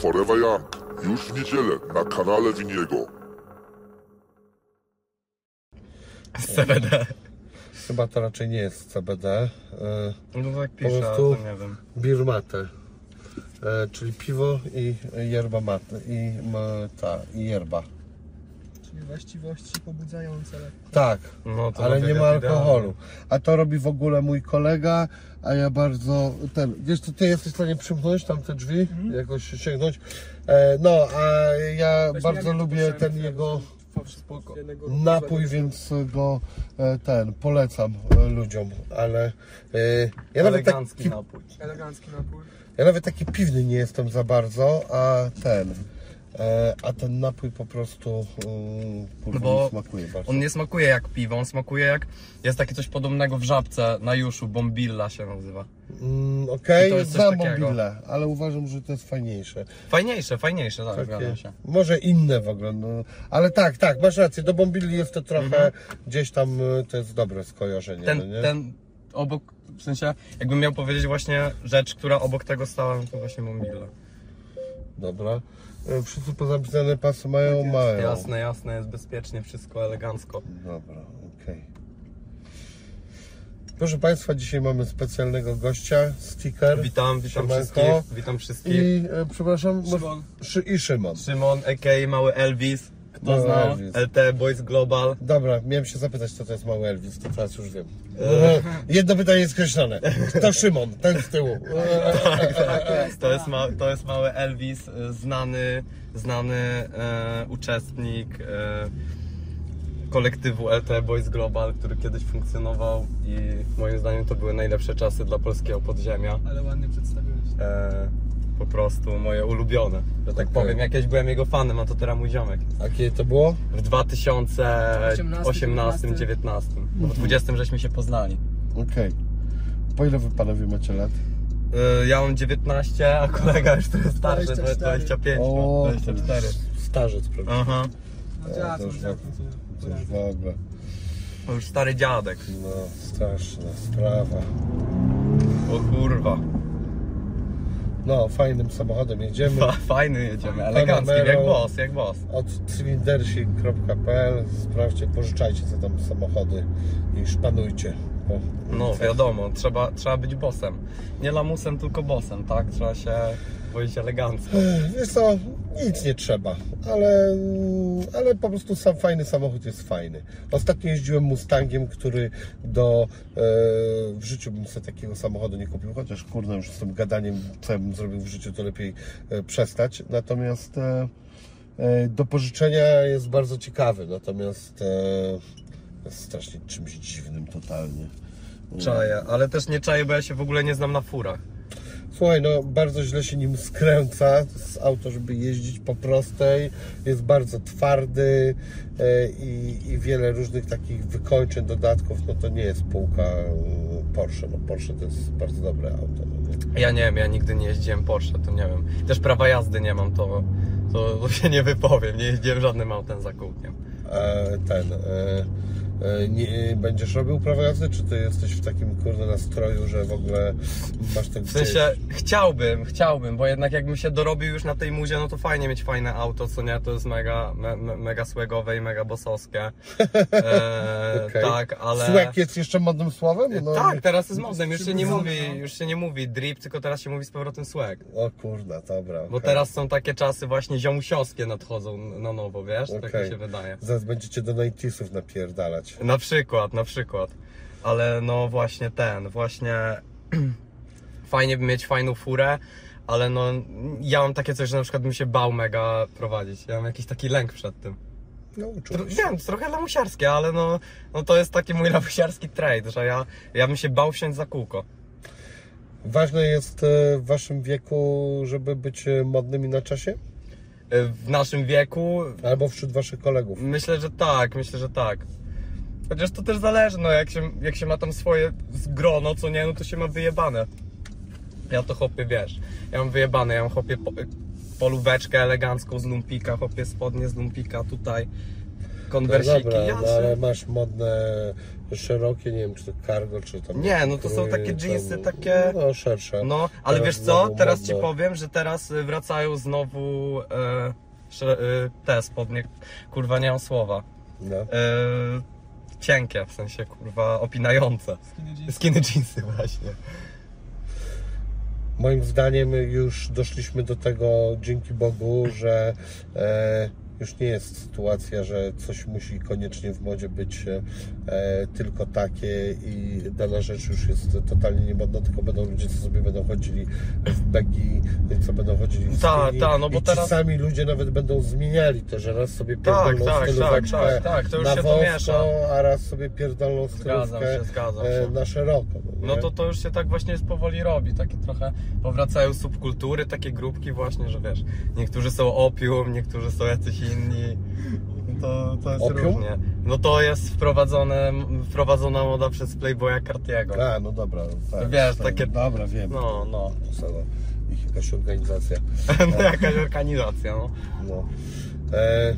Forever Young już w niedzielę na kanale Winiego. CBD. Chyba to raczej nie jest CBD. e, No tak Po pisze, ale prostu- to nie wiem. Mate. E, czyli piwo i yerba mate. I m, ta, i yerba. Czyli właściwości pobudzające lekko. Tak, No to ale na nie ma alkoholu. A to robi w ogóle mój kolega, a ja bardzo ten. Wiesz, to ty jesteś w stanie przymknąć tam te drzwi, jakoś sięgnąć. E, no, a ja Weź bardzo lubię ten jego napój, więc go e, ten polecam e, ludziom, ale e, ja nawet, Elegancki taki, napój. Elegancki napój. ja nawet taki piwny nie jestem za bardzo, a ten. E, a ten napój po prostu um, kurwa, No bo smakuje bardzo. On nie smakuje jak piwo, on smakuje jak... Jest takie coś podobnego w żabce na Juszu, Bombilla się nazywa. Mm, Okej, jest coś znam. Bombille, ale uważam, że to jest fajniejsze. Fajniejsze, fajniejsze, tak, zgadzam się. może inne w ogóle, no, ale tak, tak, masz rację, do Bombilli jest to trochę gdzieś tam, y, to jest dobre skojarzenie, no Ten, nie? ten obok, w sensie, jakbym miał powiedzieć właśnie rzecz, która obok tego stała, no to właśnie Bombilla. Dobra. Y, Wszyscy pozapisane pasy mają, mają. Jasne, jasne, jest bezpiecznie, wszystko elegancko. Dobra, okej. Proszę Państwa, dzisiaj mamy specjalnego gościa, sticker. Witam, witam Siemanko. wszystkich, witam wszystkich. I, e, przepraszam, Szymon. Szy, i Szymon. Szymon, a.k.a. Mały Elvis. Kto Mały znał? Elvis. LT Boys Global. Dobra, miałem się zapytać, co to jest mały Elvis, to teraz już wiem. E, Jedno pytanie skreślone. To Szymon, ten z tyłu. E, To jest, ma, to jest mały Elvis, y, znany, znany e, uczestnik e, kolektywu LT Boys Global, który kiedyś funkcjonował i moim zdaniem to były najlepsze czasy dla polskiego podziemia. Ale ładnie przedstawiłeś. E, po prostu moje ulubione, że tak Okej. powiem. Jakieś byłem jego fanem, a to teraz mój ziomek. A kiedy to było? W 2018-2019. No w 20 żeśmy się poznali. Okej. Po ile wy panowie macie lat? Y, Ja mam 19, a kolega już trochę starszy, 24. 25, O, no, 24. Starzec, prawda? Aha. No to już co- To już w ogóle. To już stary dziadek. No, straszna sprawa. O kurwa. No, fajnym samochodem jedziemy. Fa- Fajny jedziemy, elegancki, Panamero. jak boss, jak boss. Od cylindersik.pl Sprawdźcie, pożyczajcie sobie tam samochody i szpanujcie. No wiadomo, trzeba, trzeba być bossem. Nie lamusem, tylko bossem, tak? Trzeba się wozić elegancko. Wiesz co, nic nie trzeba, ale, ale po prostu sam fajny samochód jest fajny. Ostatnio jeździłem Mustangiem, który do e, w życiu bym sobie takiego samochodu nie kupił, chociaż kurde już z tym gadaniem, co ja bym zrobił w życiu, to lepiej e, przestać. Natomiast e, e, do pożyczenia jest bardzo ciekawy, natomiast e, jest strasznie czymś dziwnym totalnie. Czaję, ale też nie czaję, bo ja się w ogóle nie znam na furach. Słuchaj, no bardzo źle się nim skręca z auto, żeby jeździć po prostej. Jest bardzo twardy e, i, i wiele różnych takich wykończeń, dodatków. No to nie jest półka e, Porsche. No Porsche to jest bardzo dobre auto. No? Ja nie wiem, ja nigdy nie jeździłem Porsche, to nie wiem. Też prawa jazdy nie mam, to, to, to się nie wypowiem. Nie jeździłem żadnym autem za kółkiem. E, ten. E, nie, będziesz robił prawo jazdy, czy ty jesteś w takim kurde nastroju, że w ogóle masz ten W sensie chciałbym, chciałbym, bo jednak jakbym się dorobił już na tej muzie, no to fajnie mieć fajne auto, co nie, to jest mega, me, me, mega swagowe i mega bossowskie. E, Okej. Tak, ale... Swag jest jeszcze modnym słowem? No, tak, teraz jest modem, już się nie mówi, już się nie mówi drip, tylko teraz się mówi z powrotem swag. O kurna, dobra. Bo okej. teraz są takie czasy właśnie ziomusiowskie nadchodzą na nowo, wiesz? Tak Okej. mi się wydaje. Zaraz będziecie do 90sów napierdalać. Na przykład, na przykład. Ale no właśnie ten, właśnie fajnie by mieć fajną furę, ale no ja mam takie coś, że na przykład bym się bał mega prowadzić. Ja mam jakiś taki lęk przed tym. No, Tro, wiem, trochę lamusiarskie, ale no, no to jest taki mój lamusiarski trade, że ja, ja bym się bał wsiąść za kółko. Ważne jest e, w waszym wieku, żeby być e, modnymi na czasie? Y, W naszym wieku Albo wśród waszych kolegów. Myślę, że tak, myślę, że tak. Chociaż to też zależy, no jak się, jak się ma tam swoje grono, co nie, no to się ma wyjebane. Ja to chopie, wiesz, ja mam wyjebane, ja mam chopie po, polóweczkę elegancką z lumpika, chopie spodnie z lumpika tutaj. konwersiki, no dobra, no ale masz modne, szerokie, nie wiem czy to cargo, czy tam... Nie, no to są takie tam- jeansy, takie- No, szersze. No, ale Teraz wiesz co, teraz ci modne. powiem, że teraz y, wracają znowu e, y, te spodnie, kurwa nie mam słowa, No. e, cienkie, w sensie kurwa opinające. Skinny jeans. Skinny jeansy właśnie. Moim zdaniem już doszliśmy do tego, dzięki Bogu, że e, już nie jest sytuacja, że coś musi koniecznie w modzie być e, tylko takie i dana rzecz już jest totalnie niemodna, tylko będą ludzie, co sobie będą chodzili w begi, co będą chodzili w Ta, ta, no bo I ci teraz- sami ludzie nawet będą zmieniali to, że raz sobie Tak, pierdolną tak, tak, tak, tak, to już na się to wąsko, miesza. a raz sobie pierdolną Zgadzam stylówkę się, zgadzam e, się. na szeroko. No, No to to już się tak właśnie powoli robi, takie trochę powracają subkultury, takie grupki właśnie, że wiesz, niektórzy są opium, niektórzy są jacyś inni. To, to jest Opium? różnie. No to jest wprowadzone, wprowadzona moda przez Playboya Cartiego. A, no dobra. Tak, Wiesz, tak, takie- Dobra, wiem. No, no. Sama ich jakaś organizacja. no jakaś organizacja, no. No. E,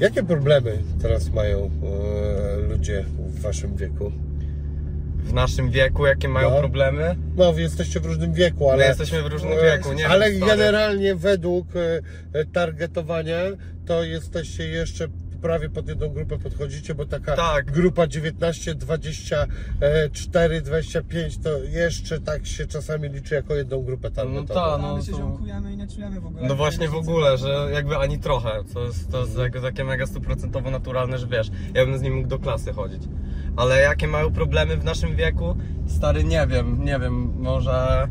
jakie problemy teraz mają e, ludzie w waszym wieku? W naszym wieku jakie mają No. problemy? No, wy jesteście w różnym wieku, ale. My jesteśmy w różnym e, wieku, nie Ale wiem, stary. generalnie według e, e, targetowania to jesteście jeszcze prawie pod jedną grupę podchodzicie, bo taka Tak. grupa 19, 24, 25 to jeszcze tak się czasami liczy jako jedną grupę targetową. tak, no. No, my się to- ziomkujemy i nie czujemy w ogóle. No właśnie w ogóle, że jakby ani trochę, to jest, to jest jakby takie mega stuprocentowo naturalne, że wiesz, ja bym z nim mógł do klasy chodzić. Ale jakie mają problemy w naszym wieku? Stary, nie wiem, nie wiem, może...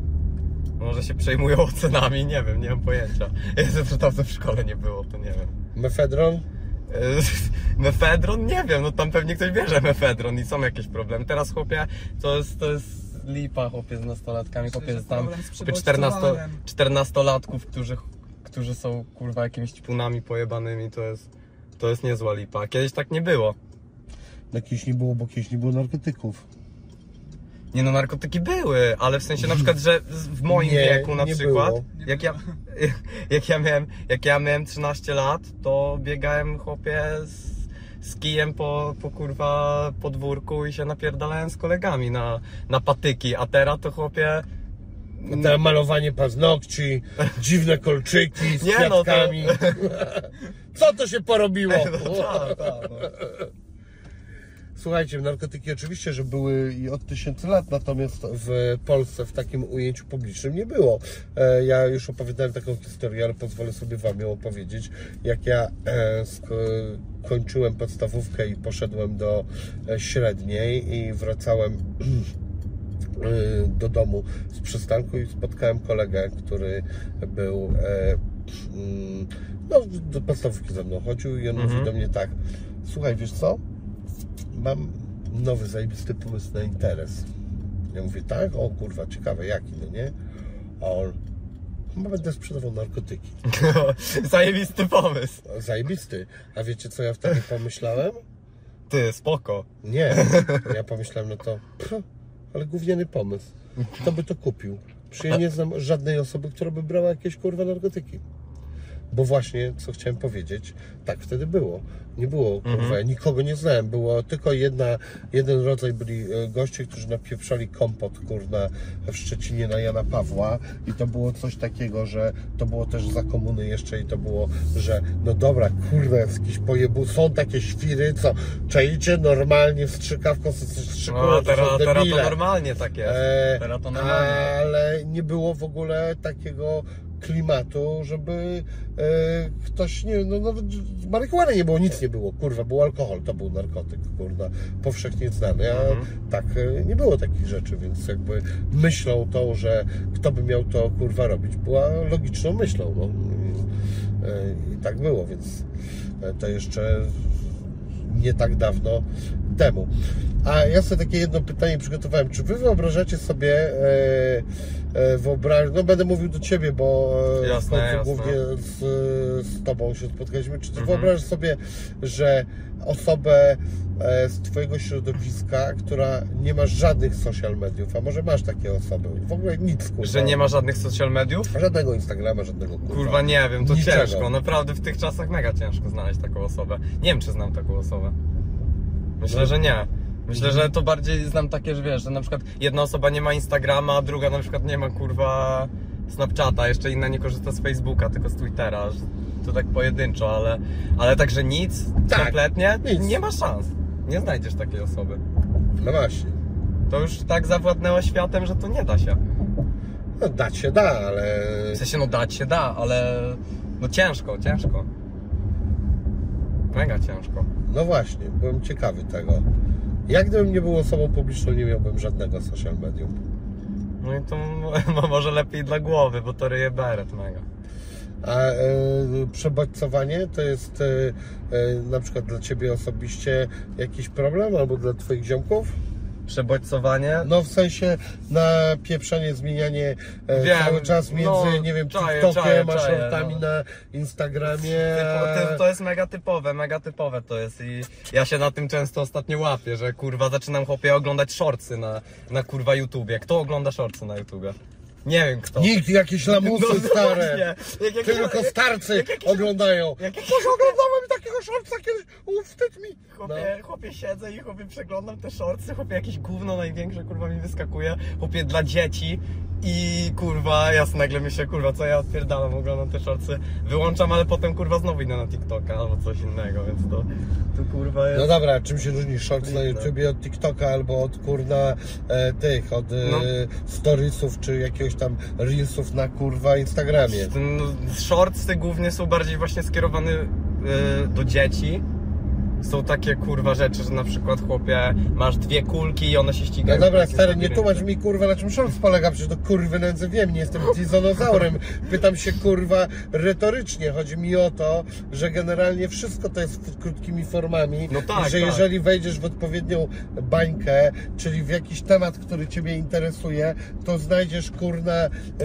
Może się przejmują ocenami, nie wiem, nie mam pojęcia. Jezu, to dawno w szkole nie było, to nie wiem. Mefedron? Mefedron? Nie wiem, no tam pewnie ktoś bierze mefedron i są jakieś problemy. Teraz chłopie, to jest, to jest lipa chłopie z nastolatkami, chłopie z tam chłopie 14, przebodźcowaniem. 14-latków, którzy, którzy są kurwa jakimiś ćpunami pojebanymi, to jest, to jest niezła lipa. Kiedyś tak nie było. No kiedyś nie było, bo kiedyś nie było narkotyków. Nie no, narkotyki były, ale w sensie na przykład, że w moim Nie, wieku na nie przykład, było. Jak ja, jak, ja miałem, jak ja miałem 13 lat, to biegałem chłopie z, z kijem po, po kurwa podwórku i się napierdalałem z kolegami na, na patyki, a teraz to chłopie... Malowanie paznokci, dziwne kolczyki z Nie, no to- kwiatkami. Co to się porobiło? Tak, tak, no. Słuchajcie, narkotyki oczywiście, że były i od tysięcy lat, natomiast w Polsce w takim ujęciu publicznym nie było. E, Ja już opowiadałem taką historię, ale pozwolę sobie Wam ją opowiedzieć. Jak ja e, kończyłem podstawówkę i poszedłem do e, średniej i wracałem do domu z przystanku i spotkałem kolegę, który był mm, no, do podstawówki ze mną chodził i on mówi do mnie tak słuchaj, wiesz co? Mam nowy zajebisty pomysł na interes. Ja mówię, tak? O kurwa, ciekawe, jaki, no nie? A on, chyba będę sprzedawał narkotyki. Zajebisty pomysł. Zajebisty. A wiecie, co ja wtedy pomyślałem? Ty, spoko. Nie. Ja pomyślałem, no to, pff, ale gówniany pomysł. Kto by to kupił? Ja nie znam żadnej osoby, która by brała jakieś kurwa narkotyki. Bo właśnie, co chciałem powiedzieć, tak wtedy było. Nie było, kurwa, ja nikogo nie znałem. Było tylko jedna, jeden rodzaj byli e, goście, którzy napieprzali kompot, kurna, w Szczecinie na Jana Pawła i to było coś takiego, że to było też za komuny jeszcze i to było, że no dobra, kurde, jakiś pojebu, są takie świry, co czaicie normalnie strzykawką, strzykują, No, to teraz, są teraz to normalnie tak jest. E, Teraz to normalnie. ale nie było w ogóle takiego klimatu, żeby e, ktoś, nie no nawet marihuany nie było, nic nie było, kurwa, był alkohol, to był narkotyk, kurwa, powszechnie znany, a Mhm. tak e, nie było takich rzeczy, więc jakby myślą tą, że kto by miał to, kurwa, robić, była logiczną myślą, no. I, e, I tak było, więc e, to jeszcze nie tak dawno temu. A ja sobie takie jedno pytanie przygotowałem. Czy wy wyobrażacie sobie, e, e, wyobraź, no będę mówił do ciebie, bo e, Jasne, w końcu jasne. głównie z, z tobą się spotkaliśmy. Czy ty Mhm. wyobrażasz sobie, że osobę e, z twojego środowiska, która nie ma żadnych social mediów, a może masz takie osoby, w ogóle nic, kurwa. Że nie ma żadnych social mediów? Żadnego Instagrama, żadnego kurwa. Kurwa nie wiem, to Niczego. ciężko. Naprawdę w tych czasach mega ciężko znaleźć taką osobę. Nie wiem, czy znam taką osobę. Myślę, że nie. Myślę, że to bardziej znam takie, że wiesz, że na przykład jedna osoba nie ma Instagrama, a druga na przykład nie ma kurwa Snapchata, jeszcze inna nie korzysta z Facebooka, tylko z Twittera. To tak pojedynczo, ale, ale także nic, Tak, kompletnie, nic. nie ma szans. Nie znajdziesz takiej osoby. No właśnie. To już tak zawładnęło światem, że to nie da się. No dać się da, ale... W sensie, no dać się da, ale no ciężko, ciężko. Mega ciężko. No właśnie, byłem ciekawy tego. Jak gdybym nie był osobą publiczną, nie miałbym żadnego social medium. No i to m- może lepiej dla głowy, bo to ryje beret mega. A e, przebodźcowanie to jest e, e, na przykład dla Ciebie osobiście jakiś problem albo dla Twoich ziomków? Przebodźcowanie? No w sensie na pieprzenie, zmienianie e, Wiem, cały czas między, no, nie wiem, czaję, TikTokiem, a czaję, shortami no. na Instagramie. Ty, to jest mega typowe, mega typowe to jest i ja się na tym często ostatnio łapię, że kurwa zaczynam chłopie oglądać shortsy na, na kurwa YouTubie. Kto ogląda shortsy na YouTubie? Nie wiem kto. Nikt, jakieś lamusy No stare. Jak, jak, Tylko starcy jak jakiś- oglądają. jak jakiś- Boże, oglądałem takiego shortsa kiedyś. U, wstyd mi. Chłopie, chłopie siedzę i chłopie przeglądam te shortsy, chłopie jakieś gówno największe kurwa mi wyskakuje, chłopie dla dzieci i kurwa, ja nagle myślę, kurwa, co ja odpierdalam, oglądam te shortsy, wyłączam, ale potem kurwa znowu idę na TikToka albo coś innego, więc to, to kurwa jest... No dobra, czym się różni shorts na. YouTubie od TikToka albo od kurna e, tych, od e, No. storiesów czy jakiegoś tam reelsów na kurwa Instagramie. No, shortsy głównie są bardziej właśnie skierowane y, do dzieci. Są takie kurwa rzeczy, że na przykład chłopie masz dwie kulki i one się No ścigają. dobra, w jakimś stary, nie tłumacz mi kurwa na czym shorts polega, przecież do kurwy nędzy wiem, nie jestem dizonozaurem. Pytam się kurwa retorycznie. Chodzi mi o to, że generalnie wszystko to jest krótkimi formami. No tak, I że tak. jeżeli wejdziesz w odpowiednią bańkę, czyli w jakiś temat, który Ciebie interesuje, to znajdziesz kurna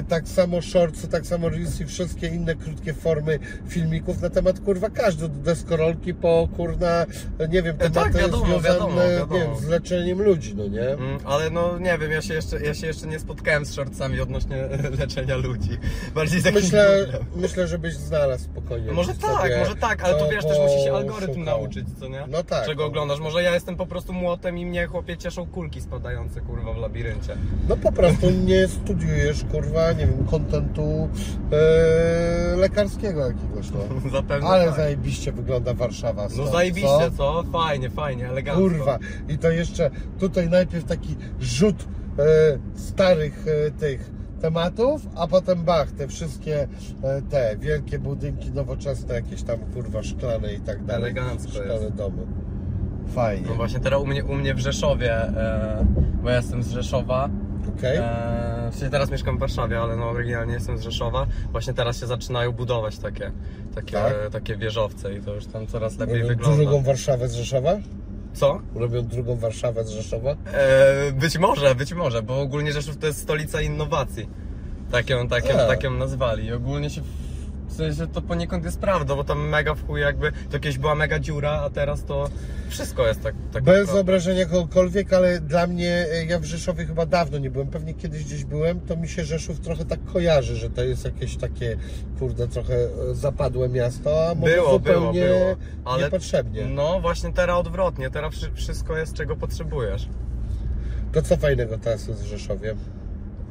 tak samo shortsy, tak samo reels i wszystkie inne krótkie formy filmików na temat kurwa każdy deskorolki po kurna, nie wiem, E, tak, tematy wiadomo, związane wiadomo, wiadomo. Wiem, z leczeniem ludzi, no nie? Mm, ale no nie wiem, ja się, jeszcze, ja się jeszcze nie spotkałem z shortsami odnośnie leczenia ludzi. Bardziej z Myślę, myślę, żebyś znalazł spokojnie. No może tak, może tak, ale to to wiesz, też musi się algorytm nauczyć, co nie? No tak. Czego oglądasz? Może ja jestem po prostu młotem i mnie chłopie cieszą kulki spadające kurwa w labiryncie. No po prostu nie studiujesz, kurwa, nie wiem, kontentu e, lekarskiego jakiegoś, no. Zapewne Ale tak. zajebiście wygląda Warszawa. No stąd, zajebiście, co? co? Fajnie, fajnie, elegancko. Kurwa. I to jeszcze tutaj najpierw taki rzut e, starych e, tych tematów, a potem bach, te wszystkie e, te wielkie budynki nowoczesne, jakieś tam kurwa szklane i tak dalej. Elegancko Szklane jest. domy. Fajnie. No właśnie teraz u mnie, u mnie w Rzeszowie, e, bo ja jestem z Rzeszowa, Okej. e, w sensie teraz mieszkam w Warszawie, ale no oryginalnie jestem z Rzeszowa, właśnie teraz się zaczynają budować takie, takie, Tak? takie wieżowce i to już tam coraz lepiej Robią wygląda. drugą Warszawę z Rzeszowa? Co? Robią drugą Warszawę z Rzeszowa? E, być może, być może, bo ogólnie Rzeszów to jest stolica innowacji. Tak ją, tak ją, A. tak ją nazwali. I ogólnie się, w sensie to poniekąd jest prawda, bo tam mega w chuj jakby, to kiedyś była mega dziura, a teraz to wszystko jest tak, tak Bez naprawdę. obrażenia kogokolwiek, ale dla mnie, e, ja w Rzeszowie chyba dawno nie byłem, pewnie kiedyś gdzieś byłem, to mi się Rzeszów trochę tak kojarzy, że to jest jakieś takie, kurde, trochę e, zapadłe miasto, a może Było, było, zupełnie było, ale niepotrzebnie. No właśnie teraz odwrotnie, teraz wszy- wszystko jest czego potrzebujesz. To co fajnego teraz jest w Rzeszowie?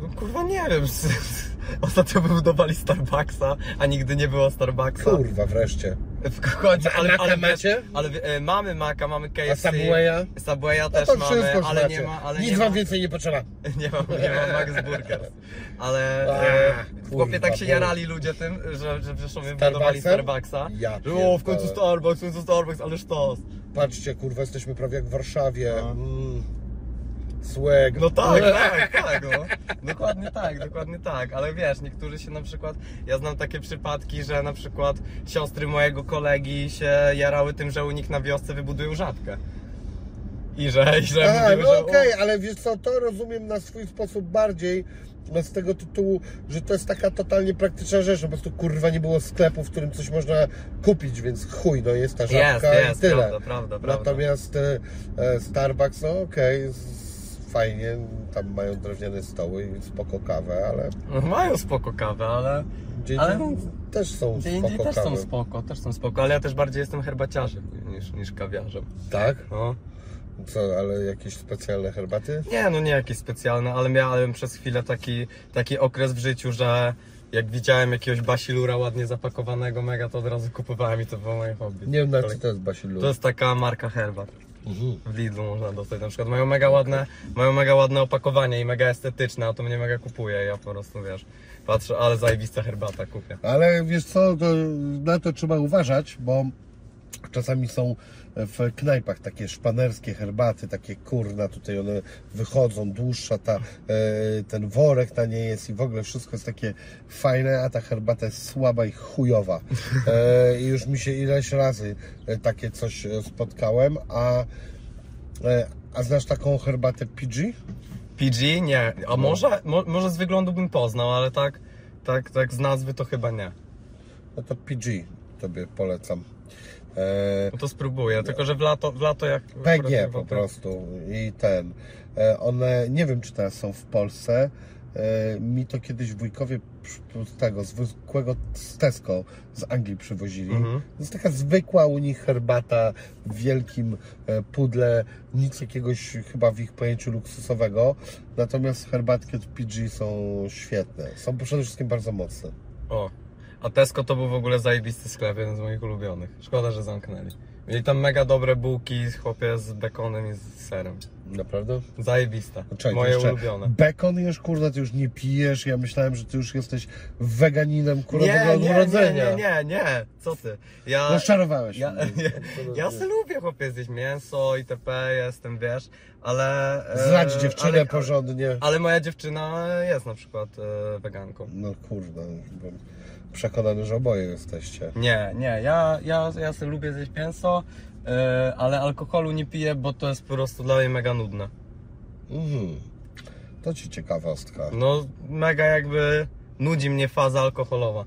No, kurwa nie wiem, ostatnio wybudowali Starbucksa, a nigdy nie było Starbucksa. Kurwa, wreszcie. W końcu, A Maca wiesz, macie? Ale e, mamy Maka, mamy A KFC. Subwaya? Subwaya No też to mamy, ale macie. nie ma, ale Nic nie wam ma, więcej nie potrzeba. nie ma, nie ma Max Burgers. Ale A, e, w chłopie tak się jarali ludzie tym, że, że Starbucksem? Starbucksa. Ja że o, w końcu. Starbucks, w końcu Starbucks, ale sztos. Patrzcie, kurwa, jesteśmy prawie jak w Warszawie. No. Mm. Swag. No tak, tak, tak, no. Dokładnie tak, dokładnie tak, ale wiesz, niektórzy się na przykład, ja znam takie przypadki, że na przykład siostry mojego kolegi się jarały tym, że u nich na wiosce wybudują rzadkę. I że, i że Aha, mówimy, no że okej, ale wiesz co, to rozumiem na swój sposób bardziej z tego tytułu, że to jest taka totalnie praktyczna rzecz, no po prostu kurwa nie było sklepu, w którym coś można kupić, więc chuj, no jest ta Jest, żabka jest, i tyle. prawda, prawda, prawda. Natomiast e, e, Starbucks, no okej, z- fajnie, tam mają drewniane stoły i spoko kawę, ale No, mają spoko kawę, ale gdzie Ale też są gdzie spoko też są kawy. spoko, też są spoko, ale ja też bardziej jestem herbaciarzem niż, niż kawiarzem. Tak? No. Co, ale jakieś specjalne herbaty? Nie, no nie jakieś specjalne, ale miałem przez chwilę taki, taki okres w życiu, że jak widziałem jakiegoś basilura ładnie zapakowanego mega, to od razu kupowałem i to było moje hobby. Nie wiem co to jest basilu. To jest taka marka herbat. W Lidlu można dostać na przykład. Mają mega ładne, mają mega ładne opakowanie i mega estetyczne, a to mnie mega kupuje. Ja po prostu wiesz, patrzę, ale zajebista herbata kupię. Ale wiesz co, to, na to trzeba uważać, bo czasami są w knajpach takie szpanerskie herbaty, takie kurna, tutaj one wychodzą, dłuższa ta, e, ten worek na niej jest i w ogóle wszystko jest takie fajne, a ta herbata jest słaba i chujowa. E, I już mi się ileś razy e, takie coś spotkałem, a, a znasz taką herbatę PG? PG? Nie. A może, mo, może z wyglądu bym poznał, ale tak, tak, tak z nazwy to chyba nie. No to PG tobie polecam. E, No to spróbuję, tylko że w lato, w lato jak... PG po prostu i ten. E, One, nie wiem czy teraz są w Polsce. E, Mi to kiedyś wujkowie z tego zwykłego z Tesco z Anglii przywozili. Mhm. To jest taka zwykła u nich herbata w wielkim pudle, nic jakiegoś chyba w ich pojęciu luksusowego. Natomiast herbatki od PG są świetne. Są przede wszystkim bardzo mocne. O. A Tesco to był w ogóle zajebisty sklep, jeden z moich ulubionych. Szkoda, że zamknęli. Mieli tam mega dobre bułki, chłopie, z bekonem i z serem. Naprawdę? Zajebiste. No Czekaj, Moje jeszcze ulubione. Bekon jesz, kurde, ty już nie pijesz. Ja myślałem, że ty już jesteś weganinem, kurde, w ogóle Nie, od nie, nie, urodzenia. nie, nie, nie, co ty? Ja, Rozczarowałeś ja, mnie. ja, ja se lubię chłopie zjeść mięso itp. Jestem, wiesz, ale... e, Zradź dziewczynę ale, porządnie. Ale moja dziewczyna jest na przykład e, weganką. No kurde, byłem przekonany, że oboje jesteście. Nie, nie, ja, ja, ja sobie lubię zjeść mięso, e, ale alkoholu nie piję, bo to jest po prostu dla mnie mega nudne. Mhm. To ci ciekawostka. No, mega jakby nudzi mnie faza alkoholowa.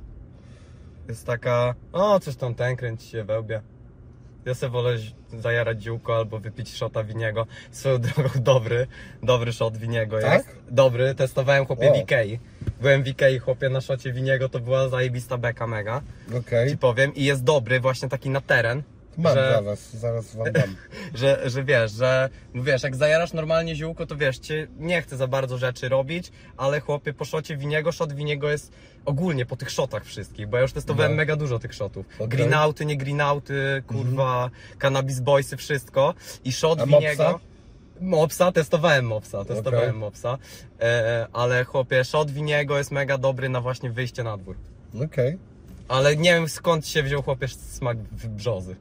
Jest taka, o, coś tam ten kręci się wełbie. Ja sobie wolę zajarać ziółko albo wypić szota winiego. Swoją drogą dobry, dobry szot winiego Tak? jest. Dobry, testowałem chłopie O. w Ikei. Byłem w Ikei chłopie na szocie winiego, to była zajebista beka mega. Okej, Ci powiem i jest dobry właśnie taki na teren. mam że- was, zaraz wam dam. że, że wiesz, że no wiesz, jak zajarasz normalnie ziółko, to wiesz, cię nie chce za bardzo rzeczy robić, ale chłopie po szocie winiego, szot winiego jest ogólnie po tych szotach wszystkich, bo ja już testowałem No. mega dużo tych szotów. Okej. Greenouty, nie greenouty, kurwa, cannabis boysy, wszystko i szot A winiego. Mopsa? Testowałem mopsa, testowałem Okej. mopsa, e, ale chłopie, szot winiego jest mega dobry na właśnie wyjście na dwór. Okej. Ale nie wiem skąd się wziął chłopie smak w- brzozy.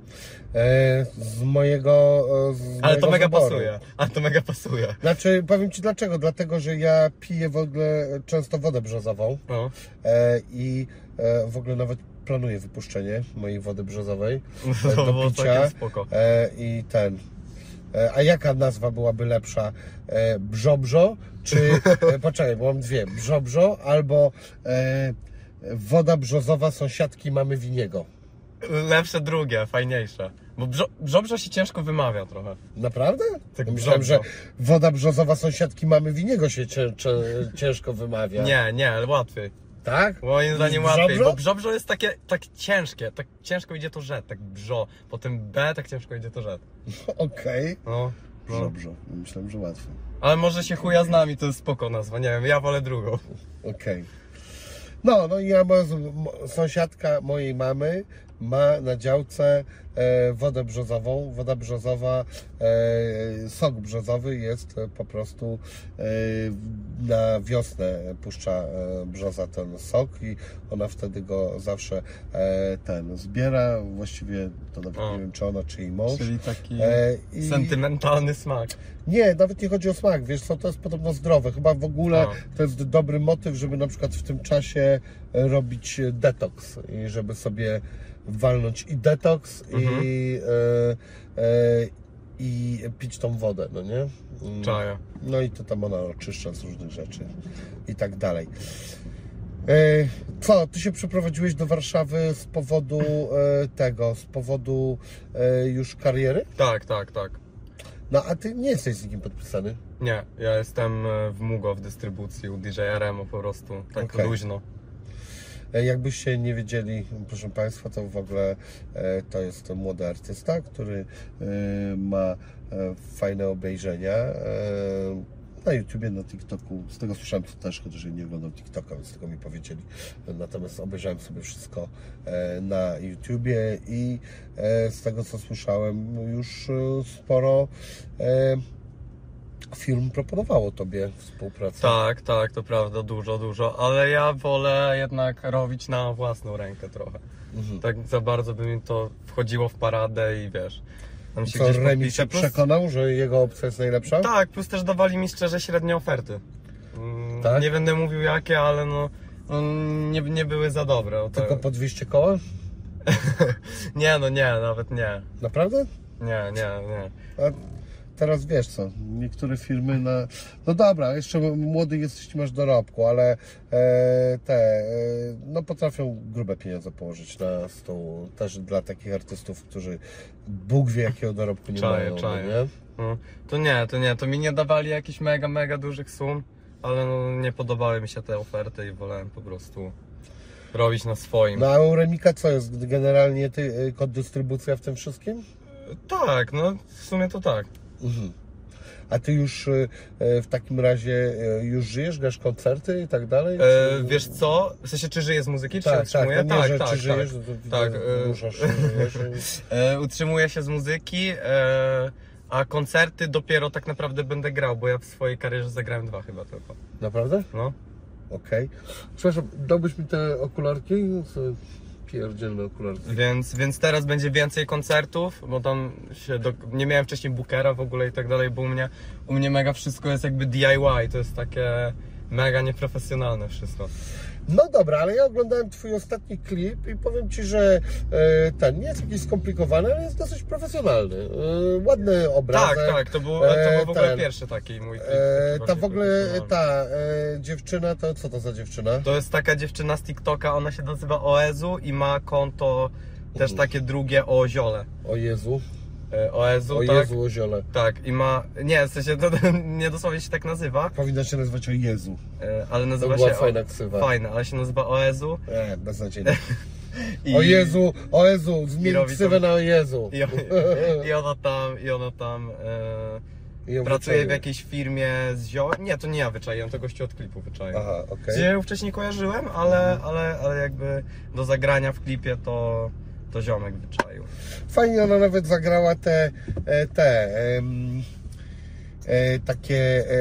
E, Z mojego. e, Z Ale mojego to mega wyboru. pasuje. Ale to mega pasuje. Znaczy, powiem ci dlaczego. Dlatego, że ja piję w ogóle często wodę brzozową No. e, i e, w ogóle nawet planuję wypuszczenie mojej wody brzozowej e, To do picia. E, I ten. E, A jaka nazwa byłaby lepsza? E, Brzobrzo? Czy. E, poczekaj, bo mam dwie. Brzobrzo albo woda brzozowa sąsiadki mamy winiego. Lepsze drugie, fajniejsze. Bo brzo, brzobrzo się ciężko wymawia trochę. Naprawdę? Tak Myślałem, że woda brzozowa sąsiadki mamy winiego się cię, cię, ciężko wymawia. Nie, nie, ale łatwiej. Tak? Moim zdaniem łatwiej, bo brzobrzo jest takie tak ciężkie, tak ciężko idzie to rzet, tak brzo. Potem B, tak ciężko idzie to rzet. Okej. No. no. Brzobrzo. Myślałem, że łatwo. Ale może się chuja z nami, to jest spoko nazwa, nie wiem, ja wolę drugą. Okej. No, no i ja, moja sąsiadka mojej mamy ma na działce e, wodę brzozową. Woda brzozowa, e, sok brzozowy jest po prostu e, na wiosnę puszcza brzoza ten sok i ona wtedy go zawsze ten zbiera. Właściwie to nawet O. nie wiem, czy ona, czy jej mąż. Czyli taki i- sentymentalny smak. Nie, nawet nie chodzi o smak, wiesz co, to jest podobno zdrowe. Chyba w ogóle A. to jest dobry motyw, żeby na przykład w tym czasie robić detoks i żeby sobie walnąć i detoks Mhm. i, e, e, i pić tą wodę, no nie? Mm. Czaję. No i to tam ona oczyszcza z różnych rzeczy i tak dalej. E, Co, ty się przeprowadziłeś do Warszawy z powodu e, tego, z powodu e, już kariery? Tak, tak, tak. No a ty nie jesteś z nikim podpisany. Nie, ja jestem e, w Mugo w dystrybucji u DJRM po prostu, tak Okej. luźno. E, Jakbyście nie wiedzieli, proszę Państwa, to w ogóle e, to jest młody artysta, który e, ma fajne obejrzenia na YouTubie, na TikToku. Z tego słyszałem to też, chociaż nie oglądam TikToka, więc tego mi powiedzieli. Natomiast obejrzałem sobie wszystko na YouTubie i z tego co słyszałem już sporo firm proponowało Tobie współpracę. Tak, tak, to prawda, dużo, dużo, ale ja wolę jednak robić na własną rękę trochę. Mhm. Tak za bardzo by mi to wchodziło w paradę i wiesz, tam się Co, gdzieś Remi się Plus, przekonał, że jego opcja jest najlepsza? tak, plus też dawali mi szczerze średnie oferty. Mm, Tak? Nie będę mówił jakie, ale no, no nie, nie były za dobre. O Tylko po 200 koła? Nie, no nie, nawet nie. Naprawdę? Nie, nie, nie. A teraz wiesz co, niektóre firmy na... No dobra, jeszcze młody jesteś, masz dorobku, ale e, te, e, no potrafią grube pieniądze położyć na stół. Też dla takich artystów, którzy Bóg wie jakiego dorobku nie Czaję, mają, czaję. no nie? No, to nie, to nie, to mi nie dawali jakichś mega, mega dużych sum, ale no, nie podobały mi się te oferty i wolałem po prostu robić na swoim. No a u Remika co jest? Generalnie ty, y, kod dystrybucja w tym wszystkim? Tak, no w sumie to tak. Mhm. A ty już y, y, w takim razie y, już żyjesz, grasz koncerty i tak dalej? E, Czy- wiesz co? W sensie, czy żyję z muzyki, czy się Tak, tak, utrzymuję? no nie, tak, czy tak, żyjesz, tak. to widzę, Tak, e, ruszasz, żyjesz. E, utrzymuję się z muzyki, e, a koncerty dopiero tak naprawdę będę grał, bo ja w swojej karierze zagrałem dwa chyba tylko. Naprawdę? No. Okej. Przepraszam, dałbyś mi te okularki? Okularki. Więc, więc teraz będzie więcej koncertów, bo tam się do, nie miałem wcześniej bookera w ogóle i tak dalej, bo u mnie, u mnie mega wszystko jest jakby DIY, to jest takie mega nieprofesjonalne wszystko. No dobra, ale ja oglądałem Twój ostatni klip i powiem Ci, że e, ten nie jest jakiś skomplikowany, ale jest dosyć profesjonalny. E, ładny obrazek. Tak, tak, to był, to E, był w ogóle ten. pierwszy taki mój klip. Ta w ogóle, ta dziewczyna, to co to za dziewczyna? To jest taka dziewczyna z TikToka, ona się nazywa Oezu i ma konto też takie drugie o ziole. O Jezu, E, Oezu, o tak? Jezu, o ziole. Tak, i ma. Nie, w sensie to nie dosłownie się tak nazywa, Powinna się nazywać o Jezu. e, ale To nazywa była się. fajna ksywa. Fajna, ale się nazywa Oezu. E, beznadziejnie. I, O Jezu, o Jezu, zmień robi ksywę to- na o Jezu. I, i ona tam, i ona tam e, I ją pracuje w jakiejś firmie z zio... Nie, to nie ja wyczaiłem, to gościu od klipu wyczaił. Aha, okej. Gdzie ją wcześniej kojarzyłem, ale, ale, ale jakby do zagrania w klipie to, to ziomek wyczaił. Fajnie ona nawet zagrała te, e, te e, takie e,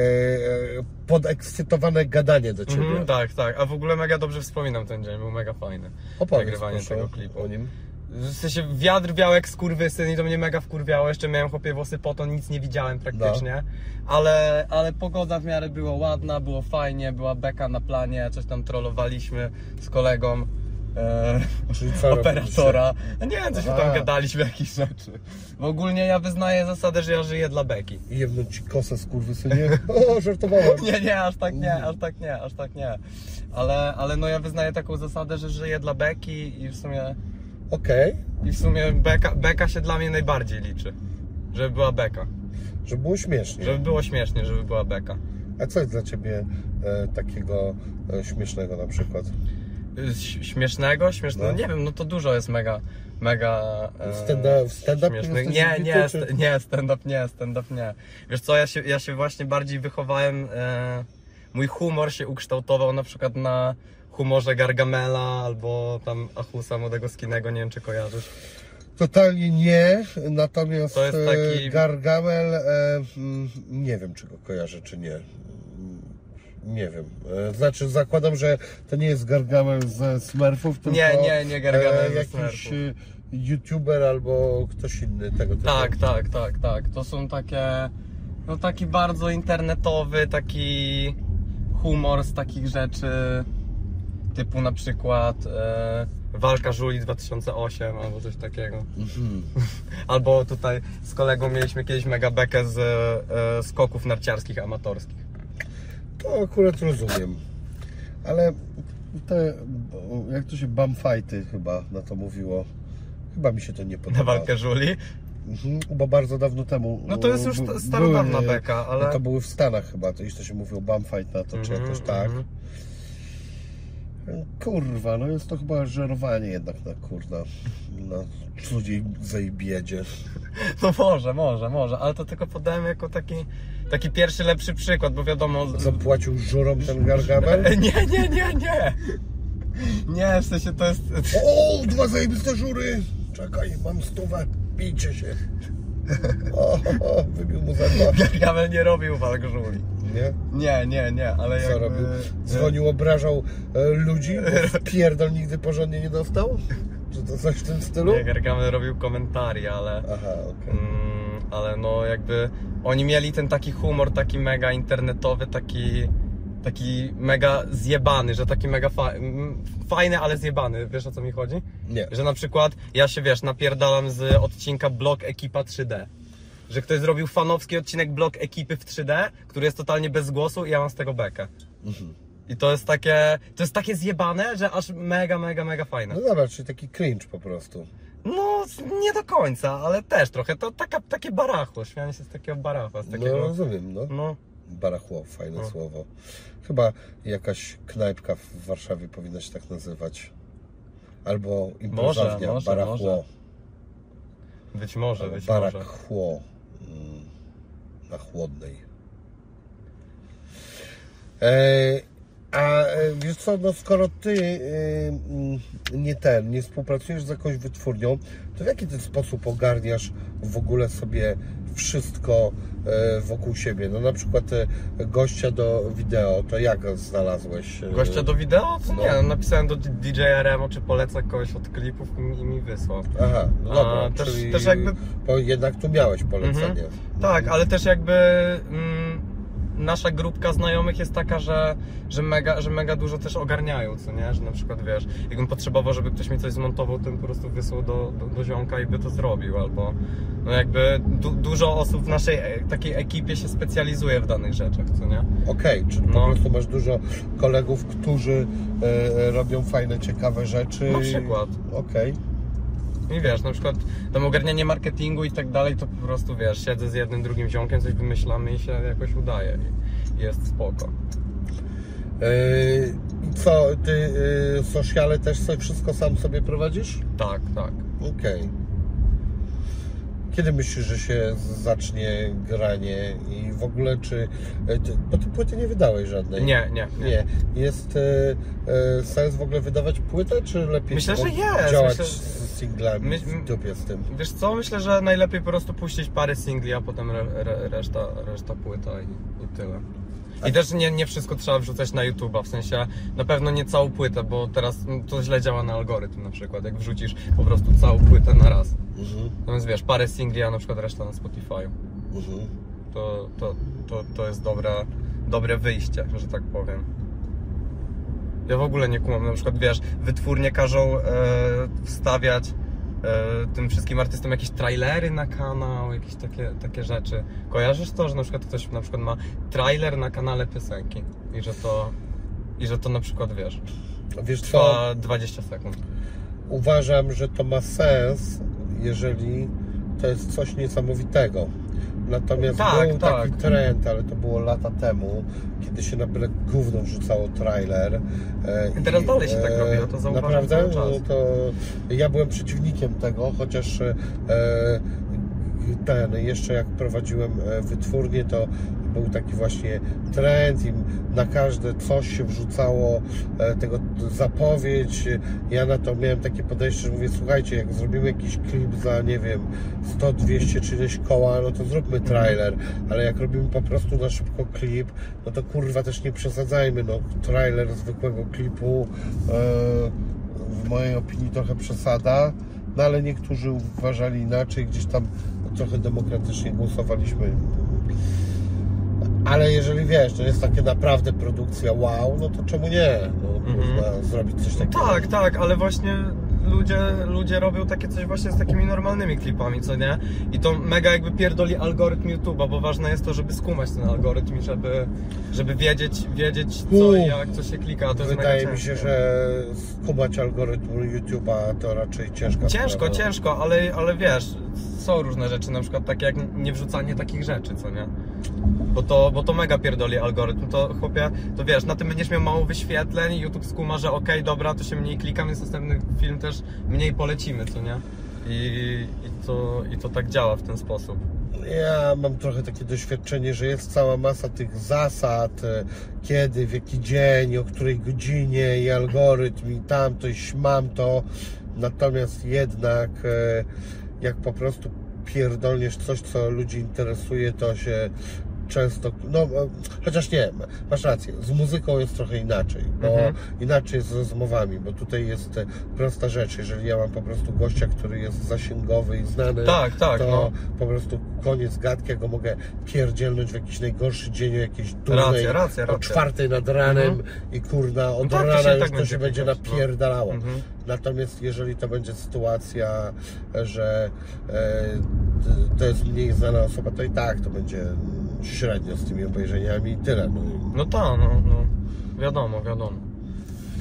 e, podekscytowane gadanie do ciebie. Mhm, tak, tak. A w ogóle mega dobrze wspominam ten dzień, był mega fajny. Opowiedz Nagrywanie tego klipu. o nim. W sensie wiatr wiał jak skurwysyn i to mnie mega wkurwiało. Jeszcze miałem chłopie włosy po to, nic nie widziałem praktycznie. Ale, ale pogoda w miarę była ładna, było fajnie, była beka na planie, coś tam trollowaliśmy z kolegą. E, co operatora. No nie wiem, coś Aha. tam gadaliśmy, jakieś rzeczy. Bo ogólnie ja wyznaję zasadę, że ja żyję dla beki. I jebnąć ci kosę skurwysynie. O, żartowałem. Nie, nie, aż tak nie, aż tak nie, aż tak nie. Ale, ale no ja wyznaję taką zasadę, że żyję dla beki i w sumie Okej, I w sumie beka, beka się dla mnie najbardziej liczy. Żeby była beka. żeby było śmiesznie. Żeby było śmiesznie, żeby była beka. A co jest dla ciebie e, takiego e, śmiesznego na przykład? Śmiesznego? Śmiesznego? No. Nie wiem, no to dużo jest mega, mega e, Stand-up- stand-up śmiesznych. Nie, nie, st- nie, stand-up nie, stand-up nie. Wiesz co, ja się, ja się właśnie bardziej wychowałem, e, mój humor się ukształtował na przykład na humorze Gargamela albo tam Achusa Młodego Skinego, nie wiem czy kojarzysz. Totalnie nie, natomiast To jest e, taki- Gargamel, e, nie wiem czy go kojarzę, czy nie. Nie wiem. E, Znaczy zakładam, że to nie jest Gargamel ze Smurfów, tylko Nie, nie, nie Gargamel ze jakiś e, youtuber albo ktoś inny tego typu. Tak, tak, tak, tak. To są takie. No taki bardzo internetowy, taki humor z takich rzeczy. typu na przykład e, Walka Żuli 2008 albo coś takiego. Mhm. Albo tutaj z kolegą mieliśmy kiedyś mega bekę z e, skoków narciarskich amatorskich. To akurat rozumiem. Ale te, jak to się bumfighty chyba na to mówiło. Chyba mi się to nie podoba. Na walkę Żuli. Mhm, bo bardzo dawno temu. No to jest już starodawna beka, ale... To były w Stanach chyba, to iż to się mówiło bumfight na to, czy Mhm, jakoś tak. mhm. Kurwa, no jest to chyba żerowanie jednak na kurna, na cudziej zajbiedzie. No może, może, może, ale to tylko podałem jako taki, taki pierwszy lepszy przykład, bo wiadomo... Zapłacił żurom ten gargamel? Nie, nie, nie, nie! Nie, w sensie to jest... O, dwa zajebiste żury! Czekaj, mam stówę, bijcie się. O, o, wybił mu za dwa. Gargamel nie robił walk żuli. Nie? Nie, nie, nie, ale Co jakby... robił? Dzwonił, obrażał e, ludzi, bo pierdol nigdy porządnie nie dostał? Czy to coś w tym stylu? Nie, Gargamel robił komentarii, ale... Aha, okej. Mm, ale no jakby oni mieli ten taki humor taki mega internetowy, taki taki mega zjebany, że taki mega fa fajny, ale zjebany, wiesz o co mi chodzi? Nie. Że na przykład ja się wiesz, napierdalam z odcinka Blog Ekipa 3D. Że ktoś zrobił fanowski odcinek Blog Ekipy w 3D, który jest totalnie bez głosu i ja mam z tego bekę. Mhm. I to jest takie, to jest takie zjebane, że aż mega, mega, mega fajne. No dobra, czyli taki cringe po prostu. No, nie do końca, ale też trochę, to taka, takie barachło, śmianie się z takiego barachła, z No takiego... rozumiem, no. No, Barachło, fajne No. słowo. Chyba jakaś knajpka w Warszawie powinna się tak nazywać. Albo imprezownia, może, barachło. może. być może, Albo być może. barakchło mm, na chłodnej. E, a e, wiesz co, no skoro ty e, mm, nie ten, nie współpracujesz z jakąś wytwórnią, to w jaki ten sposób ogarniasz w ogóle sobie wszystko e, wokół siebie? No na przykład gościa do wideo, to jak znalazłeś? Gościa do wideo? To No. nie, no, napisałem do DJ-RM, czy polecę kogoś od klipów i, mi wysłał. Aha, no A, dobra, też- czyli też jakby- jednak tu miałeś polecenie. Mhm. Tak, ale też jakby mm, nasza grupka znajomych jest taka, że, że, mega, że mega dużo też ogarniają, co nie? Że na przykład wiesz, jakbym potrzebował, żeby ktoś mi coś zmontował, to bym po prostu wysłał do, do, do ziomka i by to zrobił, albo no jakby du, dużo osób w naszej e, takiej ekipie się specjalizuje w danych rzeczach, co nie? Okej, czyli po No. prostu masz dużo kolegów, którzy e, robią fajne, ciekawe rzeczy. Na przykład. Okej. I wiesz, na przykład tam ogarnianie marketingu i tak dalej, to po prostu wiesz, siedzę z jednym, drugim ziomkiem, coś wymyślamy i się jakoś udaje i, jest spoko. I co, ty e, sociale też sobie wszystko sam sobie prowadzisz? Tak, tak. Okej. Kiedy myślisz, że się zacznie granie i w ogóle czy... e, Bo ty płyty nie wydałeś żadnej. Nie, nie, nie. Nie. Jest e, e, sens w ogóle wydawać płytę, czy lepiej Myślę, że jest. działać Myślę- z singlami My- w dupie z tym? Wiesz co, myślę, że najlepiej po prostu puścić parę singli, a potem re, re, reszta, reszta płyta i, i tyle. I też nie, nie wszystko trzeba wrzucać na YouTube'a, w sensie na pewno nie całą płytę, bo teraz mm, to źle działa na algorytm na przykład, jak wrzucisz po prostu całą płytę na raz. Mhm. Natomiast wiesz, parę singli, a na przykład reszta na Spotify'u. Mhm. To, to, to, to jest dobre, dobre wyjście, że tak powiem. Ja w ogóle nie kumam, na przykład wiesz, wytwórnie każą e, wstawiać tym wszystkim artystom jakieś trailery na kanał, jakieś takie, takie rzeczy. Kojarzysz to, że na przykład ktoś na przykład ma trailer na kanale piosenki i że to, i że to na przykład wiesz, Wiesz co? trwa 20 sekund. Uważam, że to ma sens, jeżeli to jest coś niesamowitego. Natomiast Tak, był tak. taki trend, ale to było lata temu, kiedy się na byle gówno wrzucało trailer. e, I teraz dalej się tak e, robi, ja to zauważam Naprawdę? No to ja byłem przeciwnikiem tego, chociaż e, ten, jeszcze jak prowadziłem wytwórnię, to był taki właśnie trend i na każde coś się wrzucało e, tego zapowiedź. Ja na to miałem takie podejście, że mówię, słuchajcie, jak zrobimy jakiś klip za, nie wiem, 100, 200 czy ileś koła, no to zróbmy trailer, ale jak robimy po prostu na szybko klip, no to kurwa też nie przesadzajmy, no trailer zwykłego klipu e, w mojej opinii trochę przesada, no ale niektórzy uważali inaczej, gdzieś tam trochę demokratycznie głosowaliśmy. Ale jeżeli wiesz, to jest takie naprawdę produkcja wow, no to czemu nie? No, kurwa, zrobić coś takiego. Tak, tak, ale właśnie ludzie, ludzie robią takie coś właśnie z takimi normalnymi klipami, co nie? I to mega jakby pierdoli algorytm YouTube'a, bo ważne jest to, żeby skumać ten algorytm i żeby, żeby wiedzieć, wiedzieć co i jak, co się klika, to Wydaje mi się, że skumać algorytm YouTube'a to raczej ciężka Ciężko, sprawa. ciężko, ale, ale wiesz, są różne rzeczy, na przykład takie jak nie wrzucanie takich rzeczy, co nie? Bo to, bo to mega pierdoli algorytm, to chłopie, to wiesz, na tym będziesz miał mało wyświetleń, YouTube skuma, że okej, dobra, to się mniej klika, więc następny film też mniej polecimy, co nie? I, i, to, I to tak działa w ten sposób. Ja mam trochę takie doświadczenie, że jest cała masa tych zasad, e, kiedy, w jaki dzień, o której godzinie i algorytm i tamto i śmam to. Natomiast jednak e, jak po prostu pierdolniesz coś, co ludzi interesuje, to się często, no e, chociaż nie, masz rację, z muzyką jest trochę inaczej, bo Mhm. inaczej jest z rozmowami, bo tutaj jest e, prosta rzecz, jeżeli ja mam po prostu gościa, który jest zasięgowy i znany, Tak, tak, to no. po prostu koniec gadki, ja go mogę pierdzielnąć w jakiś najgorszy dzień, o jakiejś durnej, Racja, racja, o racja. czwartej nad ranem i kurna, od tak, to rana już tak to będzie się będzie klikać, no. napierdalało. Mhm. Natomiast jeżeli to będzie sytuacja, że e, to jest mniej znana osoba, to i tak to będzie średnio z tymi obejrzeniami i tyle. No. No tak, no, no, wiadomo, wiadomo,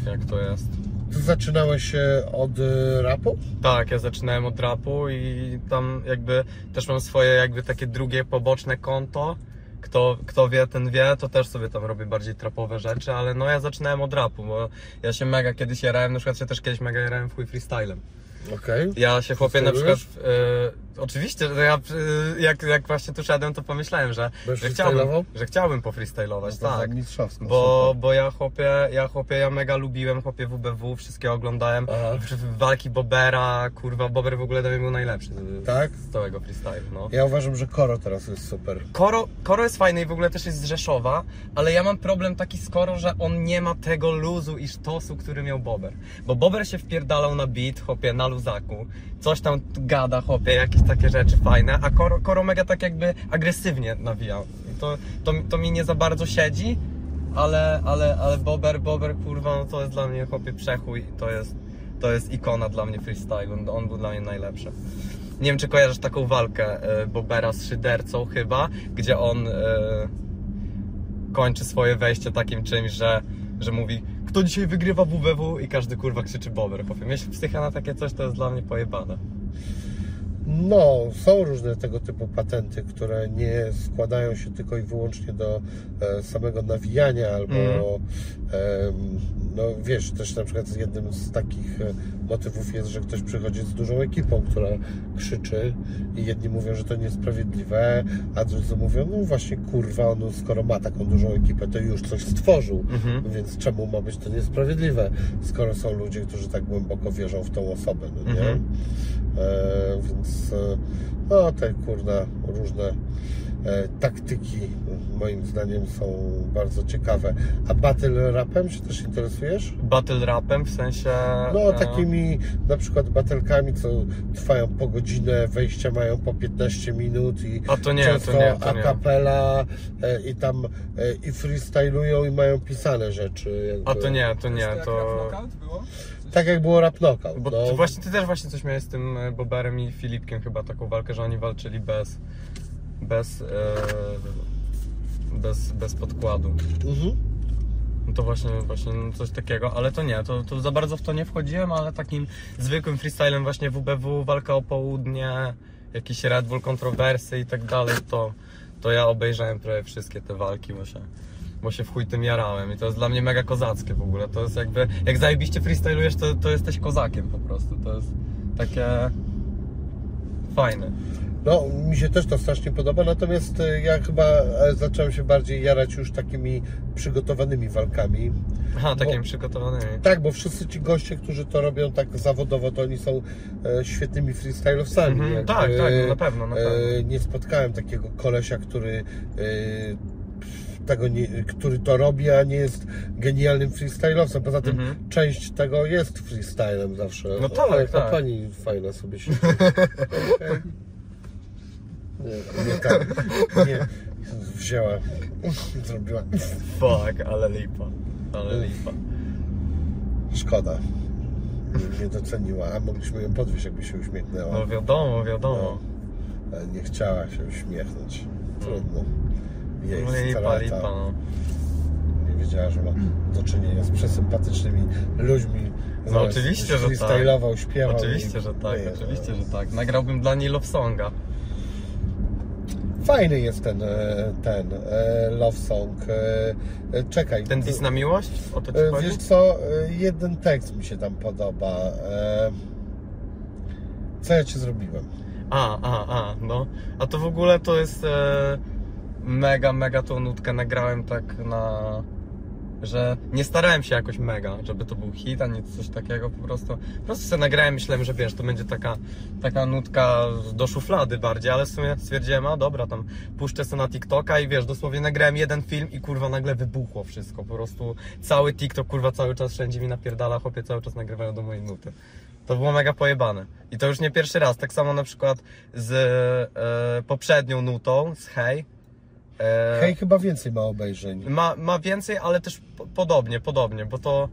jak to jest. Ty zaczynałeś się od e, rapu? Tak, ja zaczynałem od rapu i tam jakby też mam swoje jakby takie drugie poboczne konto. Kto, kto wie, ten wie, to też sobie tam robię bardziej trapowe rzeczy, ale no ja zaczynałem od rapu, bo ja się mega kiedyś jarałem, na przykład się też kiedyś mega jarałem w chuj freestylem. Okej. Ja się chłopie na przykład, e, oczywiście, że ja e, jak, jak właśnie tu szedłem, to pomyślałem, że, że chciałbym, że chciałbym pofreestylować, No tak. Mistrzowsko. Bo, super. bo ja chłopie, ja chłopie, ja mega lubiłem chłopie WBW, wszystkie oglądałem. Walki Bobera, kurwa, Bober w ogóle dla mnie był najlepszy Tak? z całego freestyle, no. Ja uważam, że Koro teraz jest super. Koro, Koro jest fajny i w ogóle też jest z Rzeszowa, ale ja mam problem taki z Koro, że on nie ma tego luzu i sztosu, który miał Bober. Bo Bober się wpierdalał na beat, chłopie, na luzaku, coś tam gada, chłopie, jakieś takie rzeczy fajne, a Koro, Koro mega tak jakby agresywnie nawijał. To, to, to mi nie za bardzo siedzi, ale, ale, ale Bober, Bober, kurwa, no to jest dla mnie, chłopie, przechuj, to jest, to jest ikona dla mnie freestyle, on, był dla mnie najlepszy. Nie wiem, czy kojarzysz taką walkę e, Bobera z Szydercą chyba, gdzie on e, kończy swoje wejście takim czymś, że, że mówi kto dzisiaj wygrywa WWW i każdy kurwa krzyczy Bober. Powiem, jeśli psycha na takie coś, to jest dla mnie pojebane. No, są różne tego typu patenty, które nie składają się tylko i wyłącznie do e, samego nawijania, albo Mhm. No wiesz, też na przykład jednym z takich e, motywów jest, że ktoś przychodzi z dużą ekipą, która krzyczy i jedni mówią, że to niesprawiedliwe, a drudzy mówią, no właśnie kurwa, on skoro ma taką dużą ekipę, to już coś stworzył, Mhm. więc czemu ma być to niesprawiedliwe, skoro są ludzie, którzy tak głęboko wierzą w tą osobę, no nie? Mhm. E, więc e, no te kurna różne taktyki moim zdaniem są bardzo ciekawe. A battle rapem się też interesujesz? Battle rapem w sensie. No e, takimi na przykład batelkami, co trwają po godzinę, wejścia mają po 15 minut i A to nie, często to nie, to a nie. cappella e, i tam e, i freestylują i mają pisane rzeczy. jakby. A to nie, to nie, to. Tak jak było rap knockout. Bo no. ty, właśnie, ty też właśnie coś miałeś z tym e, Boberem i Filipkiem chyba taką walkę, że oni walczyli bez. Bez. E, bez, bez podkładu. Mhm. No to właśnie, właśnie coś takiego, ale to nie, to, to za bardzo w to nie wchodziłem, ale takim zwykłym freestylem właśnie WBW, walka o południe, jakiś Red Bull, kontrowersy i tak dalej, to, to ja obejrzałem prawie wszystkie te walki, bo się, bo się w chuj tym jarałem i to jest dla mnie mega kozackie w ogóle, to jest jakby, jak zajebiście freestylujesz, to, to jesteś kozakiem po prostu, to jest takie fajne. No, mi się też to strasznie podoba, natomiast e, ja chyba e, zacząłem się bardziej jarać już takimi przygotowanymi walkami. Aha, takimi Bo- przygotowanymi. Tak, bo wszyscy ci goście, którzy to robią tak zawodowo, to oni są e, świetnymi freestylowcami. Mhm, Jakby, tak, tak, no na pewno, na e, pewno. nie spotkałem takiego kolesia, który e, tego nie, który to robi, a nie jest genialnym freestylowcem. Poza tym Mhm. część tego jest freestylem zawsze. No tak, Ale tak. ta pani fajna sobie się. Nie, nie tak. Nie, Wzięła, zrobiła. Fuck, ale lipa. Ale lipa. Szkoda. Nie- doceniła, a mogliśmy ją podwieźć, jakby się uśmiechnęła. No wiadomo, wiadomo. Ale nie chciała się uśmiechnąć. Trudno. Jej No lipa, lipa, no. Nie wiedziała, że ma do czynienia z przesympatycznymi ludźmi. No oczywiście, że tak. freestylował, śpiewał. Oczywiście, i- że tak, oczywiście, no. że tak. Nagrałbym dla niej love songa. Fajny jest ten, e, ten e, love song. E, Czekaj. Ten dis na miłość? O to ci chodzi? Wiesz co, jeden tekst mi się tam podoba. Co ja ci zrobiłem? A, a, a, no. A to w ogóle to jest mega, mega tą nutkę nagrałem tak na... Że nie starałem się jakoś mega, żeby to był hit, ani coś takiego, po prostu, po prostu sobie nagrałem, myślałem, że wiesz, to będzie taka, taka nutka do szuflady bardziej, ale w sumie stwierdziłem, a dobra, tam puszczę sobie na TikToka i wiesz, dosłownie nagrałem jeden film i kurwa nagle wybuchło wszystko, po prostu cały TikTok, kurwa cały czas wszędzie mi napierdala, chłopie cały czas nagrywają do mojej nuty. To było mega pojebane. I to już nie pierwszy raz. Tak samo na przykład z e, poprzednią nutą, z Hej. E, Hej, chyba więcej ma obejrzeń. ma, ma więcej, ale też po, podobnie, podobnie, bo to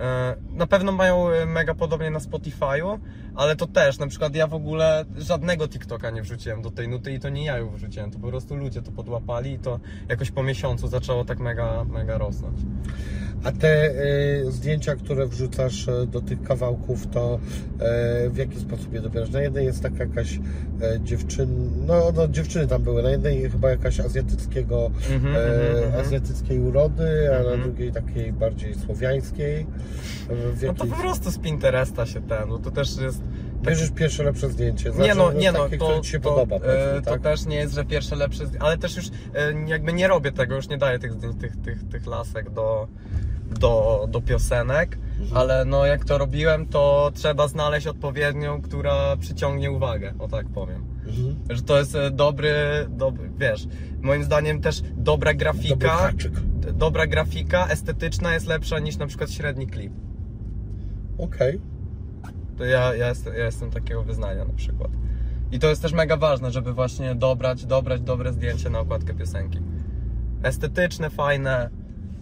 e, na pewno mają e, mega podobnie na Spotify'u, ale to też, na przykład ja w ogóle żadnego TikToka nie wrzuciłem do tej nuty i to nie ja ją wrzuciłem, to po prostu ludzie to podłapali i to jakoś po miesiącu zaczęło tak mega, mega rosnąć. A te y, zdjęcia, które wrzucasz e, do tych kawałków, to e, w jaki sposób je dobierasz? Na jednej jest taka jakaś e, dziewczyn, no, no dziewczyny tam były, na jednej chyba jakaś azjatyckiego, Mhm, e, mhm, mhm. azjatyckiej urody, a na Mhm. drugiej takiej bardziej słowiańskiej. W No to jakiej... po prostu z Pinteresta się ten, no to też jest... Bierzesz pierwsze lepsze zdjęcie. Nie Znaczy, no, nie no, takie, to, które Ci się to, podoba, e, powiedzmy, to tak? też nie jest, że pierwsze lepsze, ale też już jakby nie robię tego, już nie daję tych zdjęć, tych, tych, tych lasek do, do, do piosenek, Mhm. ale no jak to robiłem, to trzeba znaleźć odpowiednią, która przyciągnie uwagę, o tak powiem. Mhm. Że to jest e, dobry, dobry, wiesz, moim zdaniem też dobra grafika, dobra grafika, estetyczna jest lepsza niż na przykład średni klip. Okej. To ja, ja, jestem, ja jestem takiego wyznania na przykład. I to jest też mega ważne, żeby właśnie dobrać, dobrać dobre zdjęcie na okładkę piosenki. Estetyczne, fajne.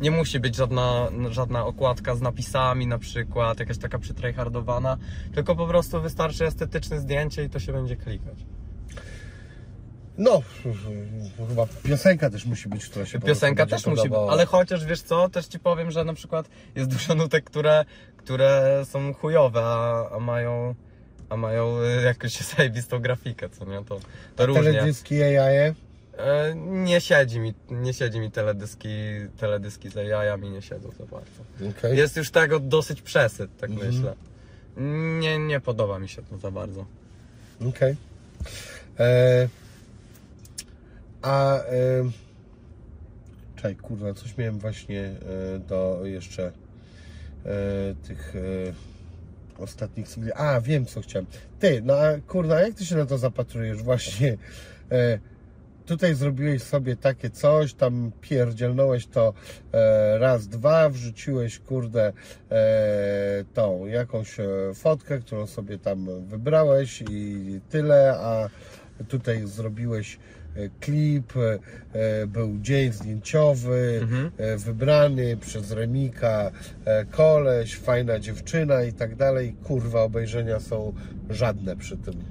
Nie musi być żadna, żadna okładka z napisami na przykład, jakaś taka przytryhardowana, tylko po prostu wystarczy estetyczne zdjęcie i to się będzie klikać. No, chyba piosenka też musi być, która się Piosenka też musi być, ale chociaż wiesz co, też ci powiem, że na przykład jest dużo nutek, które, które są chujowe, a, a mają a mają y, jakąś zajebistą grafikę, co nie? To, to różnie. Teledyski AI. E, Nie siedzi mi, nie siedzi mi teledyski, teledyski z jajami nie siedzą za bardzo. Okej. Jest już tego dosyć przesyt, tak Mhm. myślę. Nie, nie podoba mi się to za bardzo. Okej. E, A e, czekaj, kurwa, coś miałem właśnie e, do jeszcze e, tych e, ostatnich singli. A, wiem co chciałem. Ty, no a kurwa, jak ty się na to zapatrujesz właśnie? Tutaj zrobiłeś sobie takie coś, tam pierdzielnąłeś to e, raz, dwa, wrzuciłeś, kurde, e, tą jakąś e, fotkę, którą sobie tam wybrałeś i tyle, a tutaj zrobiłeś e, klip, e, był dzień zdjęciowy, Mhm. wybrany przez Remika koleś, fajna dziewczyna i tak dalej. Kurwa, obejrzenia są żadne przy tym.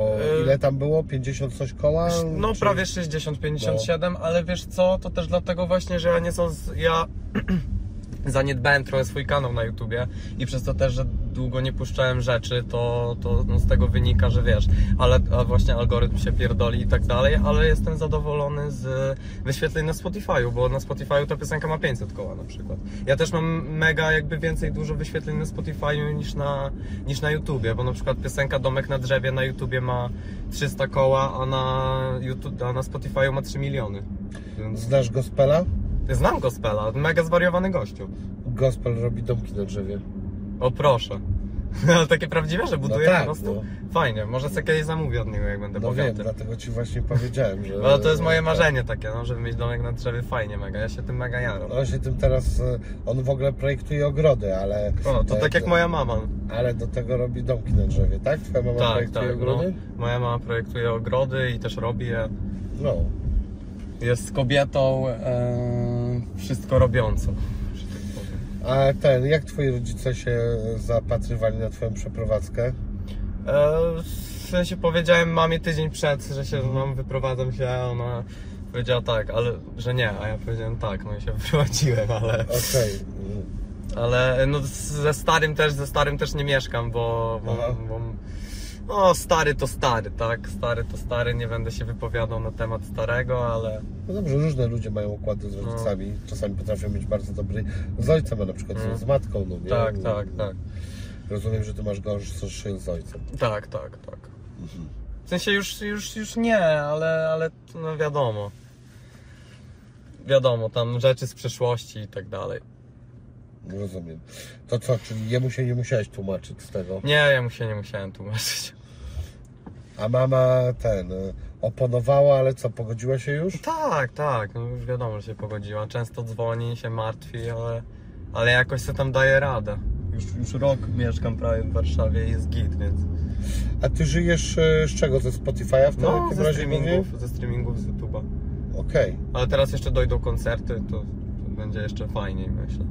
Bo E, ile tam było? 50 coś koła? No Czy- prawie 60-57, ale wiesz co, to też dlatego właśnie, że ja nie są, z- ja zaniedbałem trochę swój kanał na YouTubie i przez to też, że długo nie puszczałem rzeczy, to, to no z tego wynika, że wiesz, ale właśnie algorytm się pierdoli i tak dalej, ale jestem zadowolony z wyświetleń na Spotify'u, bo na Spotify'u ta piosenka ma 500 koła na przykład. Ja też mam mega jakby więcej dużo wyświetleń na Spotify'u niż na, niż na YouTubie, bo na przykład piosenka Domek na drzewie na YouTubie ma 300 koła, a na, YouTube, a na Spotify'u ma 3 miliony. Więc Znasz gospela? Znam gospela, mega zwariowany gościu. Gospel robi domki na drzewie. O proszę. Ale takie prawdziwe, że buduje tak, po prostu? no. Fajnie, może sobie kiedyś zamówię od niego, jak będę No wiem, bogaty. dlatego ci właśnie powiedziałem, że... No to jest moje tak. marzenie takie, no, żeby mieć domek na drzewie fajnie mega, ja się tym mega jaram. On się tym teraz, e, on w ogóle projektuje ogrody, ale... O, to e, tak jak moja mama. Ale do tego robi domki na drzewie, tak? Twoja mama Tak, projektuje tak, no. ogrody? Moja mama projektuje ogrody i też robi je. No. jest kobietą e, wszystko robiącą. że tak powiem. A ten, jak twoi rodzice się zapatrywali na twoją przeprowadzkę? E, w sensie powiedziałem mamie tydzień przed, że się mam, wyprowadzam się, a ona powiedziała tak, ale że nie, a ja powiedziałem tak, no i się wyprowadziłem, ale, Okej. ale no ze starym też, ze starym też nie mieszkam, bo, bo, Aha. bo no stary to stary, tak, stary to stary, nie będę się wypowiadał na temat starego, ale No dobrze, różne ludzie mają układy z No. rodzicami. Czasami potrafią mieć bardzo dobry z ojcem, a na przykład Mm. z matką, no nie? tak, tak, tak, Rozumiem, że ty masz gorszy z ojcem. tak, tak, tak. W sensie już, już, już nie, ale, ale no wiadomo. Wiadomo, tam rzeczy z przeszłości i tak dalej. Rozumiem. To co, czyli jemu się nie musiałeś tłumaczyć z tego? Nie, ja mu się nie musiałem tłumaczyć. A mama ten, y, oponowała, ale co, pogodziła się już? Tak, tak, no już wiadomo, że się pogodziła. Często dzwoni, się martwi, ale, ale jakoś sobie tam daje radę. Już, już rok mieszkam prawie w Warszawie i jest git, więc... A ty żyjesz y, z czego? Ze Spotify'a w No, takim ze razie streamingów, ze streamingów z YouTube'a. Okej. Ale teraz jeszcze dojdą koncerty, to, to będzie jeszcze fajniej, myślę.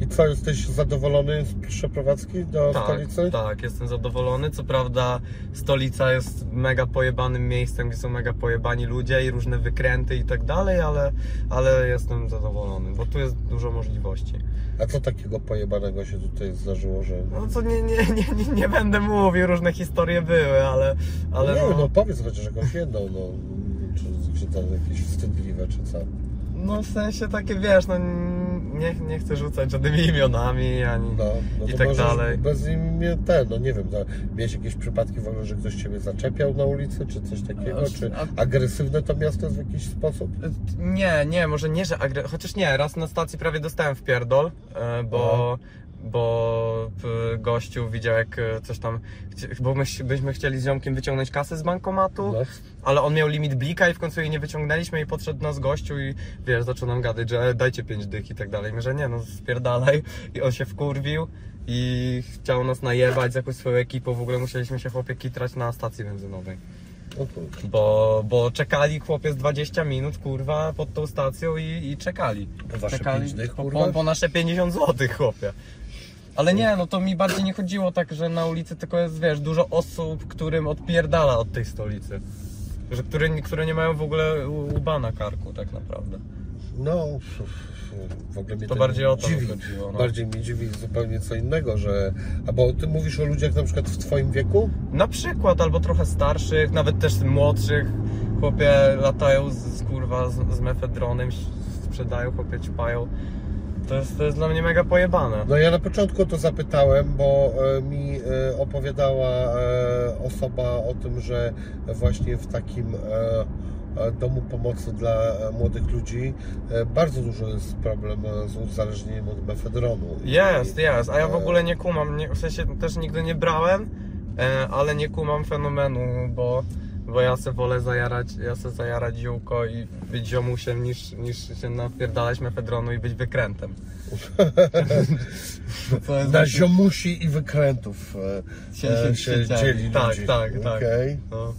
I co, jesteś zadowolony z przeprowadzki do Tak, stolicy? tak, jestem zadowolony. Co prawda stolica jest mega pojebanym miejscem, gdzie są mega pojebani ludzie i różne wykręty i tak dalej, ale, ale jestem zadowolony, bo tu jest dużo możliwości. A co takiego pojebanego się tutaj zdarzyło, że... No co nie, nie, nie, nie, nie będę mówił, różne historie były, ale, ale nie, no, no powiedz chociaż jakąś jedną, no. Czy, czy to jakieś wstydliwe, czy co? No w sensie takie wiesz, no nie, nie chcę rzucać żadnymi imionami ani No, no i tak dalej. Bez imię ten, no nie wiem, no, miałeś jakieś przypadki w ogóle, że ktoś ciebie zaczepiał na ulicy, czy coś takiego, A- czy a- agresywne to miasto jest w jakiś sposób? Nie, nie, może nie, że agre... Chociaż nie, raz na stacji prawie dostałem w pierdol, e, bo, bo p- gościu widział jak e, coś tam, bo my, byśmy chcieli z ziomkiem wyciągnąć kasę z bankomatu, No. ale on miał limit blika i w końcu jej nie wyciągnęliśmy i podszedł nas gościu i wiesz, zaczął nam gadać, że dajcie pięć dych i tak dalej. My, że nie, no spierdalaj i on się wkurwił i chciał nas najebać z jakąś swoją ekipą, w ogóle musieliśmy się chłopie kitrać na stacji benzynowej. Bo, bo czekali chłopiec 20 minut, kurwa, pod tą stacją i, i czekali. Po wasze czekali dych, po, po nasze 50 zł, chłopie. Ale nie, no to mi bardziej nie chodziło tak, że na ulicy tylko jest, wiesz, dużo osób, którym odpierdala od tej stolicy. Że, które, które nie mają w ogóle łba na karku, tak naprawdę. No, w ogóle mnie To bardziej o to dziwi. chodziło, no. Bardziej mnie dziwi zupełnie co innego, że... A bo ty mówisz o ludziach na przykład w twoim wieku? Na przykład, albo trochę starszych, nawet też młodszych. Chłopie latają z, z kurwa, z, z mefedronem, sprzedają, chłopie ćpają. To jest, to jest dla mnie mega pojebane. No ja na początku to zapytałem, bo e, mi e, opowiadała e, osoba o tym, że właśnie w takim e, domu pomocy dla młodych ludzi e, bardzo dużo jest problem z uzależnieniem od mefedronu. Jest, jest, a ja w ogóle nie kumam, nie, w sensie też nigdy nie brałem, e, ale nie kumam fenomenu, bo, bo ja se wolę zajarać, ja se zajarać ziółko i być ziomusiem niż, niż się napierdalać mefedronu i być wykrętem. To jest Na właśnie- ziomusi i wykrętów e, Się- e, się- się się dzieli dzieli. Tak, ludzi. tak, tak. Okej. no.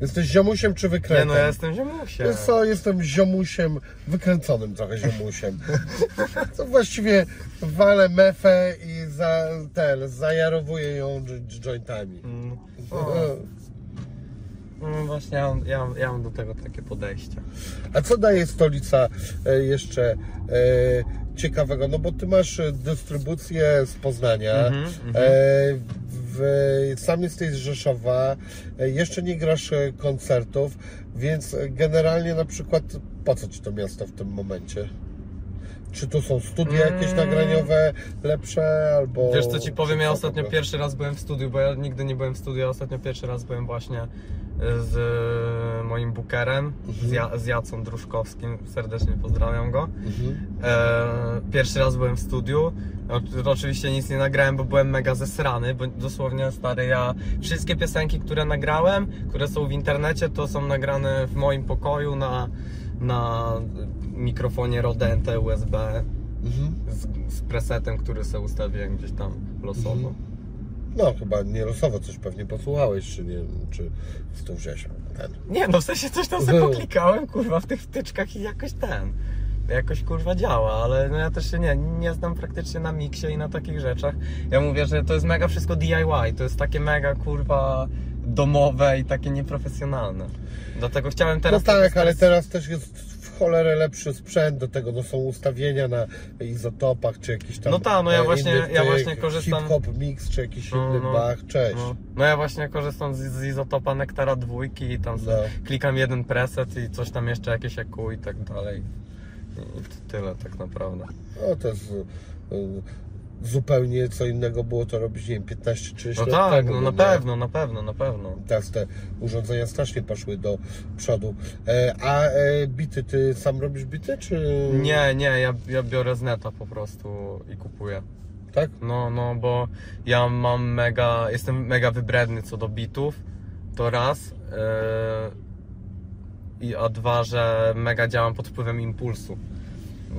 Jesteś ziomusiem czy Nie wykrętem? no, ja jestem ziomusiem. Wiesz co, jestem ziomusiem, wykręconym trochę ziomusiem. To właściwie walę mefę i za, ten, zajarowuję ją dż- jointami. Mm, o, no właśnie, ja, mam- ja, mam- ja mam do tego takie podejście. A co daje stolica e, jeszcze e, ciekawego? No bo ty masz e, dystrybucję z Poznania, Mhm, e, w, sam jesteś z Rzeszowa, e, jeszcze nie grasz koncertów, więc generalnie na przykład po co ci to miasto w tym momencie? Czy tu są studia jakieś Mm. nagraniowe lepsze, albo... Wiesz co ci powiem, ja ostatnio tego? pierwszy raz byłem w studiu, bo ja nigdy nie byłem w studiu, a ostatnio pierwszy raz byłem właśnie z y, moim bookerem, z, ja, z Jacą Druszkowskim, serdecznie pozdrawiam go. Mhm. E, pierwszy raz byłem w studiu. O- Oczywiście nic nie nagrałem, bo byłem mega zesrany, bo dosłownie stary ja wszystkie piosenki, które nagrałem, które są w internecie, to są nagrane w moim pokoju na, na mikrofonie Rodente USB Mhm. z, z presetem, który sobie ustawiłem gdzieś tam losowo. No, chyba nie losowo coś pewnie posłuchałeś, czy nie, czy z tą wziąłeś ten. Nie, no w sensie coś tam sobie No. poklikałem, kurwa, w tych wtyczkach i jakoś ten. Jakoś kurwa działa, ale no ja też się nie, nie znam praktycznie na miksie i na takich rzeczach. Ja mówię, że to jest mega wszystko DIY, to jest takie mega kurwa domowe i takie nieprofesjonalne. Dlatego chciałem No teraz. tak, ale teraz też jest w cholerę lepszy sprzęt do tego, no są ustawienia na izotopach, czy jakiś tam No tak, no ja e, właśnie- ja właśnie korzystam- Hip-hop mix, czy jakiś No, inny no, bach, cześć. No, no ja właśnie korzystam z, z izotopa Nektara dwójki i tam sobie No. klikam jeden preset i coś tam jeszcze jakieś EQ i tak dalej. I to tyle tak naprawdę. No to jest e, zupełnie co innego było to robić, nie wiem, 15-30 No lat tak, temu. no na nie? pewno, na pewno, na pewno. Teraz te urządzenia strasznie poszły do przodu. E, a e, bity, ty sam robisz bity, czy... Nie, nie, ja, ja biorę z neta po prostu i kupuję. Tak? No, no, bo ja mam mega, jestem mega wybredny co do bitów, to raz. Yy, I a dwa, że mega działam pod wpływem impulsu.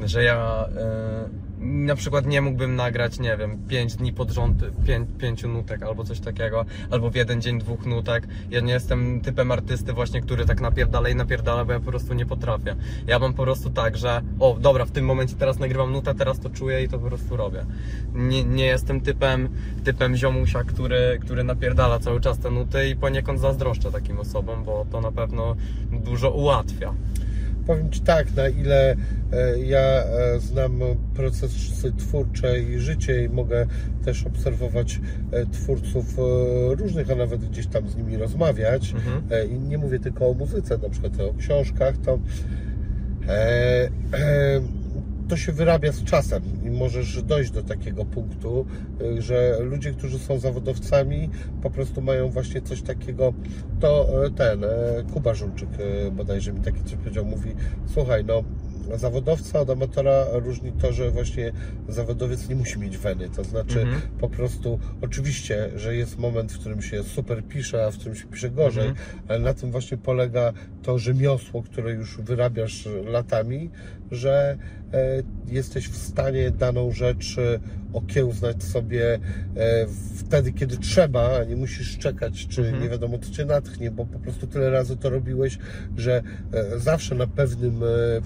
Że ja yy, na przykład nie mógłbym nagrać, nie wiem, 5 dni pod rząd 5, pięciu nutek albo coś takiego, albo w jeden dzień dwóch nutek. Ja nie jestem typem artysty właśnie, który tak napierdala i napierdala, bo ja po prostu nie potrafię. Ja mam po prostu tak, że o, dobra, w tym momencie teraz nagrywam nutę, teraz to czuję i to po prostu robię. Nie, nie jestem typem, typem ziomusia, który, który napierdala cały czas te nuty i poniekąd zazdroszczę takim osobom, bo to na pewno dużo ułatwia. Powiem Ci tak, na ile e, ja e, znam procesy twórcze i życie i mogę też obserwować e, twórców różnych, a nawet gdzieś tam z nimi rozmawiać. Mhm. I nie mówię tylko o muzyce, na przykład o książkach, to e, e, to się wyrabia z czasem i możesz dojść do takiego punktu, e, że ludzie, którzy są zawodowcami, po prostu mają właśnie coś takiego. To e, ten e, Kuba Żulczyk bodajże mi taki coś powiedział, mówi: Słuchaj, no. Zawodowca od amatora różni to, że właśnie zawodowiec nie musi mieć weny. To znaczy, Mhm. po prostu, oczywiście, że jest moment, w którym się super pisze, a w którym się pisze gorzej, Mhm. ale na tym właśnie polega to rzemiosło, które już wyrabiasz latami, że e, jesteś w stanie daną rzecz e, okiełznać sobie e, wtedy, kiedy trzeba, a nie musisz czekać, czy Mhm. nie wiadomo, co cię natchnie, bo po prostu tyle razy to robiłeś, że zawsze na pewnym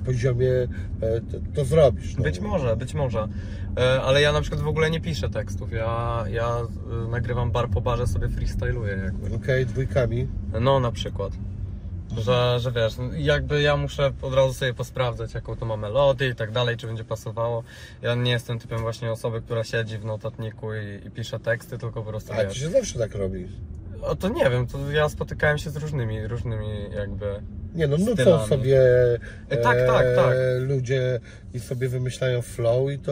poziomie to, zrobisz. no. Być może, być może. Ale ja na przykład w ogóle nie piszę tekstów. Ja, ja nagrywam bar po barze, sobie freestyluję jakby. Okej, dwójkami. No na przykład. Że, że wiesz, jakby ja muszę od razu sobie posprawdzać, jaką to ma melodię i tak dalej, czy będzie pasowało. Ja nie jestem typem właśnie osoby, która siedzi w notatniku i, i pisze teksty, tylko po prostu A wiesz. się zawsze tak robi. O to nie wiem, to ja spotykałem się z różnymi, różnymi jakby. Nie no, nucą stylami. sobie E, tak, tak, tak. ludzie i sobie wymyślają flow i to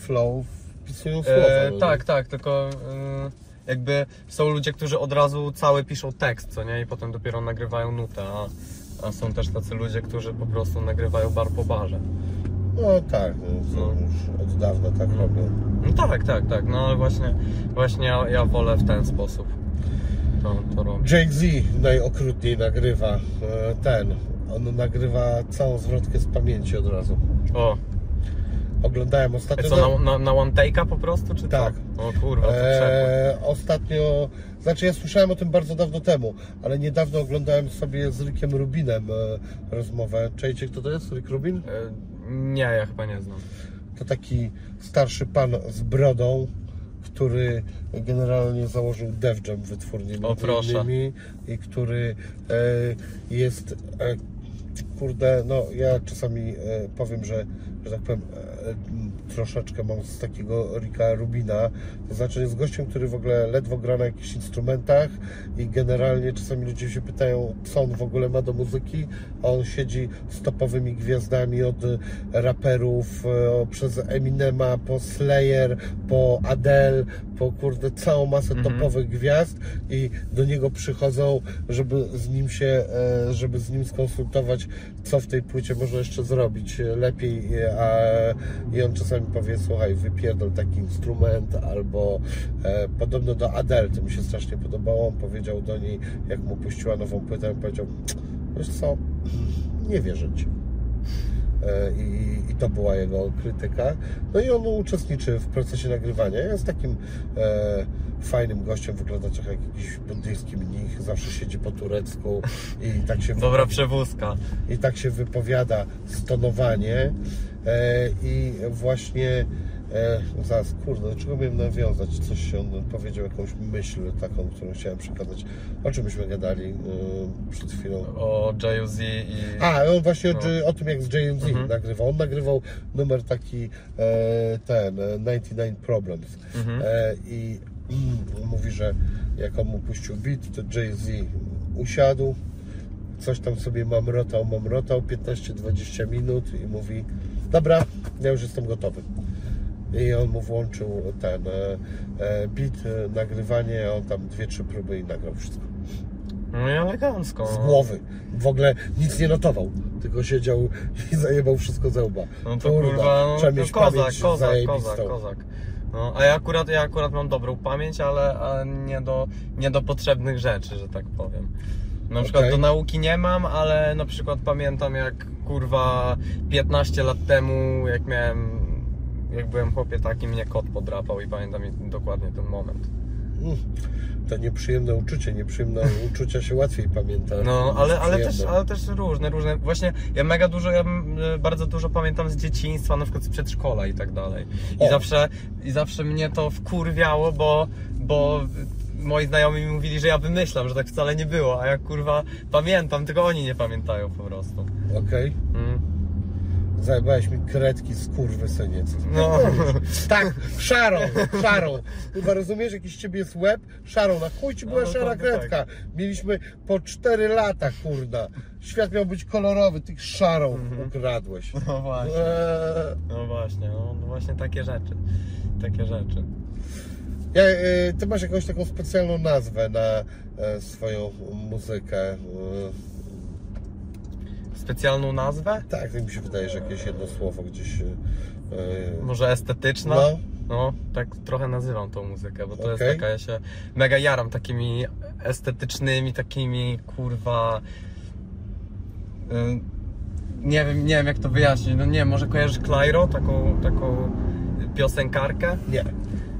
flow wpisują słowa. E, no. tak, tak, tylko e, jakby są ludzie, którzy od razu cały piszą tekst, co nie? I potem dopiero nagrywają nutę, a, a są też tacy ludzie, którzy po prostu nagrywają bar po barze. No tak, no, to No. już od dawna tak robią. No tak, tak, tak, no ale właśnie, właśnie ja, ja wolę w ten sposób to, to robić. Jay-Z najokrutniej nagrywa e, ten. On nagrywa całą zwrotkę z pamięci od razu. O, Oglądałem ostatnio. co, na, na, na one take'a po prostu, czy Tak. O kurwa, to przerwę. E, ostatnio, znaczy ja słyszałem o tym bardzo dawno temu, ale niedawno oglądałem sobie z Rickiem Rubinem e, rozmowę. Czajcie, kto to jest? Rick Rubin? E, nie, ja chyba nie znam. To taki starszy pan z brodą, który generalnie założył Def Jam wytwórnię innymi i który e, jest e, kurde, no ja czasami e, powiem, że, że tak powiem e, troszeczkę mam z takiego Rika Rubina, to znaczy jest gościem, który w ogóle ledwo gra na jakichś instrumentach i generalnie czasami ludzie się pytają, co on w ogóle ma do muzyki, a on siedzi z topowymi gwiazdami od raperów, e, przez Eminema, po Slayer, po Adele, po kurde całą masę Mhm. topowych gwiazd i do niego przychodzą, żeby z nim się, e, żeby z nim skonsultować, co w tej płycie można jeszcze zrobić e, lepiej, e, a, i on czasami powie, słuchaj, wypierdol taki instrument, albo e, podobno do Adele, to mi się strasznie podobało, on powiedział do niej, jak mu puściła nową płytę, on powiedział, wiesz co, nie wierzę ci. e, i, i to była jego krytyka. No i on uczestniczy w procesie nagrywania. Jest takim e, fajnym gościem, wygląda trochę jak jakiś buddyjski mnich, zawsze siedzi po turecku i tak się Dobra przewózka. i tak się wypowiada stonowanie e, i właśnie e, zaraz, kurde, do czego miałem nawiązać? Coś się on powiedział, jakąś myśl taką, którą chciałem przekazać. O czym myśmy gadali e, przed chwilą? O Jay-Z i... A, on właśnie No. o, o tym, jak z Jay-Z Mhm. nagrywał. On nagrywał numer taki, e, ten, e, 99 Problems. Mhm. E, I mówi, że jak on mu puścił beat, to Jay-Z usiadł, coś tam sobie mamrotał, mamrotał, 15-20 minut i mówi, dobra, ja już jestem gotowy. I on mu włączył ten e, e, beat, e, nagrywanie, on tam dwie, trzy próby i nagrał wszystko No i elegancko. z głowy. W ogóle nic nie notował, tylko siedział i zajebał wszystko ze łba. No to Kurwa, kurwa, no, trzeba mieć kozak, pamięć kozak, kozak, kozak. No, a ja akurat, ja akurat mam dobrą pamięć, ale, ale nie, do, nie do potrzebnych rzeczy, że tak powiem. Na przykład Okej. do nauki nie mam, ale na przykład pamiętam jak kurwa 15 lat temu, jak miałem, jak byłem chłopie taki, mnie kot podrapał i pamiętam dokładnie ten moment. Mm, To nieprzyjemne uczucie, nieprzyjemne uczucia się łatwiej pamięta. No, ale, ale, też, ale też różne, różne. Właśnie ja mega dużo, ja mm, bardzo dużo pamiętam z dzieciństwa, na przykład z przedszkola i tak dalej. I O. zawsze, i zawsze mnie to wkurwiało, bo, bo moi znajomi mi mówili, że ja wymyślam, że tak wcale nie było, a ja kurwa pamiętam, tylko oni nie pamiętają po prostu. Okej, Mm. Zajebałeś mi kredki z kurwy syniec. No. Tak, szarą, szarą. Chyba rozumiesz, jaki z ciebie jest łeb? Szarą, na chuj ci była No, no szara to kredka. Mieliśmy po 4 lata, kurda. Świat miał być kolorowy, ty szarą Mhm. ukradłeś. No właśnie. Eee, No właśnie, no, no właśnie takie rzeczy. Takie rzeczy. Ja, e, ty masz jakąś taką specjalną nazwę na e, swoją muzykę. E, Specjalną nazwę? Tak, tak mi się wydaje, że jakieś jedno słowo gdzieś. e, Może estetyczna? No. No, tak trochę nazywam tą muzykę, bo to jest Okej. taka, ja się mega jaram takimi estetycznymi, takimi kurwa. y, Nie wiem, nie wiem jak to wyjaśnić. No nie, może kojarzysz Clairo, taką, taką piosenkarkę? Nie.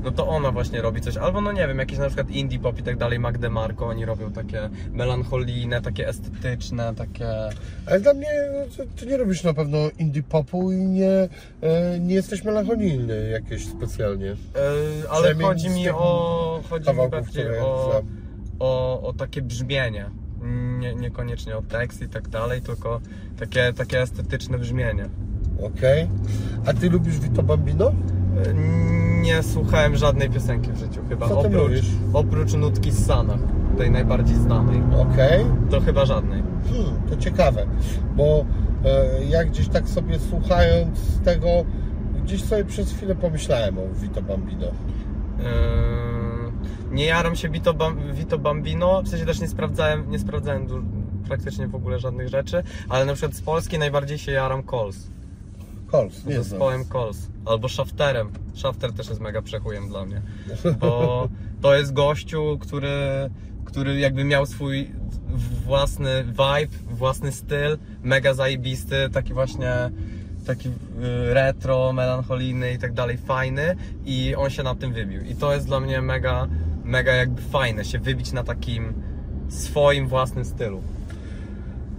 No to ona właśnie robi coś, albo no nie wiem, jakieś na przykład indie pop i tak dalej, Magdę Marko, oni robią takie melancholijne, takie estetyczne, takie... Ale dla mnie no, ty, nie robisz na pewno indie popu i nie, e, nie jesteś melancholijny jakieś specjalnie. Yy, ale chodzi mi o, chodzi mi bardziej o, o, o takie brzmienie. Nie, niekoniecznie o tekst i tak dalej, tylko takie, takie estetyczne brzmienie. Okej. A ty lubisz Vito Bambino? Nie słuchałem żadnej piosenki w życiu chyba, Co ty oprócz, mówisz? oprócz nutki z Sanach, tej najbardziej znanej. Okej. To chyba żadnej. Hmm, to ciekawe, bo e, ja gdzieś tak sobie słuchając tego, gdzieś sobie przez chwilę pomyślałem o Vito Bambino. Yy, nie jaram się Vito, Bam, Vito Bambino, w sensie też nie sprawdzałem, nie sprawdzałem du- praktycznie w ogóle żadnych rzeczy, ale na przykład z Polski najbardziej się jaram Cols. Kols, nie znam. zespołem Cols. Albo Shafterem. Shafter też jest mega przechujem dla mnie. Bo to jest gościu, który, który jakby miał swój własny vibe, własny styl, mega zajebisty, taki właśnie taki y, retro, melancholijny i tak dalej, fajny i on się na tym wybił. I to jest dla mnie mega, mega jakby fajne, się wybić na takim swoim własnym stylu.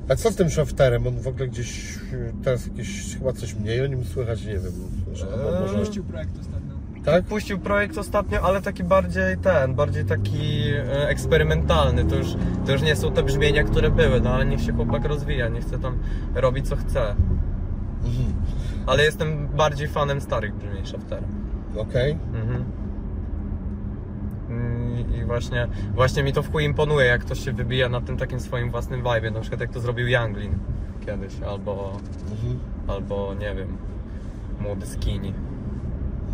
A co z tym Shafterem? On w ogóle gdzieś e, teraz jakieś chyba coś mniej o nim słychać, nie wiem. Że Eee, może... Puścił projekt ostatnio. Tak? Puścił projekt ostatnio, ale taki bardziej ten, bardziej taki e, eksperymentalny. To już, to już nie są te brzmienia, które były, no ale niech się chłopak rozwija, niech chce tam robić co chce. Mhm. Ale jestem bardziej fanem starych brzmień Shaftera. Okej. Mhm. I właśnie, właśnie mi to w chuj imponuje, jak ktoś się wybija na tym takim swoim własnym vibe, na przykład jak to zrobił Younglin kiedyś, albo, Mhm. albo nie wiem, młody Skinny.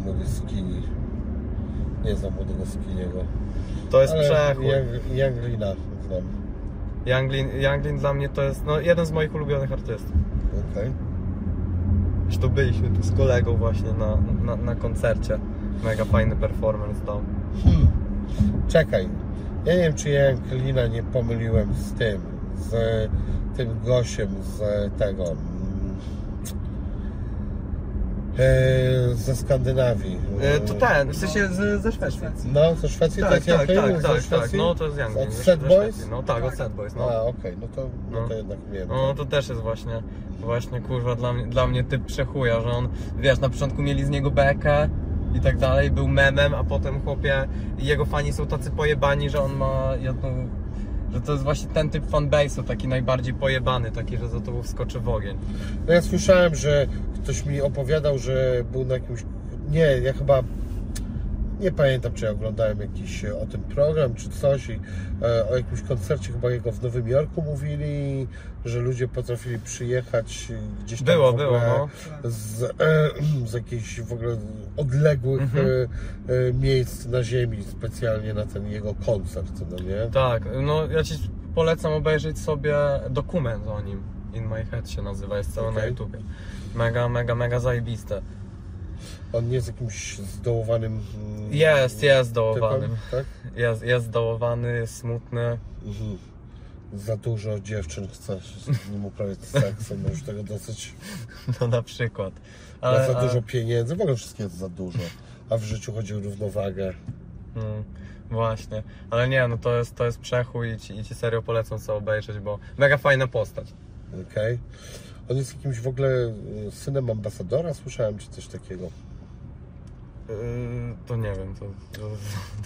Młody Skinny. Nie znam młodego Skiniego. To jest Ale przechód. Young- Younglina znam. Younglin, Younglin dla mnie to jest no, jeden z moich ulubionych artystów. Okej. Zresztą byliśmy tu z kolegą właśnie na, na, na koncercie. Mega fajny performance dał. Hmm. Czekaj. Ja nie wiem, czy ja Younglina nie pomyliłem z tym, z tym gościem z tego. mm, E, ze Skandynawii. E, To ten, w sensie z, ze Szwecji. No, ze Szwecji Tak, tak, tak, tak, tak, no to jest Janke. Od Sad Boys? No tak, od Sad Boys, no. A, okej, no to, no No. to jednak wiem. No to też jest właśnie, właśnie kurwa dla mnie, dla mnie typ przechuja, że on, wiesz, na początku mieli z niego bekę i tak dalej, był memem, a potem chłopie, jego fani są tacy pojebani, że on ma jedną, że to jest właśnie ten typ fanbase'u, taki najbardziej pojebany, taki, że za to wskoczy w ogień. No ja słyszałem, że ktoś mi opowiadał, że był na jakimś. Nie, ja chyba. Nie pamiętam, czy ja oglądałem jakiś e, o tym program, czy coś i e, o jakimś koncercie chyba jego w Nowym Jorku mówili, że ludzie potrafili przyjechać gdzieś tam Było, w ogóle było, no. z, e, z jakichś w ogóle odległych Mhm. e, miejsc na ziemi specjalnie na ten jego koncert, no nie? Tak, no ja Ci polecam obejrzeć sobie dokument o nim, In My Head się nazywa, jest cały na Okej. YouTubie. Mega, mega, mega zajebiste. On nie jest jakimś zdołowanym mm, Jest, jest dołowanym. typem, tak? Jest, jest dołowany, jest smutny. Mhm. Za dużo dziewczyn chce z nim uprawiać seks, już tego dosyć. No na przykład. Ale, za dużo pieniędzy, w ogóle wszystkiego jest za dużo. A w życiu chodzi o równowagę. Mm, właśnie. Ale nie, no to jest, to jest przechój i ci, i ci serio polecam sobie obejrzeć, bo mega fajna postać. Okej? On jest jakimś w ogóle y, synem ambasadora, słyszałem, czy coś takiego. Yy, to nie wiem, to, to,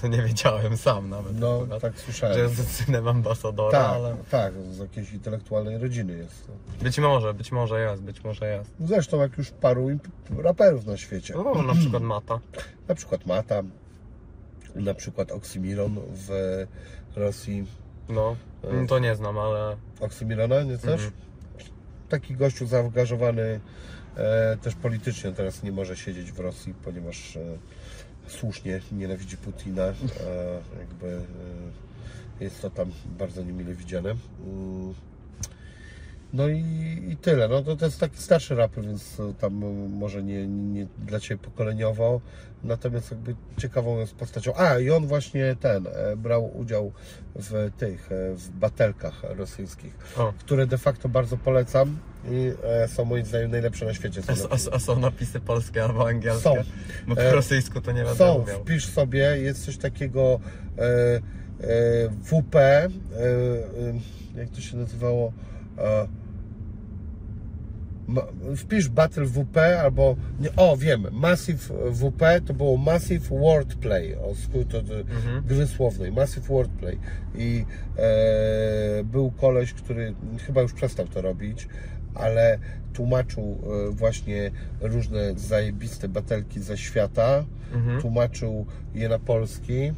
to nie wiedziałem sam nawet. No, akurat, tak Że słyszałem. jest synem ambasadora, Tak, ale tak, z jakiejś intelektualnej rodziny jest. być może, być może jest, być może jest. Zresztą jak już paru raperów na świecie. No, na przykład Mata. Na przykład Mata, na przykład Oksimiron w Rosji. No, mm, to nie znam, ale Oksymirona, nie znasz? Mhm. Taki gościu zaangażowany też politycznie teraz nie może siedzieć w Rosji, ponieważ e, słusznie nienawidzi Putina. E, jakby e, jest to tam bardzo niemile widziane. Mm. No i, i tyle. No to, to jest taki starszy raper, więc e, tam e, może nie, nie dla Ciebie pokoleniowo. Natomiast jakby ciekawą jest postacią. A i on właśnie ten e, brał udział w tych, e, w batelkach rosyjskich, o. które de facto bardzo polecam i e, są moim zdaniem najlepsze na świecie. A, Są, a, a są napisy polskie albo angielskie? Są. Bo po E, rosyjsku to nie będę są, umiał. wpisz sobie, jest coś takiego e, e, WP, e, e, jak to się nazywało? E, wpisz Battle WP albo, nie, o wiem, Massive WP to było Massive Wordplay, o skrót od Mhm. gry słownej, Massive Wordplay i e, był koleś, który chyba już przestał to robić, ale tłumaczył e, właśnie różne zajebiste batelki ze świata, Mhm. tłumaczył je na polski.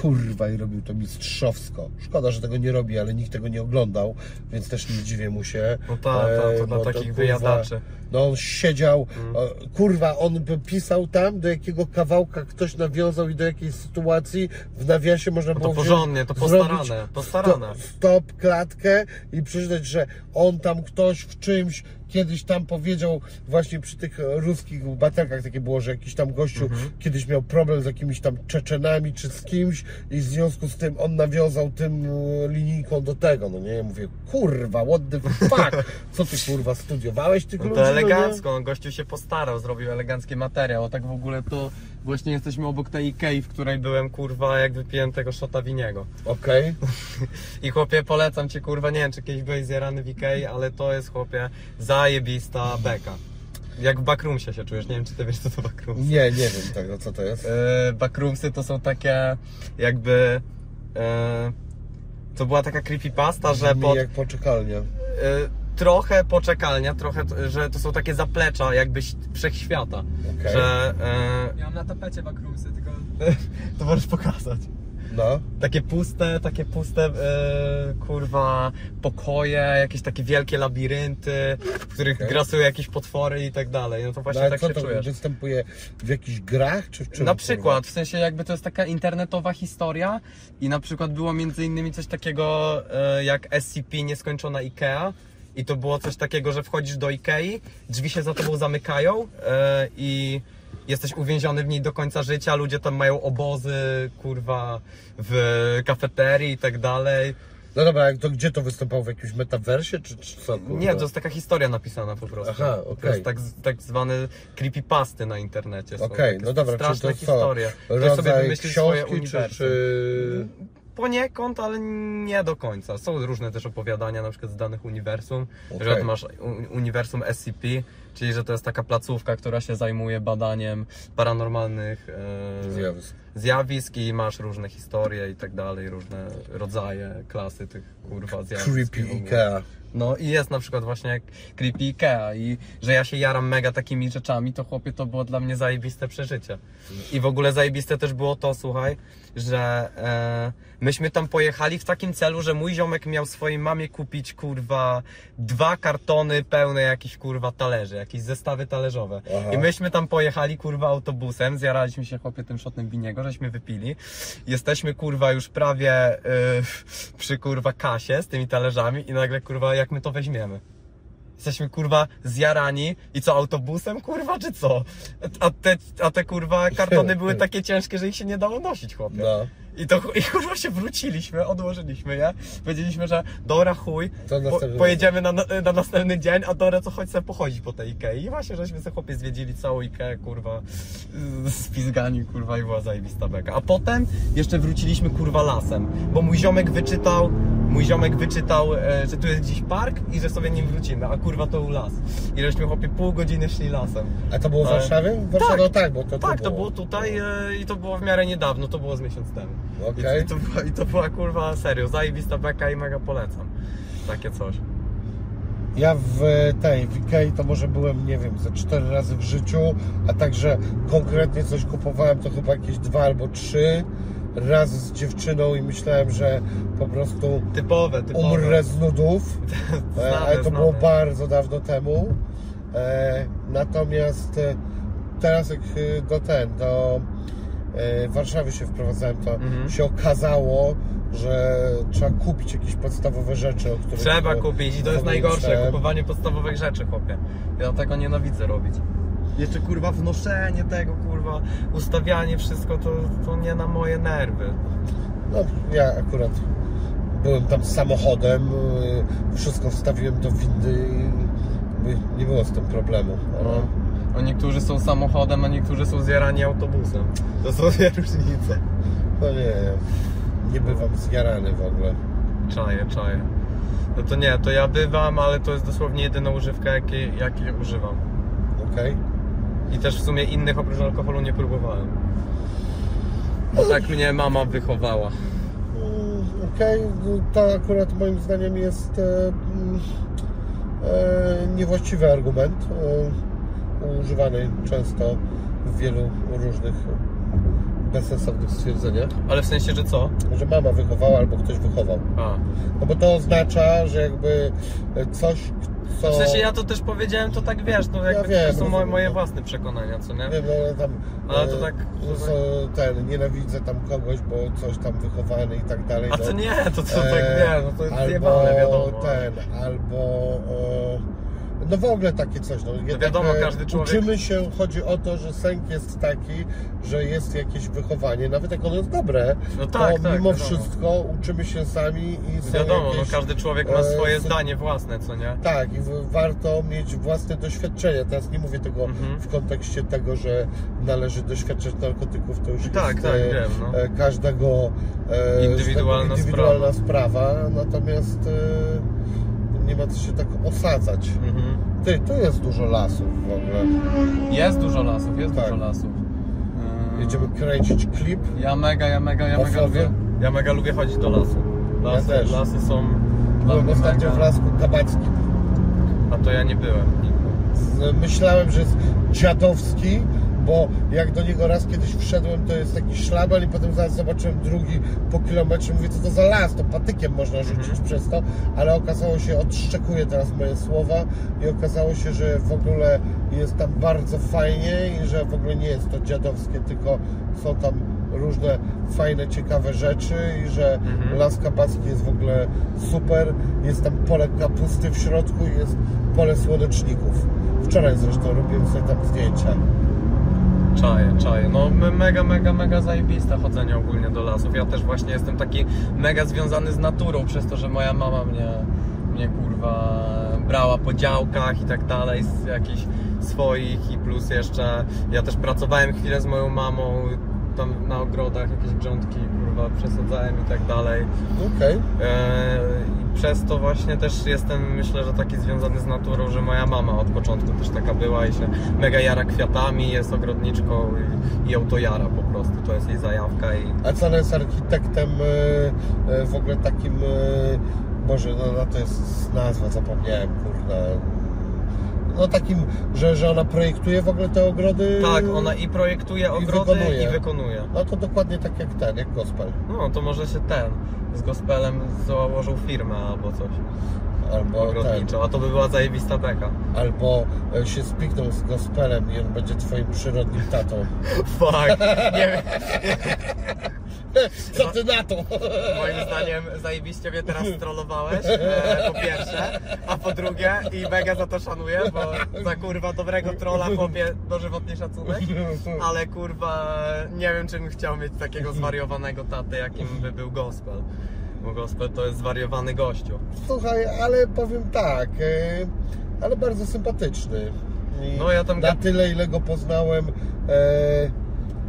Kurwa, i robił to mistrzowsko. Szkoda, że tego nie robi, ale nikt tego nie oglądał, więc też nie dziwię mu się. No tak, tak, to E, dla bo takich kurwa, wyjadaczy. No on siedział, Mm. kurwa, on pisał tam, do jakiego kawałka ktoś nawiązał i do jakiej sytuacji w nawiasie można No było to porządnie, to postarane, postarane. sto- Stop, klatkę i przeczytać, że on tam ktoś w czymś kiedyś tam powiedział właśnie przy tych ruskich batelkach takie było, że jakiś tam gościu Mhm. kiedyś miał problem z jakimiś tam Czeczenami czy z kimś i w związku z tym on nawiązał tym e, linijką do tego, no nie, Ja mówię, kurwa, what the fuck, co ty kurwa studiowałeś tych No ludzi, to? Elegancko, no, gościu się postarał, zrobił elegancki materiał, a tak w ogóle to właśnie jesteśmy obok tej Ikei, w której byłem kurwa jak wypiłem tego szota winiego. Okej, I chłopie polecam Cię kurwa, nie wiem czy kiedyś byłeś zjarany w Ikei, ale to jest chłopie zajebista beka. Jak w backroomsie się czujesz, nie wiem czy Ty wiesz co to backroomsy. nie, nie wiem tego, co to jest. E, backroomsy to są takie jakby... E, to była taka creepypasta, że Brzmi pod, jak poczekalnia. Y, trochę poczekalnia, trochę, że to są takie zaplecza jakbyś wszechświata, Okej. że Ja mam na tapecie backroomsy, tylko to możesz pokazać. No, Takie puste, takie puste, y, kurwa, pokoje, jakieś takie wielkie labirynty, w których Okej. grasują jakieś potwory i tak dalej. No to no właśnie ale tak co się to czujesz. występuje w jakichś grach, czy w czym? Na kurwa? przykład, w sensie jakby to jest taka internetowa historia i na przykład było między innymi coś takiego e, jak SCP Nieskończona IKEA i to było coś takiego, że wchodzisz do Ikei, drzwi się za tobą zamykają e, i jesteś uwięziony w niej do końca życia, ludzie tam mają obozy, kurwa, w kafeterii i tak dalej. No dobra, jak to gdzie to występowało? W jakimś metaversie, czy, czy co? kurwa? Nie, to jest taka historia napisana po prostu. Aha, To okej. jest tak, tak zwane creepypasty na internecie. Okej, takie no dobra, straszne to co? historie. Ktoś sobie Rodzaj wymyślił swoje książki, czy, uniwersum. czy... Poniekąd, ale nie do końca. Są różne też opowiadania, na przykład z danych uniwersum, Okej. że masz uniwersum SCP, czyli że to jest taka placówka, która się zajmuje badaniem paranormalnych e, Zjawisk. zjawisk i masz różne historie i tak dalej, różne rodzaje, klasy tych kurwa zjawisk. Creepy. Ikea. No i jest na przykład właśnie Creepy Ikea i że ja się jaram mega takimi rzeczami, to chłopie to było dla mnie zajebiste przeżycie. I w ogóle zajebiste też było to, słuchaj, że e, myśmy tam pojechali w takim celu, że mój ziomek miał swojej mamie kupić kurwa dwa kartony pełne jakichś kurwa talerzy, jakieś zestawy talerzowe. Aha. I myśmy tam pojechali kurwa autobusem, zjaraliśmy się chłopie tym shotnym winiego, żeśmy wypili. Jesteśmy kurwa już prawie y, przy kurwa kasie z tymi talerzami i nagle kurwa jak my to weźmiemy. Jesteśmy kurwa zjarani i co autobusem kurwa czy co? A te, a te kurwa kartony były takie ciężkie, że ich się nie dało nosić chłopie. No. I to i kurwa się wróciliśmy, odłożyliśmy je. Powiedzieliśmy, że dobra chuj, To po, następny pojedziemy na, na następny dzień, a dobra co chodź sobie pochodzić po tej Ikei. I właśnie żeśmy sobie chłopie zwiedzili całą Ikeę, kurwa, z- z pizgani, kurwa i była zajebista beka. A potem jeszcze wróciliśmy kurwa lasem, bo mój ziomek wyczytał, mój ziomek wyczytał, e, że tu jest gdzieś park i że sobie nim wrócimy, a kurwa to był las. I żeśmy chłopie pół godziny szli lasem. A to było w Ale- Warszawie? W Warszawie, Tak. no tak, bo to Tak, to było tutaj e, i to było w miarę niedawno, to było z miesiąc temu. Okej. I, i, to, była- I to była kurwa serio, zajebista beka i mega polecam. Takie coś. Ja w tej, w Ikei to może byłem, nie wiem, ze cztery razy w życiu, a także konkretnie coś kupowałem to chyba jakieś dwa albo trzy razy z dziewczyną i myślałem, że po prostu Typowe, typowe. umrę z nudów, e, Znane, ale to znane. było bardzo dawno temu. E, Natomiast e, teraz jak do ten, do e, Warszawy się wprowadzałem, to Mhm. się okazało, że trzeba kupić jakieś podstawowe rzeczy, o których Trzeba e, kupić i to w jest najgorsze, kupowanie podstawowych rzeczy, chłopie. Ja tego nienawidzę robić. Jeszcze kurwa wnoszenie tego, kurwa, ustawianie wszystko, to, to nie na moje nerwy. No, ja akurat byłem tam samochodem, y, wszystko wstawiłem do windy i nie było z tym problemu. No. Ale, A niektórzy są samochodem, a niektórzy są zjarani autobusem. To są dwie różnice. no nie, nie bywam zjarany w ogóle. Czaję, czaję. No to nie, to ja bywam, ale to jest dosłownie jedyna używka, jakiej, jakiej używam. Okej? I też w sumie innych oprócz alkoholu nie próbowałem. Bo tak mnie mama wychowała. Mm, Okej, no to akurat moim zdaniem jest e, mm, e, niewłaściwy argument, e, używany często w wielu różnych bezsensownych stwierdzeniach, Ale w sensie, że co? że mama wychowała albo ktoś wychował. A. No bo to oznacza, że jakby coś, co... W sensie ja to też powiedziałem, to tak wiesz, no jakby wiem, to są moje, moje no. własne przekonania, co nie? Wiem, no ale tam... Ale to e, tak- to co, ten, nienawidzę tam kogoś, bo coś tam wychowany i tak dalej. A no. to nie, to, to E, tak nie, no to jest albo zjebane, wiadomo. ten, albo e, no w ogóle takie coś. No, jednak, wiadomo, e, każdy człowiek- Uczymy się, chodzi o to, że sęk jest taki, że jest jakieś wychowanie, nawet jak ono jest dobre, No to tak, tak, mimo wiadomo. wszystko uczymy się sami i są Wiadomo, jakieś, no każdy człowiek ma e, swoje z- zdanie własne, co nie? Tak, i warto mieć własne doświadczenia. Teraz nie mówię tego Mhm. w kontekście tego, że należy doświadczać narkotyków, to już Tak, jest tak, e, wiem, no. e, każdego e, Indywidualna tak indywidualna sprawa. natomiast e, nie ma co się tak osadzać. Mhm. Ty, tu jest dużo lasów w ogóle. Jest dużo lasów, jest Tak. dużo lasów. Yy, Jedziemy kręcić klip. Ja mega, ja mega, ja mega lubię. Ja mega lubię chodzić do lasu. Lasy, też. lasy są dla Byłem mnie ostatnio mega, w Lasku Kabackim. a to ja nie byłem. Z- Myślałem, że jest dziadowski, bo jak do niego raz kiedyś wszedłem, to jest taki szlaban i potem zaraz zobaczyłem drugi po kilometrze. Mówię, co to za las, to patykiem można rzucić Mhm. przez to, ale okazało się, odszczekuję teraz moje słowa i okazało się, że w ogóle jest tam bardzo fajnie i że w ogóle nie jest to dziadowskie, tylko są tam różne fajne, ciekawe rzeczy i że Mhm. Las Kabacki jest w ogóle super. Jest tam pole kapusty w środku i jest pole słoneczników. Wczoraj zresztą robiłem sobie tam zdjęcia. Czaję, czaję. No me- mega, mega, mega zajebiste chodzenie ogólnie do lasów. Ja też właśnie jestem taki mega związany z naturą, przez to, że moja mama mnie, mnie kurwa brała po działkach i tak dalej, z jakichś swoich i plus jeszcze ja też pracowałem chwilę z moją mamą tam na ogrodach, jakieś grządki kurwa przesadzałem i tak dalej. Okej. E, I przez to właśnie też jestem, myślę, że taki związany z naturą, że moja mama od początku też taka była i się mega jara kwiatami, jest ogrodniczką i, i ją to jara po prostu, to jest jej zajawka i A co ona jest architektem e, e, w ogóle takim, Boże, no, no to jest nazwa, zapomniałem, kurde. No takim, że, że ona projektuje w ogóle te ogrody. tak, ona i projektuje ogrody wykonuje. i wykonuje. No to dokładnie tak jak ten, jak gospel. No to może się ten z gospelem założył firmę albo coś Albo ten, ogrodniczą, a to by była zajebista beka. albo e, się spiknął z gospelem i on będzie twoim przyrodnim tatą. Fuck, nie wiem. Co ty na to? Moim zdaniem zajebiście mnie teraz trollowałeś, e, po pierwsze, a po drugie i mega za to szanuję, bo za kurwa dobrego trolla chłopie dożywotni szacunek, ale kurwa nie wiem czy bym chciał mieć takiego zwariowanego tatę, jakim by był gospel. Bo gospel to jest zwariowany gościu. Słuchaj, ale powiem tak, e, ale bardzo sympatyczny. I No, ja tam Na tyle, ile go poznałem, e,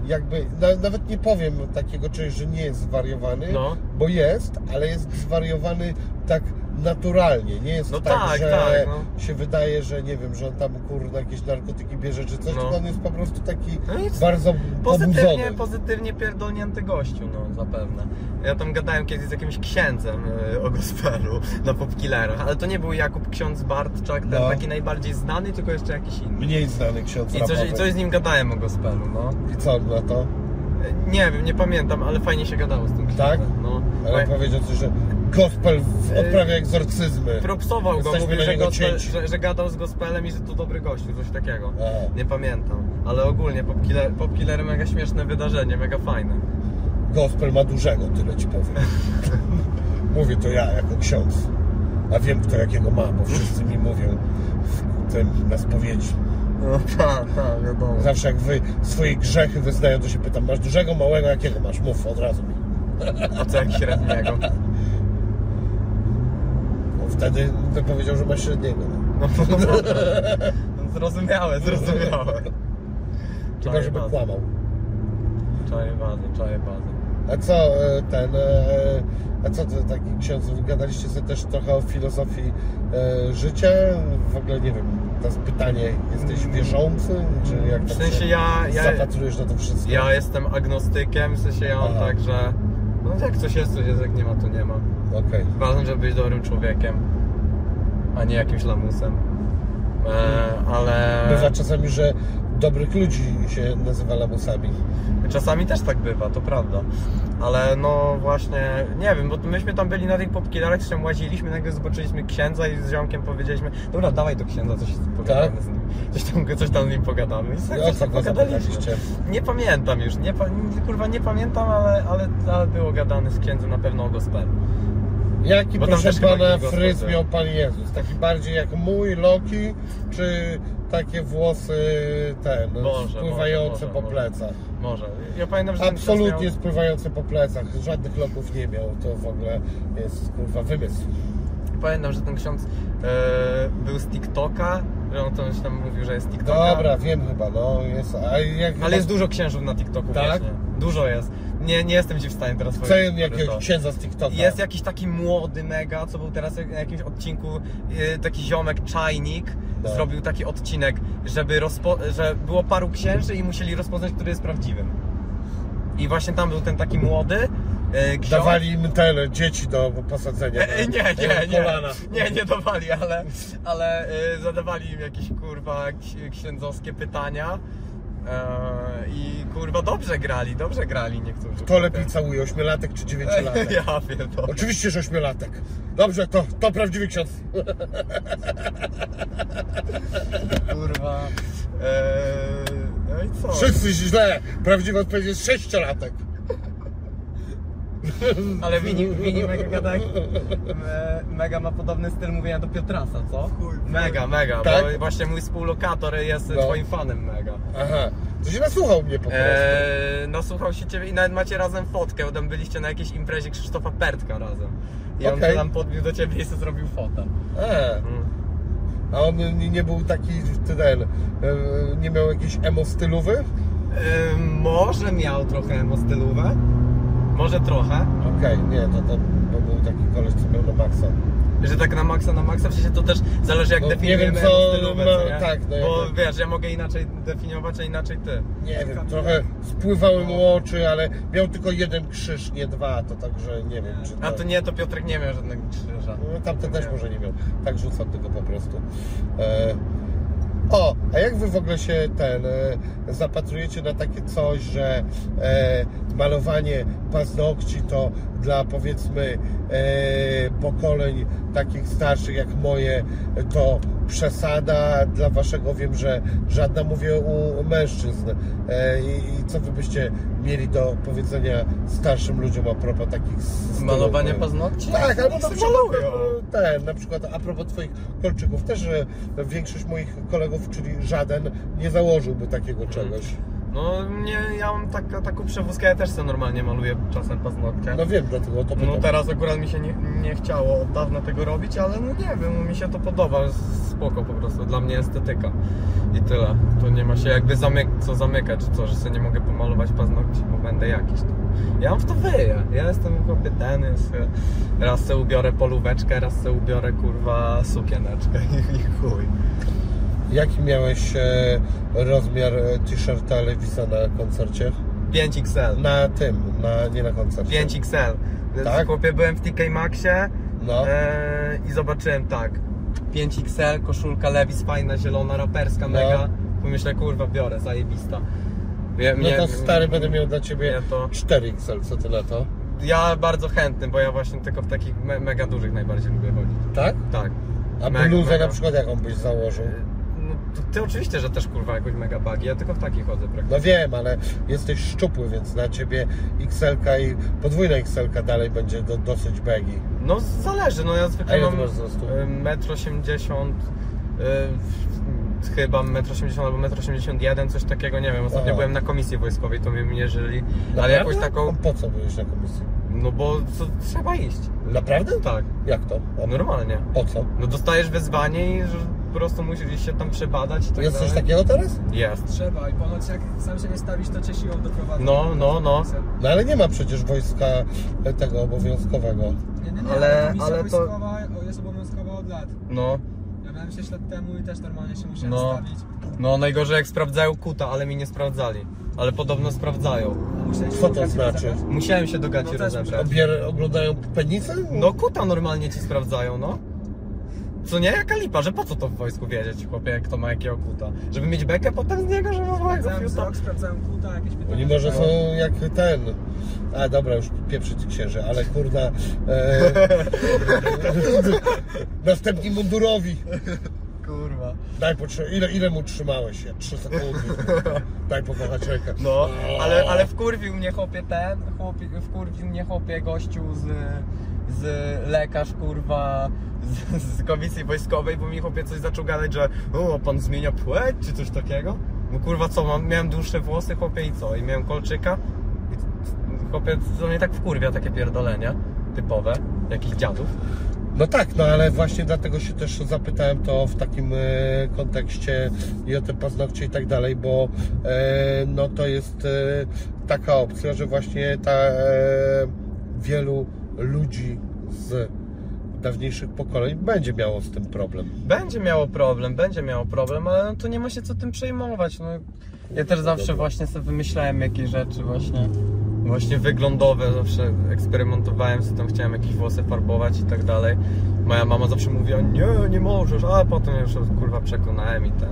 jakby, na, nawet nie powiem takiego czegoś, że nie jest zwariowany, No. bo jest, ale jest zwariowany tak naturalnie. Nie jest No tak, tak, że tak, no. się wydaje, że nie wiem, że on tam kurde jakieś narkotyki bierze czy coś, No. tylko on jest po prostu taki No bardzo Pozytywnie, pobudzony. pozytywnie pierdolnięty gościu, no zapewne. Ja tam gadałem kiedyś z jakimś księdzem y, o gospelu na popkillerach, ale to nie był Jakub Ksiądz Bartczak, ten No. taki najbardziej znany, tylko jeszcze jakiś inny. Mniej znany ksiądz I coś. I coś z nim gadałem o gospelu, no. I co on na to? Nie wiem, nie pamiętam, ale fajnie się gadało z tym księdzem. Tak? No. Ale Bo- powiedział coś, że gospel Yy, odprawia egzorcyzmy. Propsował go, Jesteśmy mówił, że, gospel, że, że gadał z gospelem i że to dobry gościu, coś takiego. Nie pamiętam, ale ogólnie Popkiller, Popkiller mega śmieszne wydarzenie, mega fajne. Gospel ma dużego, tyle ci powiem. Mówię to ja jako ksiądz. A wiem kto jakiego ma, bo wszyscy mi mówią w tym na spowiedzi. No tak, tak, wiadomo. Zawsze jak wy swoje grzechy wyznają, to się pytam, masz dużego, małego, jakiego masz? Mów od razu mi. A co jak średniego? Wtedy to powiedział, że masz średniego. No. No, no, no, zrozumiałe, zrozumiałe. Tylko żeby kłamał. Czaję bazę, czaję bazę. A co e, ten, e, a co ty taki ksiądz, gadaliście sobie też trochę o filozofii e, życia? W ogóle nie wiem, teraz pytanie, jesteś wierzący? Czy jak W tak sensie się ja, ja, zapatrujesz na to wszystko? ja jestem agnostykiem, w sensie ja mam tak, że no jak coś jest, coś jest, jak nie ma, to nie ma. Okej. Ważne, żeby być dobrym człowiekiem, a nie jakimś lamusem. Bywa czasami, że dobrych ludzi się nazywa lamusami. czasami też tak bywa, to prawda. Ale no właśnie, nie wiem, bo myśmy tam byli na tej popkillerach, tam łaziliśmy, nagle zobaczyliśmy księdza i z ziomkiem powiedzieliśmy, dobra, dawaj do księdza, coś pogadamy Tak? z nim. Coś tam, coś tam z nim pogadamy. I o coś co tam pogadaliśmy. Nie pamiętam już, nie, kurwa nie pamiętam, ale, ale, ale było gadane z księdzem na pewno o gospelu. Jaki, Bo tam proszę też chyba pana, fryz miał Pan Jezus? Taki bardziej jak mój, Loki, czy takie włosy ten, Może, spływające może, po może. plecach? Może. Ja pamiętam, że ten Absolutnie miał... spływające po plecach, żadnych loków nie miał, to w ogóle jest kurwa wymysł. Pamiętam, że ten ksiądz e, był z TikToka, że on to już tam mówił, że jest TikToka. Dobra, wiem chyba, no jest, a jak Ale jest dużo księżów na TikToku Tak? właśnie. Dużo jest. Nie, nie jestem ci w stanie teraz Chcę powiedzieć. jakiegoś księdza z TikToka. Jest jakiś taki młody mega, co był teraz na jakimś odcinku, e, taki ziomek Czajnik No. zrobił taki odcinek, żeby rozpo- że było paru księży i musieli rozpoznać, który jest prawdziwym. I właśnie tam był ten taki młody e, ksiądz. Dawali im te dzieci do posadzenia. E, nie, nie, nie, nie, nie dawali, ale, ale e, zadawali im jakieś kurwa ksi- księdzowskie pytania i kurwa dobrze grali, dobrze grali niektórzy. Kto lepiej całuje, ośmiolatek czy dziewięciolatek? Ja pierdolę. Oczywiście, że ośmiolatek. Dobrze, to, to prawdziwy ksiądz. kurwa. E, no i co? Wszyscy źle. Prawdziwa odpowiedź jest sześciolatek. Ale Wini, Wini mega me, mega ma podobny styl mówienia do Piotrasa, co? Mega, mega, Tak? bo właśnie mój współlokator jest No. twoim fanem mega. Aha. To się nasłuchał mnie po prostu. Eee, nasłuchał się ciebie i nawet macie razem fotkę, bo tam byliście na jakiejś imprezie Krzysztofa Pertka razem. I on Okej. tam podbił do ciebie i sobie zrobił fotę. A, Mm. a on nie, był taki ten, e, nie miał jakiejś emo stylowy? Eee, może miał trochę emo stylówę. Może trochę. Okej, nie, to, to, to był taki koleś, co miał na maksa. Że tak na maksa, na maksa, w sensie to też zależy jak No, nie definiujemy wiem, co stylówę, ma- co nie? tak, no Bo jakby- wiesz, ja mogę inaczej definiować, a inaczej ty. Nie wiem, trochę spływały mu oczy, ale miał tylko jeden krzyż, nie dwa, to także nie wiem, czy to... A to nie, to Piotrek nie miał żadnego krzyża. No, tamten też może nie miał. Tak rzucam tylko po prostu. E... O, a jak wy w ogóle się ten e, zapatrujecie na takie coś, że e, malowanie paznokci to dla powiedzmy e, pokoleń takich starszych jak moje to przesada, dla waszego wiem, że żadna mówię u mężczyzn. E, i, co wy byście mieli do powiedzenia starszym ludziom a propos takich stylów? Malowanie paznokci? Tak, albo na przykład e, ten, na przykład a propos Twoich kolczyków, też że większość moich kolegów, czyli żaden, nie założyłby takiego czegoś. No nie, ja mam tak, taką przewózkę, ja też sobie normalnie maluję czasem paznokcie. No wiem, dlatego to pytam. No teraz akurat mi się nie, nie chciało od dawna tego robić, ale no nie wiem, mi się to podoba, spoko po prostu, dla mnie estetyka i tyle. To nie ma się jakby zamyk co zamykać, czy co, że sobie nie mogę pomalować paznokci, bo będę jakiś. To. Ja mam w to wyję, ja jestem chłopie Denys, raz sobie ubiorę polóweczkę, raz sobie ubiorę kurwa sukieneczkę i chuj. Jaki miałeś e, rozmiar e, t-shirta Lewisa na koncercie? 5XL. Na tym, na, nie na koncercie. 5XL. Tak? Chłopie, byłem w TK Maxie No. e, i zobaczyłem tak. 5XL, koszulka Levis, fajna, zielona, raperska, No. mega. Pomyślę, kurwa, biorę, zajebista. Ja, No to stary, będę miał dla Ciebie to- 4XL, co Ty na to? Ja bardzo chętny, bo ja właśnie tylko w takich me, mega dużych najbardziej lubię chodzić. Tak? Tak. A bluzę na przykład jaką byś założył? To, ty oczywiście, że też kurwa jakoś mega bagi, ja tylko w takich chodzę praktycznie. No wiem, ale jesteś szczupły, więc na Ciebie XL i podwójna XL dalej będzie do, dosyć baggy. No zależy, no ja A zwykle ile mam ty masz wzrostu? y, metr 80 y, chyba 1,80 m albo 1,81 m, coś takiego, nie wiem, ostatnio Aha. byłem na komisji wojskowej, to mnie mierzyli, ale Naprawdę? jakąś taką, No Po co byłeś na komisji? no bo co, trzeba iść, Naprawdę? tak, Jak to? A normalnie. Po co? No dostajesz wezwanie i że prostu musisz się tam przebadać i tak Jest coś dalej. takiego teraz? Jest. Trzeba i ponoć jak sam się nie stawisz, to cię siłą doprowadzą. No, no, no. No ale nie ma przecież wojska e, tego obowiązkowego. Nie, nie, nie, Ale- ale, komisja ale to- wojskowa jest obowiązkowa od lat. No, Ja miałem 6 lat temu i też normalnie się musiałem No. stawić. no najgorzej jak sprawdzają kuta, ale mi nie sprawdzali. Ale podobno sprawdzają. Musiałem się Co to znaczy? rozebrać. Musiałem się do gaci No też rozebrać. Obier oglądają penisy? No kuta normalnie ci sprawdzają, no. Co nie? Jaka lipa, że po co to w wojsku wiedzieć, chłopie, jak to ma jakiego kuta? Żeby mieć bekę potem z niego, że ma fiuta? wzrok, sprawdzałem kuta, jakieś pytania. Oni może są jak ten. A dobra, już pieprzyć księży, ale kurna. E, następni mundurowi. Kurwa. Daj potrze- ile, ile mu trzymałeś? Ja, Trzy sekundy. Daj pokochać rękę. No, ale, ale wkurwił mnie chłopie ten, chłopie, wkurwił mnie chłopie gościu z, z lekarz kurwa z, z komisji wojskowej, bo mi chłopie coś zaczął gadać, że o, pan zmienia płeć czy coś takiego. No kurwa co, mam, miałem dłuższe włosy chłopie i co? I miałem kolczyka i chłopie, to mnie tak wkurwia takie pierdolenia typowe, jakichś dziadów. No tak, no ale właśnie dlatego się też zapytałem to w takim e, kontekście i o te paznokcie i tak dalej, bo e, no to jest e, taka opcja, że właśnie ta e, wielu ludzi z dawniejszych pokoleń będzie miało z tym problem. Będzie miało problem, będzie miało problem, ale no to nie ma się co tym przejmować. No, ja też zawsze właśnie sobie wymyślałem jakieś rzeczy właśnie, właśnie wyglądowe, zawsze eksperymentowałem z tym, chciałem jakieś włosy farbować i tak dalej. Moja mama zawsze mówiła, nie, nie możesz, a potem już kurwa przekonałem i ten.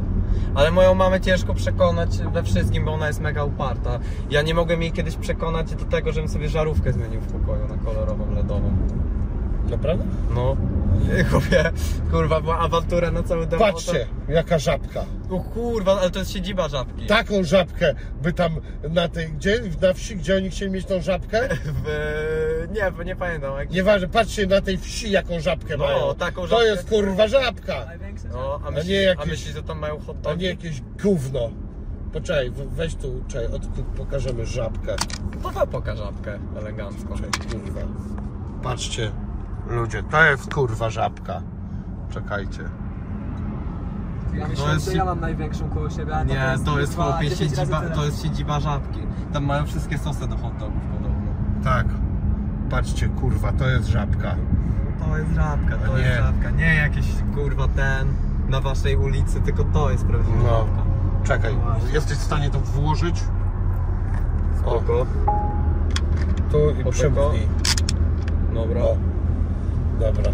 Ale moją mamę ciężko przekonać we wszystkim, bo ona jest mega uparta. Ja nie mogłem jej kiedyś przekonać do tego, żebym sobie żarówkę zmienił w pokoju na kolorową, LEDową. Naprawdę? No, chłopie, kurwa, była awantura na cały dom. Patrzcie, jaka żabka. O kurwa, ale to jest siedziba żabki. Taką żabkę by tam na tej, gdzie, na wsi, gdzie oni chcieli mieć tą żabkę? W... Nie, bo nie pamiętam. Jak... Nieważne, patrzcie na tej wsi, jaką żabkę No, mają. taką To żabkę. jest kurwa żabka, No, a A myślisz, nie jakieś- a myślisz, że tam mają hot a dogi? nie jakieś gówno. poczekaj, we- weź tu, czekaj, od, pokażemy żabkę. To chyba pokaż żabkę elegancko. Kurwa. Patrzcie, ludzie, to jest kurwa żabka. Czekajcie. Ja myślałem, jest że ja mam największą koło siebie, a Nie, to jest chłopie 10 razy siedziba, to jest siedziba żabki. Tam mają wszystkie sosy do hot dogów podobno. Tak. Patrzcie, kurwa, to jest żabka. To jest żabka, to jest nie. żabka. Nie jakiś kurwa ten na waszej ulicy, tylko to jest prawdziwa No. żabka. Czekaj, jesteś w stanie to włożyć? O, Spoko. tu i Spoko. przymknij. Dobra. O, dobra.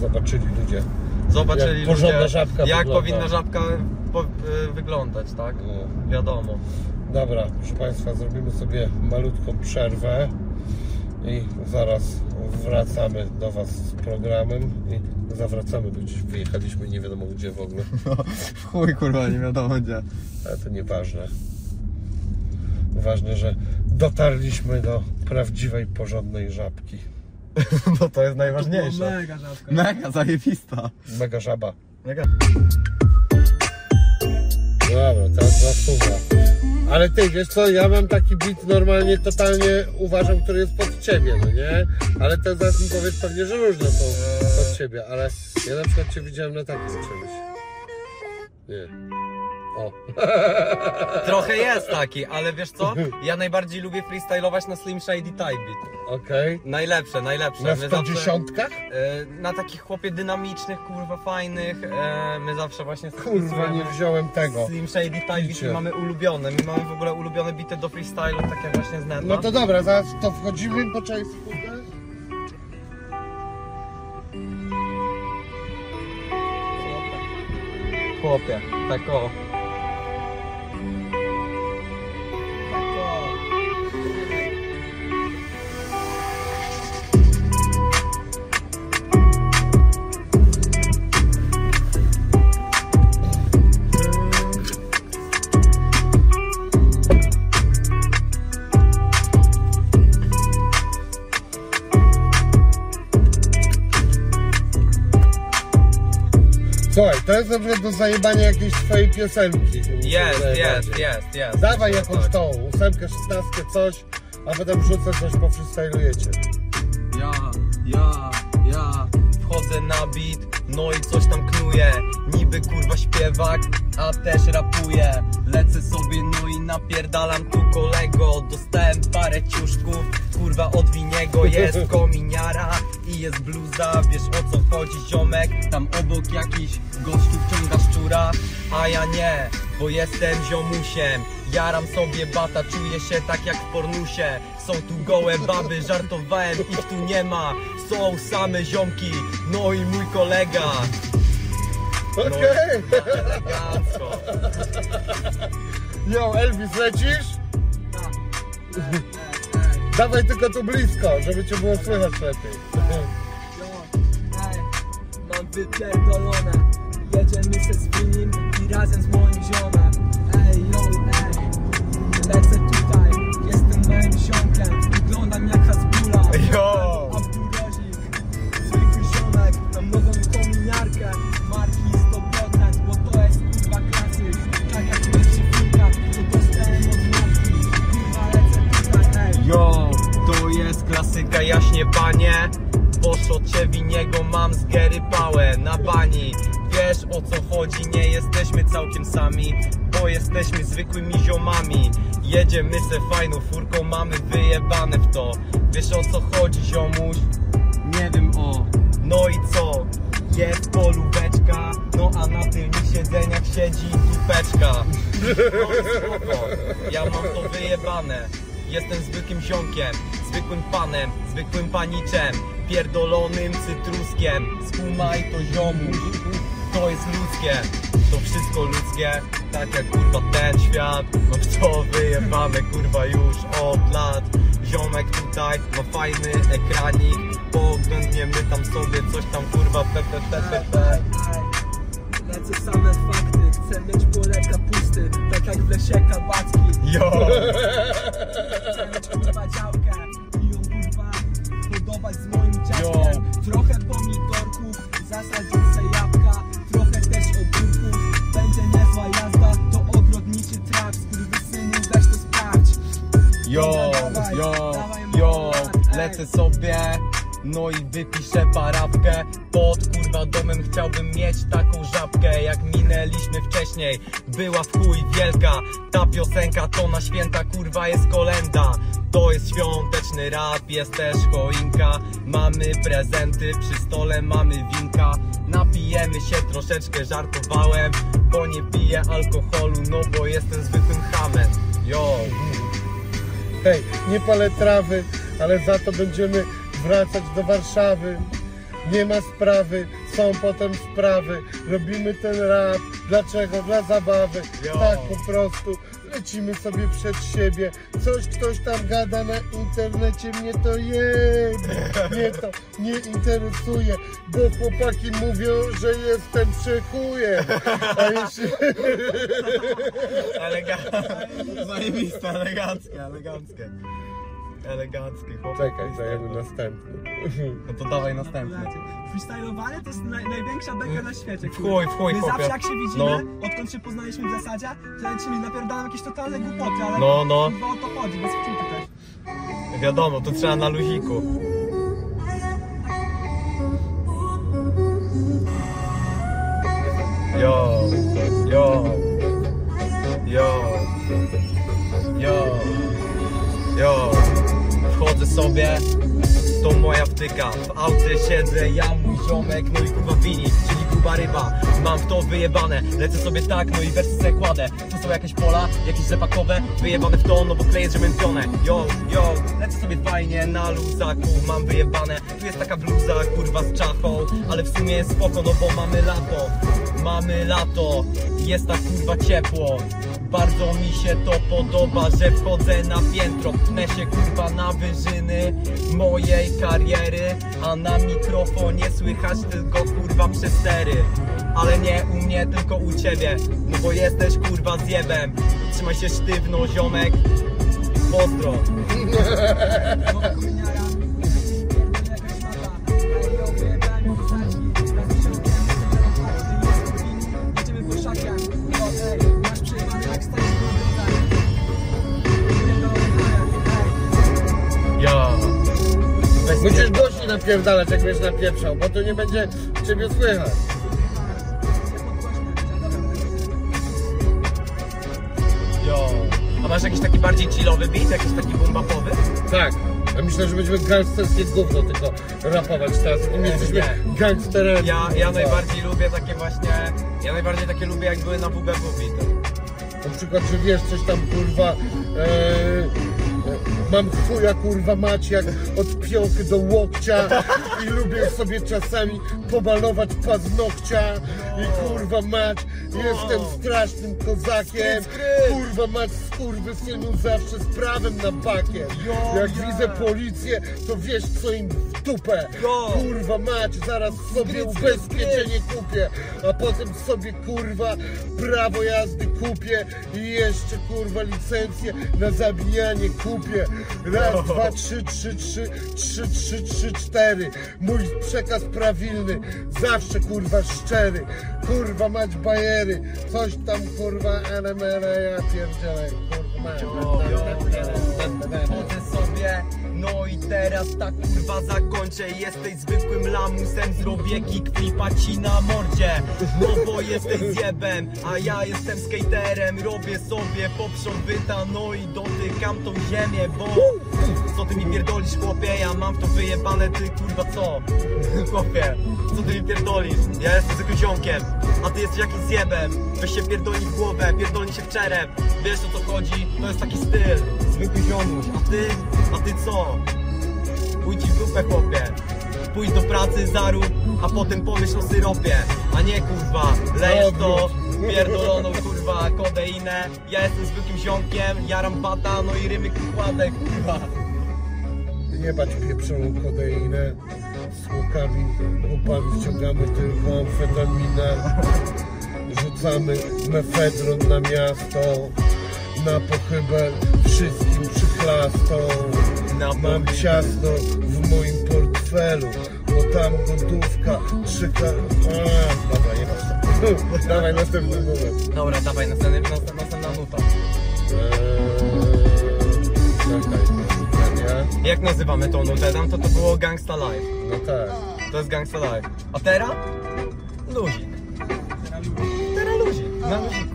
Zobaczyli ludzie. Zobaczyli Jak porządna ludzie, żabka jak wygląda. powinna żabka po, y, wyglądać, tak? No. Wiadomo. Dobra, proszę Państwa, zrobimy sobie malutką przerwę i zaraz wracamy do Was z programem i zawracamy, bo gdzieś wyjechaliśmy nie wiadomo gdzie w ogóle, Chuj kurwa, nie wiadomo gdzie. ale to nieważne. Ważne, że dotarliśmy do prawdziwej, porządnej żabki. No to jest To najważniejsze. była mega żabka. Mega zajebista. Mega żaba. Mega. Dobra, teraz zasuwa. Ale ty, wiesz co, ja mam taki beat normalnie, totalnie uważam, który jest pod ciebie, no nie? Ale to zaraz mi powiedz pewnie, że różne są pod ciebie, ale ja na przykład cię widziałem na takim czymś. Nie. O. Trochę jest taki, ale wiesz co? Ja najbardziej lubię freestylować na Slim Shady Type Beat. Okej. Najlepsze, najlepsze. Na My zawsze- 110? E, na takich chłopie dynamicznych, kurwa fajnych, e, my zawsze właśnie Kurwa, nie wziąłem tego. Slim Shady Type Bicie. Beat mamy ulubione, my mamy w ogóle ulubione bity do freestylu, takie właśnie z neta. No to dobra, zaraz w to wchodzimy, poczekaj sekundę. chłopie, tak o. Słuchaj, to jest na przykład do zajebania jakiejś twojej piosenki. Jest, jest, jest, jest. Dawaj jakąś tak. tą, ósemkę, szesnastkę, coś, a potem wrzucę coś, pofreestylujecie. Ja, ja, ja Wchodzę na beat, no i coś tam knuję Niby kurwa śpiewak, a też rapuję Lecę sobie, no i napierdalam tu kolego. Dostałem parę ciuszków, kurwa od winiego. Jest kominiara i jest bluza. Wiesz o co chodzi ziomek? Tam obok jakiś gościu wciąga szczura A ja nie, bo jestem ziomusiem. Jaram sobie bata, czuję się tak jak w pornusie. Są tu gołe baby, żartowałem, ich tu nie ma Są same ziomki, no i mój kolega Okej. No, elegancko Yo, Elvis, lecisz? Tak. Ej, ej, ej. Dawaj tylko tu blisko, żeby cię było słychać lepiej. Jo, ej, mam wypierdolone Jedziemy se z Winim i razem z moim ziomem Ej, yo, ej, lecę tutaj Jestem małym ziomkiem, wyglądam jak Hasbula Yo. Yo, to jest klasyka jaśnie panie. Poszło cię winiego mam z Gary pałę na bani. Wiesz o co chodzi, nie jesteśmy całkiem sami Bo jesteśmy zwykłymi ziomami. Jedziemy se fajną furką, mamy wyjebane w to. Wiesz o co chodzi ziomuś? Nie wiem o. No i co? Jest polubeczka No a na tylnych siedzeniach siedzi dupeczka no ja mam to wyjebane Jestem zwykłym ziomkiem, zwykłym panem, zwykłym paniczem Pierdolonym cytruskiem. Skumaj to ziomuś To jest ludzkie, to wszystko ludzkie Tak jak kurwa ten świat. No w to wyjebane kurwa już od lat? Ziomek tutaj ma fajny ekranik. Pooglądniemy tam sobie coś tam kurwa pe pe pe pe Lecę same fakty, chcę mieć pole kapusty tak jak w lesie kabacki Jo! kurwa działkę i ją kurwa z moim ciastem? Trochę pomidorków, zasadził se jabłka Trochę też ogórków, będzie niezła jazda To ogrodniczy trap, skurwysynu weź to sprawdź. Jo, Dobra, dawaj, jo, dawaj, ej. lecę sobie. No i wypiszę parapkę. Pod kurwa domem chciałbym mieć taką żabkę. Jak minęliśmy wcześniej Była w chuj wielka. Ta piosenka to na święta kurwa jest kolenda. To jest świąteczny rap, jest też choinka. Mamy prezenty, przy stole mamy winka. Napijemy się troszeczkę, żartowałem Bo nie piję alkoholu, no bo jestem zwykłym hamem Yo, Hej, nie palę trawy, ale za to będziemy wracać do Warszawy. Nie ma sprawy, są potem sprawy. Robimy ten rap, dlaczego? Dla zabawy. Jo. Tak po prostu. Lecimy sobie przed siebie. Coś ktoś tam gada na internecie, mnie to jebie. Mnie to nie interesuje, bo chłopaki mówią, że jestem przechujem. A jeśli... eleganckie, eleganckie Eleganckie, chłopie Czekaj, dajemy następny. No to dawaj następny Freestylowanie to jest naj, największa beka na świecie. W chuj, w chuj, My chłopie. zawsze jak się widzimy, No. odkąd się poznaliśmy w zasadzie, to lecimy napierdalam jakieś totalne głupoty, ale No, no. chyba o to chodzi, bez wczuty też. Wiadomo, to trzeba na luziku Yo, yo, yo, yo, yo Wchodzę sobie, to moja wtyka. W aucie siedzę, ja mój ziomek, no i kurwa wini Czyli gruba ryba, mam to wyjebane Lecę sobie tak, no i wersy se kładę. Tu są jakieś pola, jakieś rzepakowe Wyjebane w to, no bo kleję zrzemępione Yo, yo, lecę sobie fajnie na luzaku Mam wyjebane, tu jest taka bluza, kurwa z czachą Ale w sumie jest spoko, no bo mamy lato Mamy lato, jest tak kurwa ciepło bardzo mi się to podoba, że wchodzę na piętro Pnę się kurwa na wyżyny mojej kariery A na mikrofonie słychać tylko kurwa przestery Ale nie u mnie, tylko u ciebie No bo jesteś kurwa zjebem. Trzymaj się sztywno ziomek. Pozdro głośniej napierdalać, jak będziesz napieprzał, bo to nie będzie ciebie słychać. Yo A masz jakiś taki bardziej chillowy beat? Jakiś taki bombapowy? Tak. Ja myślę, że będziemy gangsterskie gówno tylko rapować teraz. I my jesteśmy nie. gangsterami. Ja, ja najbardziej lubię takie właśnie Ja najbardziej takie lubię jak były na WBW beaty Na przykład, że wiesz, coś tam kurwa. E, mam chuja kurwa mać jak od piąchy do łokcia i lubię sobie czasami pomalować paznokcia i kurwa mać jestem strasznym kozakiem kurwa mać skurwy synu zawsze z prawem na bakier Jo, jak ja. widzę policję to wiesz co im w dupę kurwa mać zaraz sobie ubezpieczenie kupię a potem sobie kurwa prawo jazdy kupię i jeszcze kurwa licencję na zabijanie kupię. Raz, dwa, trzy, trzy, trzy, trzy, trzy, trzy, cztery. Mój przekaz prawilny, zawsze kurwa szczery. Kurwa mać coś tam kurwa elemera, ja pierdzielę, kurwa. Chodzę sobie, no i teraz tak kurwa zakończę. Jesteś zwykłym lamusem, zrobię kickflipa ci na mordzie. No bo jesteś zjebem, a ja jestem skaterem. Robię sobie poprząbyta, no i dotykam tą ziemię, bo Co ty mi pierdolisz chłopie, ja mam to wyjebane, ty kurwa co? Chłopie, co ty mi pierdolisz? Ja jestem zwykłym ziomkiem, a ty jesteś jakiś zjebem. Weź się pierdolni w głowę, pierdolni się w czerep. Wiesz o co chodzi, to jest taki styl Zwykły ziomuś, a ty, a ty co? Pójdź w dupę chłopie. Pójdź do pracy, zarób, a potem pomyśl o syropie. A nie kurwa, lejesz to pierdoloną kurwa kodeinę. Ja jestem zwykłym ziomkiem, jaram bata, no i rymy kładę kurwa. Jebać pieprzoną kodeinę z łukami, łupami ściągamy tylko amfetaminę. Rzucamy mefedron na miasto Na pochybę wszystkim przychlastą Na Mam ciasno w moim portfelu Bo tam gotówka, trzy kar... A, Dobra, nie ma Dawaj następny numer Dobra, dawaj, następna, następna, następna nuta Eee, Czekaj, pytania Jak nazywamy tą nutę? Tam to to było Gangsta Life. No tak. To jest Gangsta Life. A teraz? Luzik. Teraz luzik. Na luziku.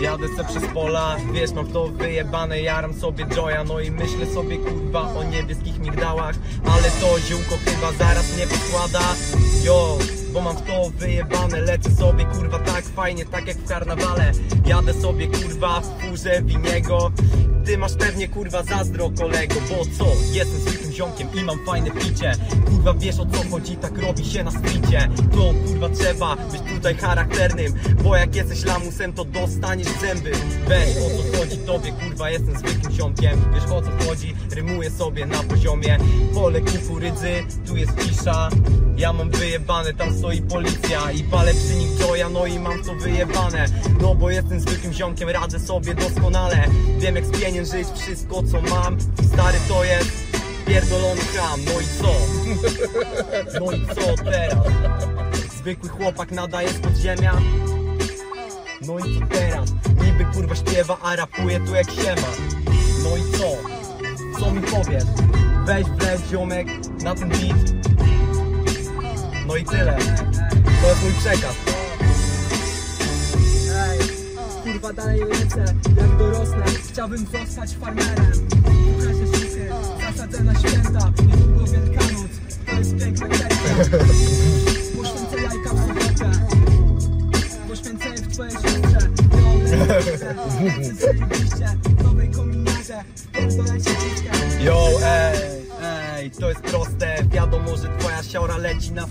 Jadę se przez pola, wiesz, mam to wyjebane, jaram sobie joya No i myślę sobie kurwa o niebieskich migdałach Ale to ziółko chyba zaraz mnie poskłada Yo, bo mam to wyjebane Lecę sobie kurwa tak fajnie, tak jak w karnawale. Jadę sobie kurwa w furze winiego. Ty masz pewnie kurwa zazdro kolego Bo co, jestem zwykłym ziomkiem i mam fajne picie. Kurwa wiesz o co chodzi, tak robi się na stricie To kurwa trzeba być tutaj charakternym Bo jak jesteś lamusem to dostaniesz zęby. Weź o co chodzi tobie kurwa jestem zwykłym ziomkiem. Wiesz o co chodzi, rymuję sobie na poziomie. Pole kukurydzy, tu jest cisza. Ja mam wyjebane, tam stoi policja I palę przy nich joya, no i mam to wyjebane. No bo jestem zwykłym ziomkiem, radzę sobie doskonale. Wiem jak spieniężyć wszystko co mam. Stary to jest pierdolony ham No i co? No i co teraz? Zwykły chłopak nadaje z podziemia No i co teraz? Niby kurwa śpiewa, a rapuje tu jak siema No i co? Co mi powiesz? Weź wleć ziomek na ten beat No i tyle To jest mój przekaz kurwa dalej lecę, jak dorosnę Chciałbym zostać farmerem zasadzę na święta Niedługo Wielkanoc, to jest piękna Poświęcę jajka w sobotę. Poświęcę je w twojej w nowej kominiarze Pierdolę się dziwkę Yo, ej, ej, to jest proste. Wiadomo, że twoja siora leci na 100%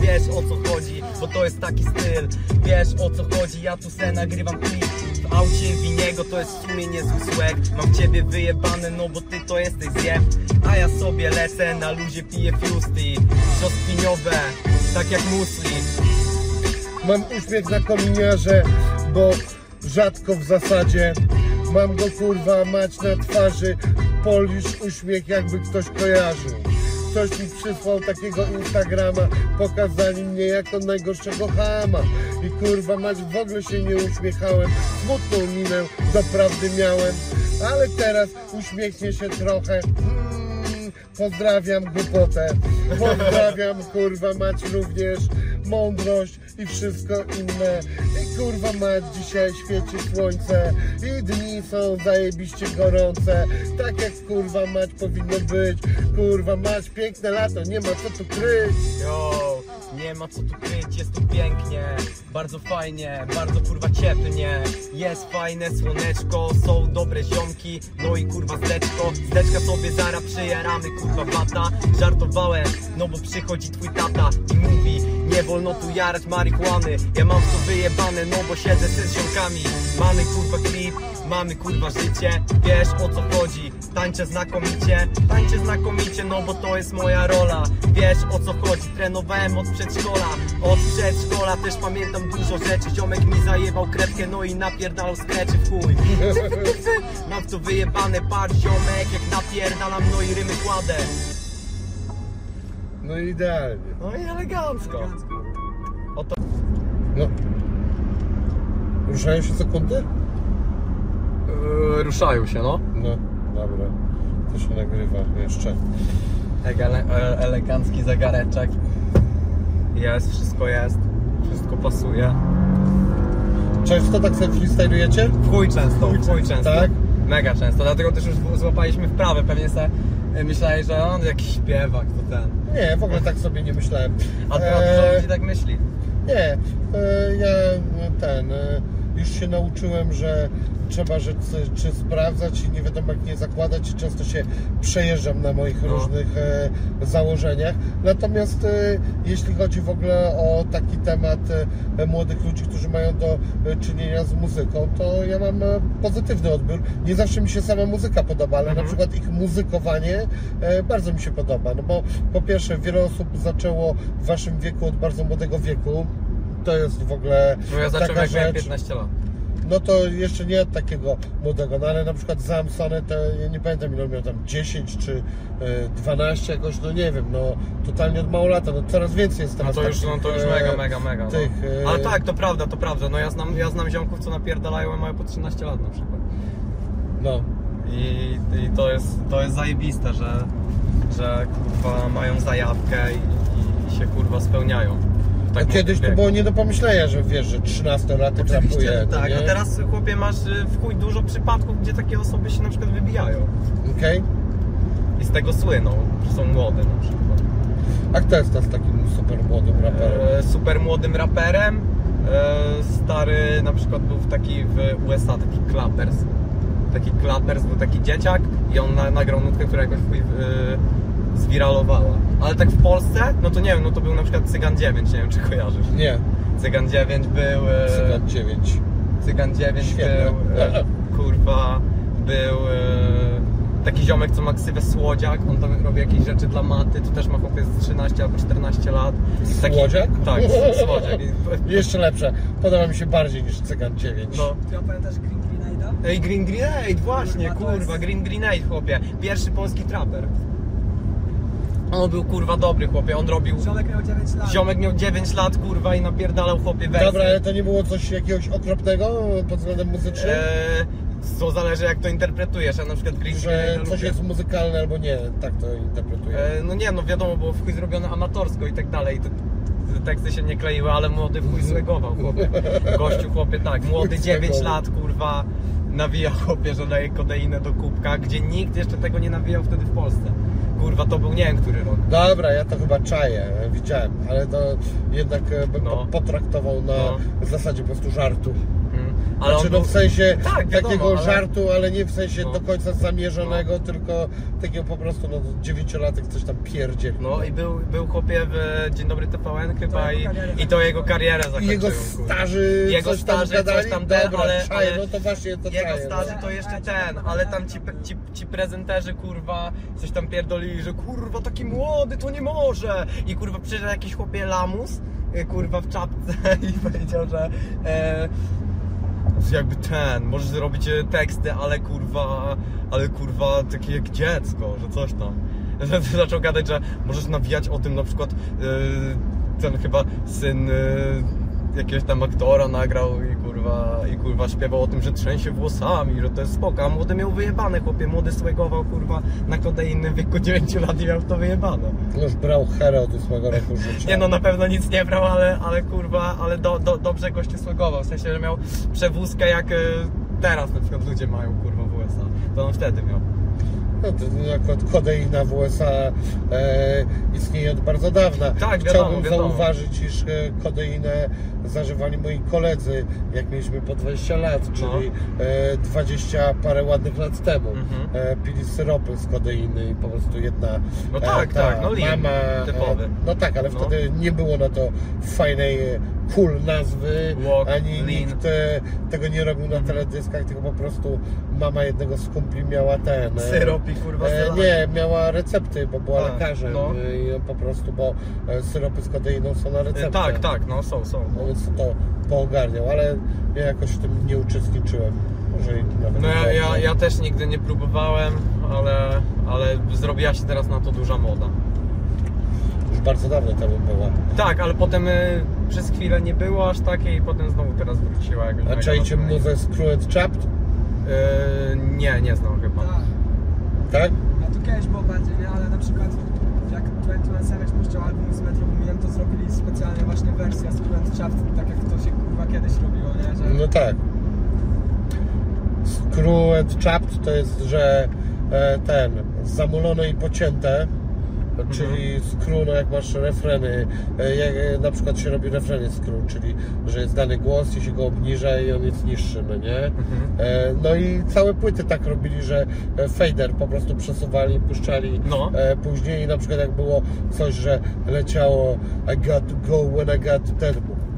Wiesz o co chodzi, bo to jest taki styl. Wiesz o co chodzi, ja tu se nagrywam klip W aucie winiego to jest w sumie niezły swag. Mam ciebie wyjebane, no bo ty to jesteś zjeb. A ja sobie lecę, na luzie piję fiusty Czosnkiniowe, tak jak musli. Mam uśmiech na kominiarze, bo rzadko w zasadzie. Mam go kurwa mać na twarzy. Polisz uśmiech jakby ktoś kojarzył. Ktoś mi przysłał takiego Instagrama, pokazali mnie jako najgorszego chama. I kurwa mać w ogóle się nie uśmiechałem, smutną minę doprawdy miałem. Ale teraz uśmiechnie się trochę. Mm, pozdrawiam głupotę. Pozdrawiam kurwa mać również mądrość i wszystko inne. I kurwa mać dzisiaj świeci słońce i dni są zajebiście gorące. Tak jak kurwa mać powinno być. Kurwa mać piękne lato, nie ma co tu kryć. Yo, nie ma co tu kryć, jest tu pięknie Bardzo fajnie, bardzo kurwa cieplnie Jest fajne słoneczko, są dobre ziomki No i kurwa zdeczko, zdeczka sobie zara przyjaramy kurwa bata Żartowałem, no bo przychodzi twój tata i mówi Nie wolno tu jarać marihuany. Ja mam to wyjebane, no bo siedzę z ziomkami. Mamy kurwa klip, mamy kurwa życie. Wiesz o co chodzi, tańczę znakomicie Tańczę znakomicie, no bo to jest moja rola. Wiesz o co chodzi, trenowałem od przedszkola Od przedszkola też pamiętam dużo rzeczy. Ziomek mi zajebał krepkę, no i napierdalał skreczy w chuj. Mam to wyjebane par ziomek Jak napierdalam, no i rymy kładę No idealnie. No i elegancko No. Ruszają się sekundy? yy, Ruszają się, no No, dobra. To się nagrywa jeszcze. Ele e- elegancki zegareczek Jest, wszystko jest Wszystko pasuje Często tak sobie freestylujecie? Chuj często, chuj często. Tak? Mega często, dlatego też już w- złapaliśmy wprawę. Pewnie sobie y, myśleli, że on jakiś śpiewak, to ten. Nie, w ogóle tak sobie nie myślałem. A, a dużo ludzi tak myśli. Nie, e, ja ten, e, już się nauczyłem, że trzeba rzeczy czy sprawdzać i nie wiadomo jak nie zakładać i często się przejeżdżam na moich No. różnych e, założeniach. Natomiast e, jeśli chodzi w ogóle o taki temat e, młodych ludzi, którzy mają do e, czynienia z muzyką, to ja mam e, pozytywny odbiór. Nie zawsze mi się sama muzyka podoba, ale Mhm. na przykład ich muzykowanie e, bardzo mi się podoba. No bo po pierwsze wiele osób zaczęło w waszym wieku od bardzo młodego wieku. To jest w ogóle No ja zacząłem taka jak miałem rzecz. 15 lat. no to jeszcze nie takiego młodego, no ale na przykład Zamsony to ja nie pamiętam ile on miał tam 10 czy e, 12 jakoś, no nie wiem, no totalnie od mało lata, no coraz więcej jest No teraz to już, no takich, to już e, mega, mega, mega. No. Tych, e, Ale tak, to prawda, to prawda. No ja znam, ja znam ziomków, co napierdalają, a mają po 13 lat na przykład. No, I, i to, jest, to jest zajebiste, że, że kurwa mają zajawkę i, i się kurwa spełniają. Tak no kiedyś to młodym było nie do pomyślenia, że wiesz, że 13-latek rapuje, no tak, nie? a teraz chłopie masz y, w chuj dużo przypadków, gdzie takie osoby się na przykład wybijają. Okej? I z tego słyną, że są młode na przykład. A kto jest teraz takim super młodym raperem? E, super młodym raperem. E, stary na przykład był taki w USA taki Clappers. Taki Clappers był taki dzieciak i on na, nagrał nutkę, która jakoś chuj, e, zwiralowała. Ale tak w Polsce, no to nie wiem, no to był na przykład Cygan 9, nie wiem czy kojarzysz. Nie, Cygan 9 był. E, Cygan 9. Cygan 9 Świetne. był. E, kurwa, był. E, Taki ziomek, co ma ksywę Słodziak, on tam robi jakieś rzeczy dla maty, tu też ma chłopiec z 13 albo 14 lat. Taki- Słodziak? Tak, Słodziak. I- Jeszcze lepsze. Podoba mi się bardziej niż Cygan 9. No. Ty pamiętasz Green Grenade'a? Ej, Green Grenade, właśnie, Kurwa, to kurwa, jest- Green Grenade, chłopie. Pierwszy polski traper. On był kurwa dobry, chłopie, on robił... Ziomek miał 9 lat. Ziomek miał 9 lat, kurwa, i napierdalał chłopie wersy. Dobra, ale to nie było coś jakiegoś okropnego pod względem muzycznym? Eee, to zależy jak to interpretujesz, a na przykład Green że coś lubię. jest muzykalne albo nie, tak to interpretuję. Eee, no nie, no wiadomo, było w chuj zrobione amatorsko i tak dalej. Te, te teksty się nie kleiły, ale młody w chuj zlegował, chłopie. Gościu, chłopie, tak, młody Chuj 9 zlegował. lat, kurwa, nawija chłopie, że daje kodeinę do kubka, gdzie nikt jeszcze tego nie nawijał wtedy w Polsce. Kurwa, to był nie wiem który rok. Dobra, ja to chyba czaję, widziałem, ale to jednak e, bym No. po- potraktował na No. zasadzie po prostu żartu. Ale Znaczy on no w sensie Tak, wiadomo, takiego ale- żartu, ale nie w sensie No. do końca zamierzonego, tylko takiego po prostu no dziewięciolatek coś tam pierdzie. No i był, był chłopie w Dzień Dobry TVN chyba jego i, i to jego karierę I zakończył. jego starzy Jego coś tam starzy gadali? coś tam ten, Dobra, ale- ale no to właśnie to Jego czaję. starzy no. to jeszcze ten, ale tam ci, ci, ci prezenterzy kurwa coś tam pierdolili, że kurwa taki młody to nie może i kurwa przyszedł jakiś chłopie lamus y, kurwa w czapce i powiedział, że e, że jakby ten, możesz zrobić e, teksty, ale kurwa, ale kurwa takie jak dziecko, że coś tam. Zaczął gadać, że możesz nawijać o tym na przykład e, ten chyba syn e, jakiegoś tam aktora nagrał i kurwa, i kurwa śpiewał o tym, że trzęsie włosami, że to jest spoko, a młody miał wyjebane, chłopie, młody słegował kurwa na kodeiny w wieku 9 lat i miał to wyjebane. Już brał herę od ósmego roku życia. Nie no, na pewno nic nie brał, ale, ale kurwa, ale do, do, dobrze gościu słogował, w sensie, że miał przewózkę jak e, teraz na przykład ludzie mają kurwa w USA, to on wtedy miał. No kodeina w USA e, istnieje od bardzo dawna. Tak, wiadomo, Chciałbym wiadomo. zauważyć, iż e, kodeinę zażywali moi koledzy, jak mieliśmy po 20 lat, czyli e, 20 parę ładnych lat temu. No. Mhm. E, pili syropy z kodeiny i po prostu jedna No tak, ta tak, no lean, mama, typowy. E, no tak, ale No. wtedy nie było na to fajnej, e, cool nazwy, Walk, ani lean. nikt e, tego nie robił na teledyskach, tylko po prostu mama jednego z kumpli miała ten... e, Syrop kurwa E, nie, miała recepty, bo była A, lekarzem no. e, i po prostu, bo e, syropy z kodeiną są na E, receptę. Tak, tak, no są, są. No więc to poogarniał, ale ja jakoś w tym nie uczestniczyłem. Może i nawet No ja, ja, ja też nigdy nie próbowałem, ale, ale zrobiła się teraz na to duża moda. Już bardzo dawno temu była. Tak, ale potem y, przez chwilę nie było aż takiej i potem znowu teraz wróciła jakoś A czajcie muzę Screw and Chapped? Y, nie, nie znam chyba. Tak. A tu kiedyś było bardziej, nie? Ale na przykład jak 21 Savage puszczał album z Metro Boominem, to zrobili specjalnie właśnie wersję Student Chapt, tak jak to się kurwa kiedyś robiło, nie? Że... No tak. Screw and Chapped to jest, że e, ten, zamulone i pocięte, czyli screw, no jak masz refreny, e, jak e, na przykład się robi refreny screw, czyli że jest dany głos i się go obniża i on jest niższy, no nie? E, No i całe płyty tak robili, że fader po prostu przesuwali, puszczali No. później i na przykład jak było coś, że leciało I got to go when I got to ten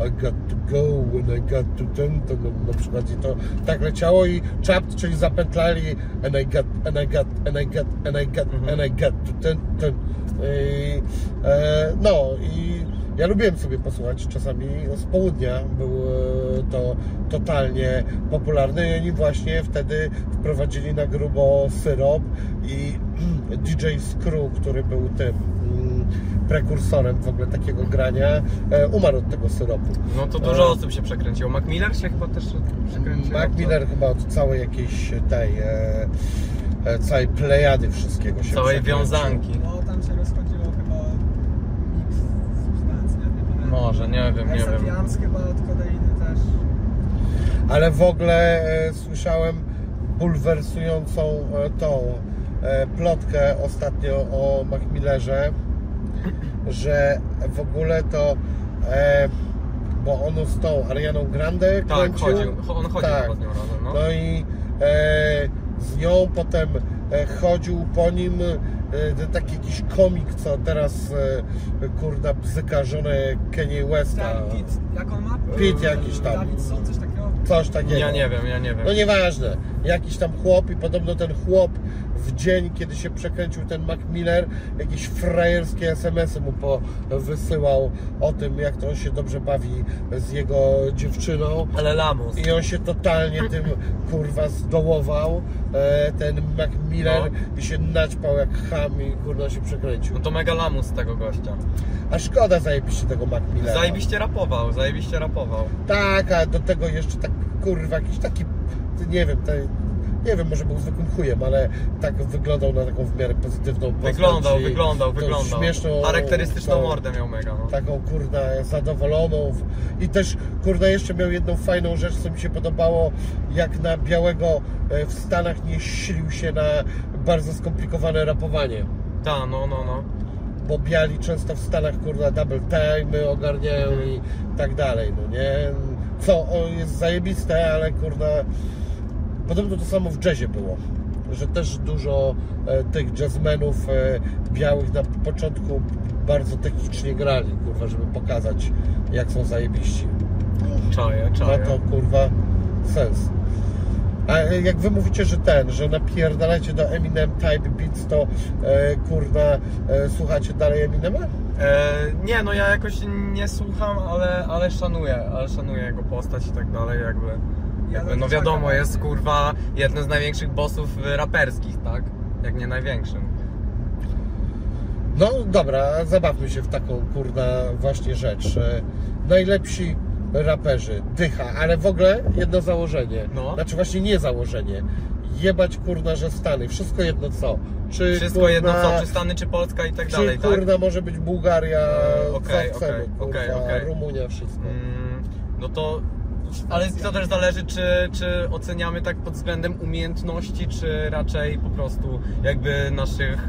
I got to go when I got to ten, to no, na przykład i to tak leciało i chapped, czyli zapętlali and I got, and I got, and I got, and I got, Mhm. and I got to ten, ten. I, e, no i Ja lubiłem sobie posłuchać czasami z południa, był e, to totalnie popularny i oni właśnie wtedy wprowadzili na grubo syrop i DJ Screw, który był tym mm, prekursorem w ogóle takiego grania, e, umarł od tego syropu. No to dużo osób się przekręciło. Mac Miller się chyba też przekręcił. Mac Miller chyba od całej jakiejś tej e, e, całej plejady wszystkiego się Całej przekręcił. wiązanki. No tam się rozchodziło chyba miks substancji, ja nie pamiętam. Może, nie wiem, nie wiem. Exapians chyba od kodeiny też. Ale w ogóle e, słyszałem bulwersującą e, tą e, plotkę ostatnio o Macmillerze, że w ogóle to e, bo on z tą Arianą Grande Tak, kręcił. chodził. On chodził Tak. chyba z nią razem, no. No i e, z nią potem e, chodził po nim e, taki jakiś komik, co teraz e, kurda bzyka żonę Kanye Westa. Ten Pit, jak on ma? Pit jakiś tam. Davidson, coś takiego. Coś takiego. Ja nie wiem, ja nie wiem. No nieważne. Jakiś tam chłop i podobno ten chłop w dzień, kiedy się przekręcił ten Mac Miller, jakieś frajerskie SMS-y mu wysyłał o tym, jak to on się dobrze bawi z jego dziewczyną. Ale lamus. I on się totalnie tym kurwa zdołował, e, ten Mac Miller i się naćpał jak ham i kurwa się przekręcił. No to mega lamus tego gościa. A szkoda zajebiście tego Mac Millera. Zajebiście rapował, zajebiście rapował. Tak, a do tego jeszcze tak kurwa jakiś taki, nie wiem, te, nie wiem, może był zwykłym chujem, ale tak wyglądał na taką w miarę pozytywną postać. Wyglądał, i wyglądał, tą wyglądał. Śmieszną, Charakterystyczną tą- mordę miał mega, no. Taką kurna zadowoloną i też kurna jeszcze miał jedną fajną rzecz, co mi się podobało, jak na białego e, w Stanach nie silił się na bardzo skomplikowane rapowanie. Ta, no, no, no. Bo biali często w Stanach kurna double time ogarniają i tak dalej, no nie? Co jest zajebiste, ale kurna podobno to samo w jazzie było. Że też dużo e, tych jazzmenów e, białych na początku bardzo technicznie grali, kurwa, żeby pokazać jak są zajebiści. Czaję, Ma czaję. to kurwa sens. A e, jak wy mówicie, że ten, że napierdalacie do Eminem Type Beats, to e, kurwa e, słuchacie dalej Eminema? E, nie, no ja jakoś nie słucham, ale, ale szanuję, ale szanuję jego postać i tak dalej, jakby. Jakby no tak wiadomo, jest kurwa jednym z największych bossów y, raperskich, tak? Jak nie największym. No dobra, zabawmy się w taką kurna właśnie rzecz. E, Najlepsi raperzy, dycha, ale w ogóle jedno założenie. No. Znaczy właśnie nie założenie. Jebać kurna, że Stany. Wszystko jedno co. Czy Wszystko kurna, jedno co, czy Stany, czy Polska i tak czy dalej, tak? kurna może być Bułgaria, E, co okej, chcemy, okej, kurwa, okej, okej. Rumunia, wszystko. Mm, no to. Ale to też zależy, czy, czy oceniamy tak pod względem umiejętności, czy raczej po prostu jakby naszych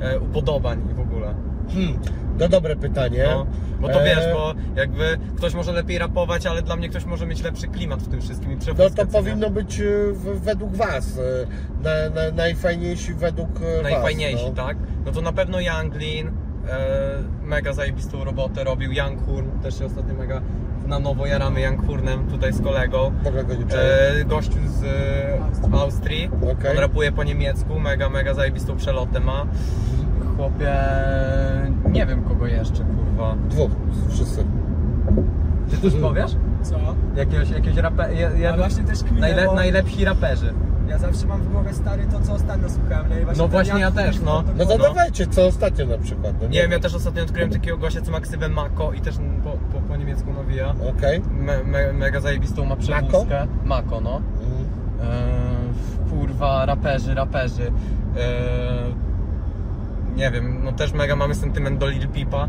e, upodobań w ogóle. Hmm, no dobre pytanie. No, bo to E, wiesz, bo jakby ktoś może lepiej rapować, ale dla mnie ktoś może mieć lepszy klimat w tym wszystkim i No to co nie? powinno być e, w, według Was. e, Na, na, najfajniejsi według e, Najfajniejsi, was, no. tak? No to na pewno Young Lean, e, mega zajebistą robotę robił, Young Horn, też się ostatnio mega na nowo jaramy Hornem tutaj z kolegą. W ogóle go nie czuję. E, gościu z e, Austrii, Okej. on rapuje po niemiecku, mega, mega zajebistą przelotę ma. Chłopie, nie wiem kogo jeszcze, kurwa. Dwóch, wszyscy. Ty coś powiesz? Co? Jakiegoś, jakiegoś raper... Ja, ja, A właśnie też kminę, najle, bo- najlepsi raperzy. Ja zawsze mam w głowie stary to, co ostatnio słuchałem, nie? I No ten właśnie ja też, no. No to No. dawajcie, co ostatnio na przykład. No, Nie wiem, ja też ostatnio odkryłem takiego gościa, co ma ksywę Mako i też po, po, po niemiecku nawija. Okej. Me, me, mega zajebistą ma przewózkę. Mako, no. Eee, kurwa, raperzy, raperzy. Eee, nie wiem, no też mega mamy sentyment do Lil Peepa.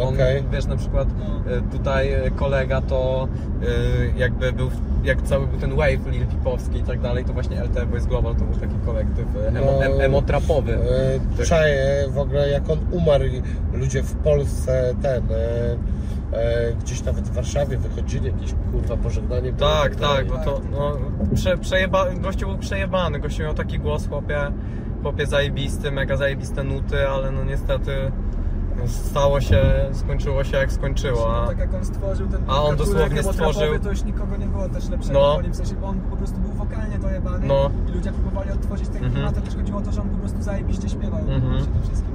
On, Okej. wiesz, na przykład No. e, tutaj e, kolega to e, jakby był, jak cały był ten wave Lil Peepowski i tak dalej, to właśnie LT Boys Global to był taki kolektyw emo, No, em, emotrapowy. E, Tak. Czaję w ogóle jak on umarł ludzie w Polsce ten e, gdzieś nawet w Warszawie wychodzili jakieś kurwa pożegnanie. Tak, dalej. tak, bo to no, prze, przejeba, gościu był przejebany, gościu miał taki głos, chłopie, chłopie zajebisty, mega zajebiste nuty, ale no niestety stało się, skończyło się jak skończyło, No, a tak jak on stworzył ten A on dosłownie stworzył- to już nikogo nie było też lepszego No. po nim, w sensie, bo on po prostu był wokalnie dojebany No. i ludzie próbowali odtworzyć ten Mhm. klimat, a też chodziło o to, że on po prostu zajebiście śpiewał Mhm. przede wszystkim,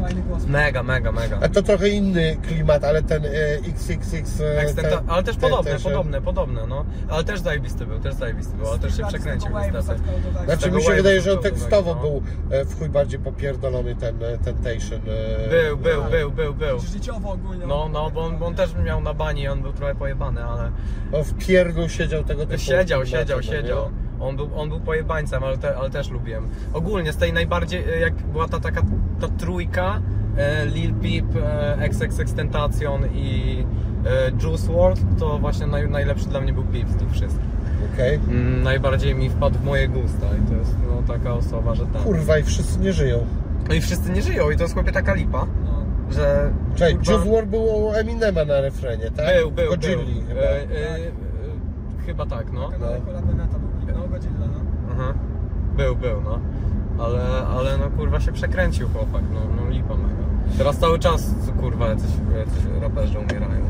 Fajny głos. Mega, mega, mega. A to trochę inny klimat, ale ten e, XXX... e, Ekstenta, ten- ale też ten- podobne, się- podobne, podobne, no. Ale też zajebisty był, też zajebisty był, ale też się przekręcił niestety. Znaczy mi się wydaje, że on to tekstowo no. był e, w chuj bardziej popierdolony ten e, Temptation. e, Był, był, był, był, był. Życiowo ogólnie. No, no, bo on, bo on też miał na bani, on był trochę pojebany, ale On w pierdlu siedział tego typu. siedział, siedział, no siedział. On był, on był pojebańcem, ale, te, ale też lubiłem. Ogólnie z tej najbardziej, e, jak była ta taka ta trójka, e, Lil Peep, e, XXX Tentacion i e, Juice WRLD, to właśnie naj, najlepszy dla mnie był Peep z tych wszystkich. Okej. Mm, najbardziej mi wpadł w moje gusta i to jest no, taka osoba, że tak. Kurwa i wszyscy nie żyją. No i wszyscy nie żyją i to jest chłopie taka lipa, No. że... Czekaj, kurwa, Juice WRLD było u Eminema na refrenie, tak? Był, był, był. Godzilli chyba. E, e, e, chyba tak, no. Kanale Beneta był. No, Godzilla, no. Aha. Był, był, no. Ale, ale no kurwa się przekręcił chłopak, no, no lipa mega. Teraz cały czas kurwa jacyś, jacyś raperzy umierają.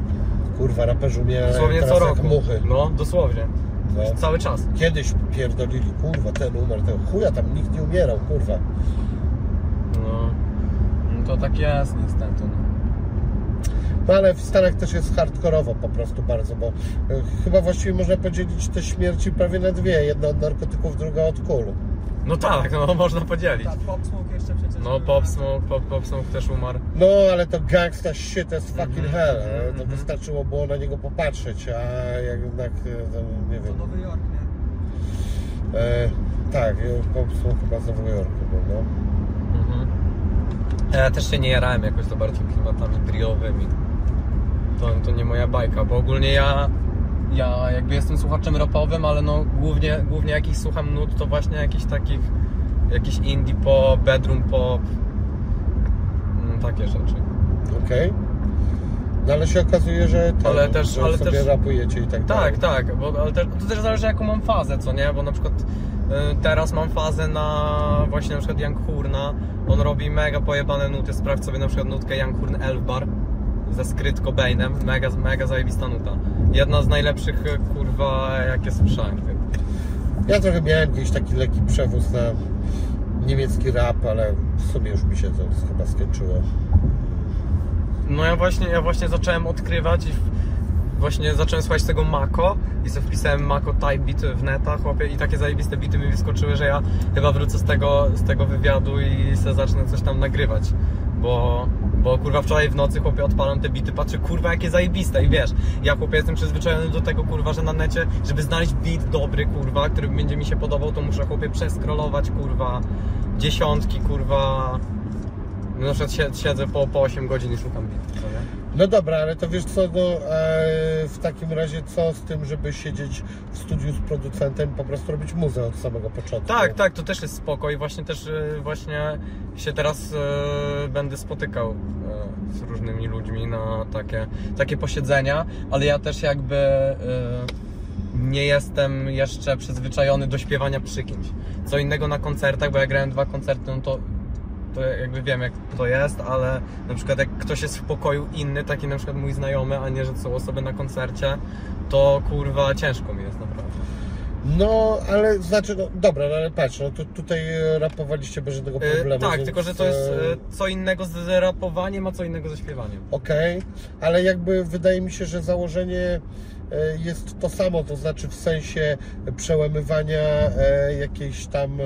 Kurwa, raperzy umierają Dosłownie teraz co jak roku. muchy. No, dosłownie. No. Cały czas. Kiedyś pierdolili, kurwa, ten umarł, ten chuja tam nikt nie umierał, kurwa. No. no to tak jest niestety. No. No ale w Stanach też jest hardkorowo po prostu bardzo, bo e, chyba właściwie można podzielić te śmierci prawie na dwie. Jedna od narkotyków, druga od kul. no tak, no można podzielić. Tak, Pop Smoke jeszcze przecież. No Pop Smoke, Pop, Pop Smoke też umarł. No ale to gangsta shit as fucking Mhm, hell. mhm, e, To mhm. wystarczyło było na niego popatrzeć, a jednak, e, to, nie To wiem. Nowy Jork, nie? E, tak, e, po prostu chyba z Nowego Jorku był, no. Mhm. Ja też się nie jarałem jakoś za bardzo klimatami driowymi. To, to nie moja bajka, bo ogólnie ja, ja jakby jestem słuchaczem rapowym, ale no głównie, głównie jakich słucham nut to właśnie jakichś takich, jakiś indie pop, bedroom pop, mm, takie rzeczy. Okej. No ale się okazuje, że, ten, Ale też- że ale sobie też- rapujecie i tak dalej. Tak, tak, bo ale to też zależy jaką mam fazę, co nie? Bo na przykład y, teraz mam fazę na właśnie na przykład Young Hurna. On robi mega pojebane nuty. Sprawdź sobie na przykład nutkę Young Hurn Elfbar ze Skryt Cobainem. Mega, mega zajebista nuta. Jedna z najlepszych y, kurwa jakie słyszałem. Ja trochę miałem gdzieś taki lekki przewóz na niemiecki rap, ale w sumie już mi się to chyba skończyło. No ja właśnie, ja właśnie zacząłem odkrywać i właśnie zacząłem słuchać tego Mako i sobie wpisałem Mako Type Beat w neta, chłopie, i takie zajebiste bity mi wyskoczyły, że ja chyba wrócę z tego, z tego wywiadu i se zacznę coś tam nagrywać, bo, bo kurwa wczoraj w nocy chłopie odpalam te bity, patrzę kurwa jakie zajebiste i wiesz, ja chłopie jestem przyzwyczajony do tego kurwa, że na necie, żeby znaleźć beat dobry kurwa, który będzie mi się podobał, to muszę chłopie przeskrolować kurwa dziesiątki kurwa na przykład sie- siedzę po, po 8 godzin i szukam bitów, co nie? No dobra, ale to wiesz co, no, e, w takim razie co z tym, żeby siedzieć w studiu z producentem, po prostu robić muzę od samego początku? Tak, tak, to też jest spoko i właśnie też y, właśnie się teraz y, będę spotykał y, z różnymi ludźmi na takie, takie posiedzenia, ale ja też jakby y, nie jestem jeszcze przyzwyczajony do śpiewania przy kimś. Co innego na koncertach, bo ja grałem dwa koncerty, no to to jakby wiem jak to jest, ale na przykład jak ktoś jest w pokoju inny, taki na przykład mój znajomy, a nie, że to są osoby na koncercie, to kurwa ciężko mi jest naprawdę. No, ale znaczy, no dobra, no ale patrz, no tu, tutaj rapowaliście bez żadnego E, problemu. tak, więc, tylko że to jest e, co innego z rapowaniem, a co innego ze śpiewaniem. Okej, ale jakby wydaje mi się, że założenie jest to samo, to znaczy w sensie przełamywania jakiejś tam.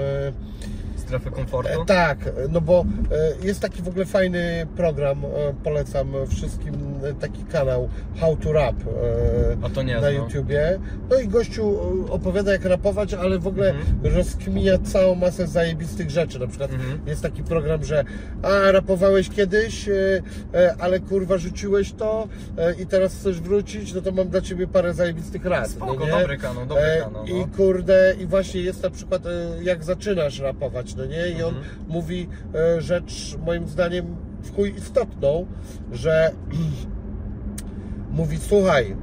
Strefy komfortu. E, tak, no bo e, jest taki w ogóle fajny program, e, polecam wszystkim taki kanał How to Rap e, na. YouTubie. No i gościu e, opowiada jak rapować, ale w ogóle Mhm. rozkmija całą masę zajebistych rzeczy. Na przykład Mhm. jest taki program, że a rapowałeś kiedyś, e, e, ale kurwa rzuciłeś to e, i teraz chcesz wrócić, no to mam dla ciebie parę zajebistych rad. Spoko, no nie? dobry kanał, dobry E, kanał. I No. kurde, i właśnie jest na przykład e, jak zaczynasz rapować, no nie? I on Mhm. mówi e, rzecz moim zdaniem w chuj istotną, że mówi słuchaj,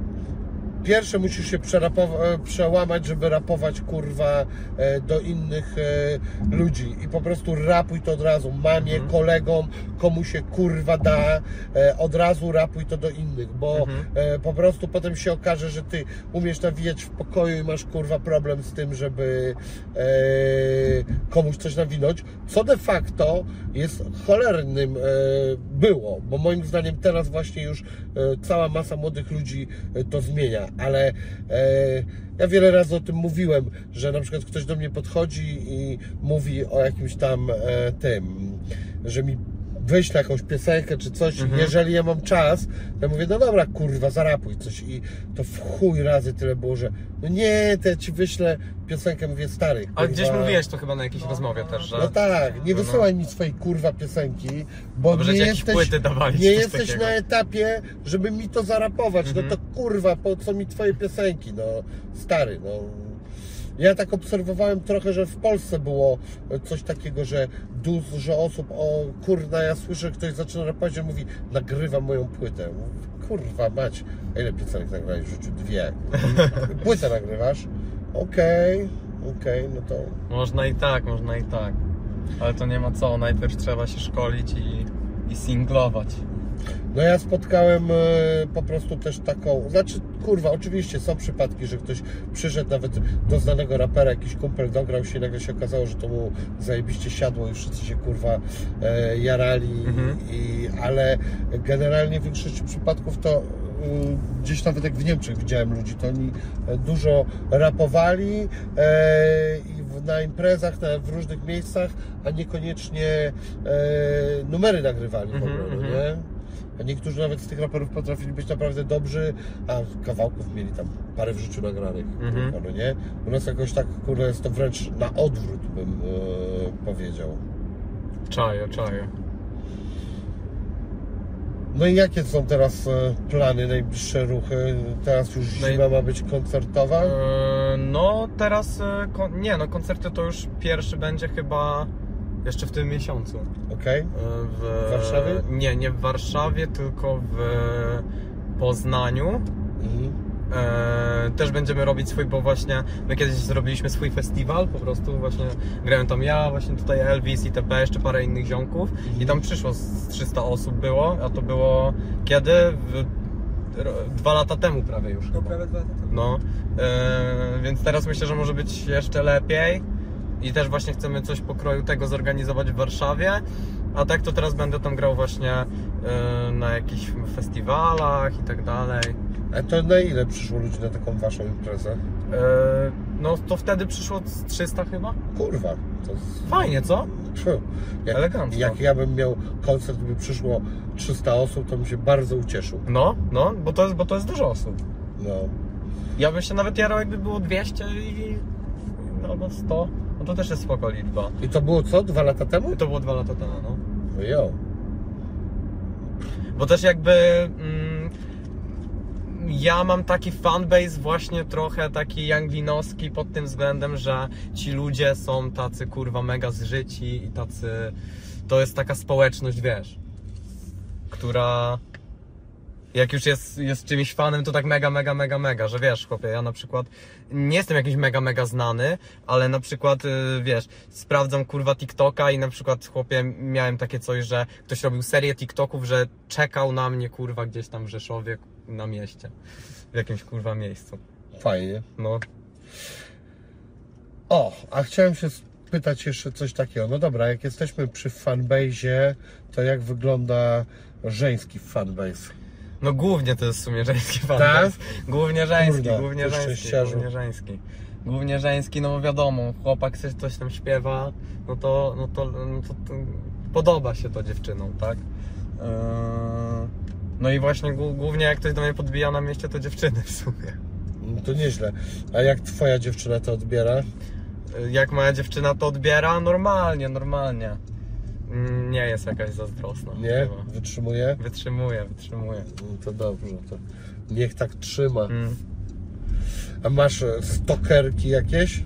pierwsze musisz się e, przełamać, żeby rapować kurwa e, do innych e, ludzi. I po prostu rapuj to od razu, mamie, kolegom, komu się kurwa da, od razu rapuj to do innych, bo e, po prostu potem się okaże, że ty umiesz nawijać w pokoju i masz kurwa problem z tym, żeby komuś coś nawinąć, co de facto jest cholernym było, bo moim zdaniem teraz właśnie już cała masa młodych ludzi to zmienia, ale e, ja wiele razy o tym mówiłem, że na przykład ktoś do mnie podchodzi i mówi o jakimś tam e, tym, że mi wyśle jakąś piosenkę czy coś, jeżeli ja mam czas, to ja mówię, no dobra, kurwa, zarapuj coś i to w chuj razy tyle było, że no nie, to ja ci wyślę piosenkę, mówię, stary, Ale gdzieś kurwa, mówiłeś to chyba na jakiejś rozmowie też, że... no tak, nie wysyłaj mi swojej kurwa piosenki, bo że nie jesteś, nie jesteś takiego. na etapie, żeby mi to zarapować. Mhm. No to kurwa, po co mi twoje piosenki, no stary, no. Ja tak obserwowałem trochę, że w Polsce było coś takiego, że dużo osób, o kurna, ja słyszę, ktoś zaczyna rapować, że mówi, nagrywam moją płytę. Kurwa mać, ile piosenek nagrałeś w życiu? Dwie. Płytę nagrywasz? Okej, okej, no to... Można i tak, można i tak. Ale to nie ma co, najpierw trzeba się szkolić i, i singlować. No ja spotkałem e, po prostu też taką, znaczy kurwa, oczywiście są przypadki, że ktoś przyszedł nawet do znanego rapera, jakiś kumpel dograł się i nagle się okazało, że to mu zajebiście siadło i wszyscy się kurwa e, jarali, Mhm. i, ale generalnie w większości przypadków to e, gdzieś nawet jak w Niemczech widziałem ludzi, to oni e, dużo rapowali na imprezach, na, w różnych miejscach, a niekoniecznie numery nagrywali w Mhm, ogóle, no mhm. nie? Niektórzy nawet z tych raperów potrafili być naprawdę dobrzy, a kawałków mieli tam parę w życiu nagranych, Mhm. no nie? U nas jakoś tak, kurde, jest to wręcz na odwrót, bym e, powiedział. Czaję, czaję. No i jakie są teraz e, plany, najbliższe ruchy? Teraz już zima ma być koncertowa? Eee, No teraz, e, kon- nie no, koncerty to już pierwszy będzie chyba jeszcze w tym miesiącu. Okej? E, W W Warszawie? Nie, nie w Warszawie, tylko w Poznaniu. Mhm. E, też będziemy robić swój, bo właśnie my kiedyś zrobiliśmy swój festiwal, po prostu właśnie grałem tam ja, właśnie tutaj Elvis, ITP, jeszcze parę innych ziomków i tam przyszło z 300 osób było, a to było kiedy? W, dwa lata temu prawie już No prawie dwa lata temu. No, e, więc teraz myślę, że może być jeszcze lepiej i też właśnie chcemy coś pokroju tego zorganizować w Warszawie, a tak to teraz będę tam grał właśnie e, na jakichś festiwalach i tak dalej. A to na ile przyszło ludzi na taką waszą imprezę? E, No to wtedy przyszło z 300 chyba? Kurwa, to jest... Fajnie, co? Jak, Elegancko. jak ja bym miał koncert, by przyszło 300 osób, to bym się bardzo ucieszył. No, no, bo to jest, bo to jest dużo osób. No. Ja bym się nawet jarał jakby było 200 i... albo 100, no to też jest spoko liczba. I to było co? Dwa lata temu? To było dwa lata temu, no. No jo. Bo też jakby mm, ja mam taki fanbase właśnie trochę taki anglinowski pod tym względem, że ci ludzie są tacy kurwa mega zżyci i tacy to jest taka społeczność, wiesz, która jak już jest, jest czymś fanem, to tak mega, mega, mega, mega, że wiesz, chłopie, ja na przykład nie jestem jakiś mega, mega znany, ale na przykład, y, wiesz, sprawdzam kurwa TikToka i na przykład, chłopie, miałem takie coś, że ktoś robił serię TikToków, że czekał na mnie, kurwa, gdzieś tam w Rzeszowie, na mieście, w jakimś kurwa miejscu. Fajnie. No, O, a chciałem się spytać jeszcze coś takiego. No dobra, jak jesteśmy przy fanbase, to jak wygląda żeński fanbase? No głównie to jest w sumie żeński Tak? fanbase. Głównie żeński, Kurde, głównie żeński, głównie żeński. Głównie żeński, no bo wiadomo, chłopak coś, tam śpiewa, no to, no to, no to, to podoba się to dziewczynom, tak? Eee, No i właśnie głó- głównie jak ktoś do mnie podbija na mieście, to dziewczyny w sumie. No to nieźle. A jak twoja dziewczyna to odbiera? Jak moja dziewczyna to odbiera? Normalnie, normalnie. Nie jest jakaś zazdrosna. Nie? chyba. Wytrzymuje? Wytrzymuje, wytrzymuje. No to dobrze, to niech tak trzyma. Mm. A masz e, stokerki jakieś?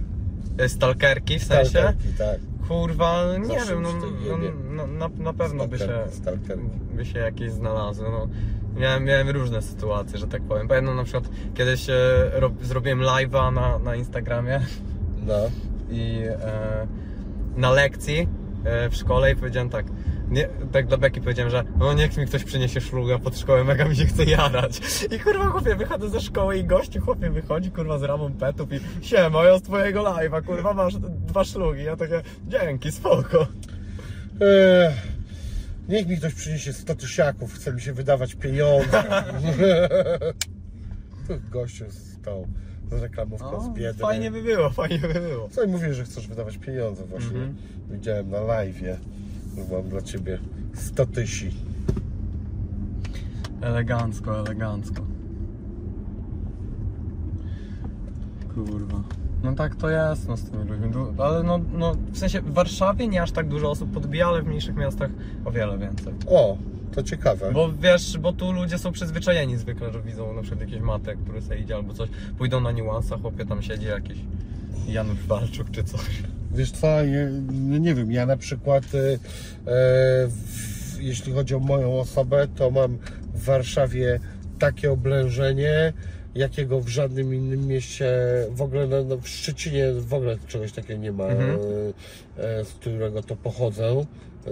E, Stalkerki w sensie? Stalkerki, tak. Kurwa, nie Zawsze wiem, no, no, no, na, na pewno by się, stalkerki. by się jakieś znalazły. No. Miałem, miałem różne sytuacje, że tak powiem. Pamiętam na przykład kiedyś e, rob, zrobiłem live'a na, na Instagramie No. i e, na lekcji w szkole i powiedziałem tak, nie, tak dla Beki powiedziałem, że no niech mi ktoś przyniesie szluga pod szkołę, mega mi się chce jarać. I kurwa chłopie, wychodzę ze szkoły i gościu chłopie wychodzi kurwa z ramą petów i siema, ja z twojego live'a, kurwa masz dwa szlugi. Ja takie, dzięki, spoko. Ech, niech mi ktoś przyniesie 100 tysiaków, chce mi się wydawać pieniądze. Gościu z tą reklamówką z biedy. No, fajnie by było, fajnie by było. Co i mówisz, że chcesz wydawać pieniądze właśnie. Mhm. Widziałem na live, że mam dla ciebie 100 tysięcy. Elegancko, elegancko. Kurwa. No tak to jest no, z tymi ludźmi. Ale no, no, w sensie w Warszawie nie aż tak dużo osób podbija, ale w mniejszych miastach o wiele więcej. O, to ciekawe. Bo wiesz, bo tu ludzie są przyzwyczajeni zwykle, że widzą na przykład jakieś matę, który sobie idzie albo coś. Pójdą na niuansach, chłopie tam siedzi jakiś Janusz Walczuk czy coś. Wiesz co, no nie wiem, ja na przykład e, e, w, jeśli chodzi o moją osobę, to mam w Warszawie takie oblężenie, jakiego w żadnym innym mieście, w ogóle no, no, w Szczecinie w ogóle czegoś takiego nie ma, Mhm. e, e, z którego to pochodzę.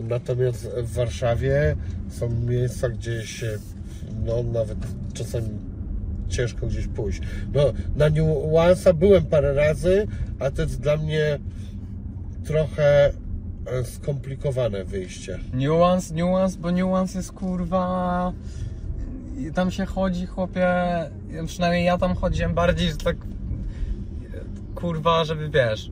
Natomiast w Warszawie są miejsca, gdzie się no, nawet czasami ciężko gdzieś pójść. No, na niuansa byłem parę razy, a to jest dla mnie trochę e, skomplikowane wyjście. Niuans, niuans, bo niuans jest kurwa. Tam się chodzi, chłopie. Przynajmniej ja tam chodziłem bardziej, że tak. Kurwa, żeby wiesz.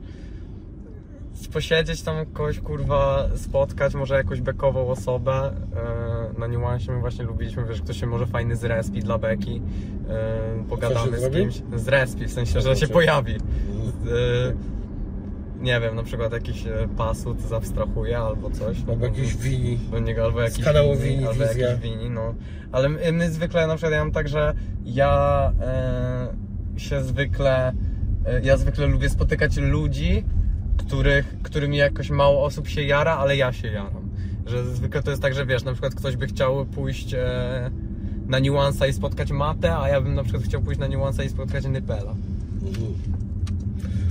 Posiedzieć tam kogoś kurwa spotkać, może jakąś bekową osobę. e, Na niuansie my właśnie lubiliśmy, wiesz, ktoś się może fajny z respi dla beki. e, Pogadamy z kimś. Z respi, w sensie, To że się znaczy? pojawi. E, Nie wiem, na przykład jakiś e, pasut zabstrahuje albo coś. Albo jakiś wini. do niego, albo jakiś kanału wini, Wini albo jakiś wini, no. Ale my, my zwykle na przykład ja mam tak, że ja e, się zwykle e, ja zwykle lubię spotykać ludzi, których, którymi jakoś mało osób się jara, ale ja się jaram. Że zwykle to jest tak, że wiesz, na przykład ktoś by chciał pójść e, na niuansa i spotkać matę, a ja bym na przykład chciał pójść na niuansa i spotkać Nypela.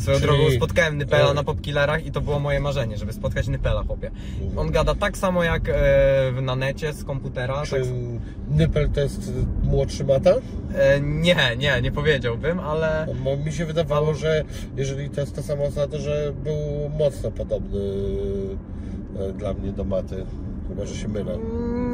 Swoją Czyli- drogą spotkałem Nypela e- na popkillerach i to było moje marzenie, żeby spotkać Nypela, chłopie. On gada tak samo jak e, na necie z komputera. Czy Tak, Nypel to jest młodszy mata? e, nie, nie, nie powiedziałbym, ale Bo mi się wydawało, że jeżeli to jest ta sama osoba, to że był mocno podobny e, dla mnie do maty. Chyba, że się mylę.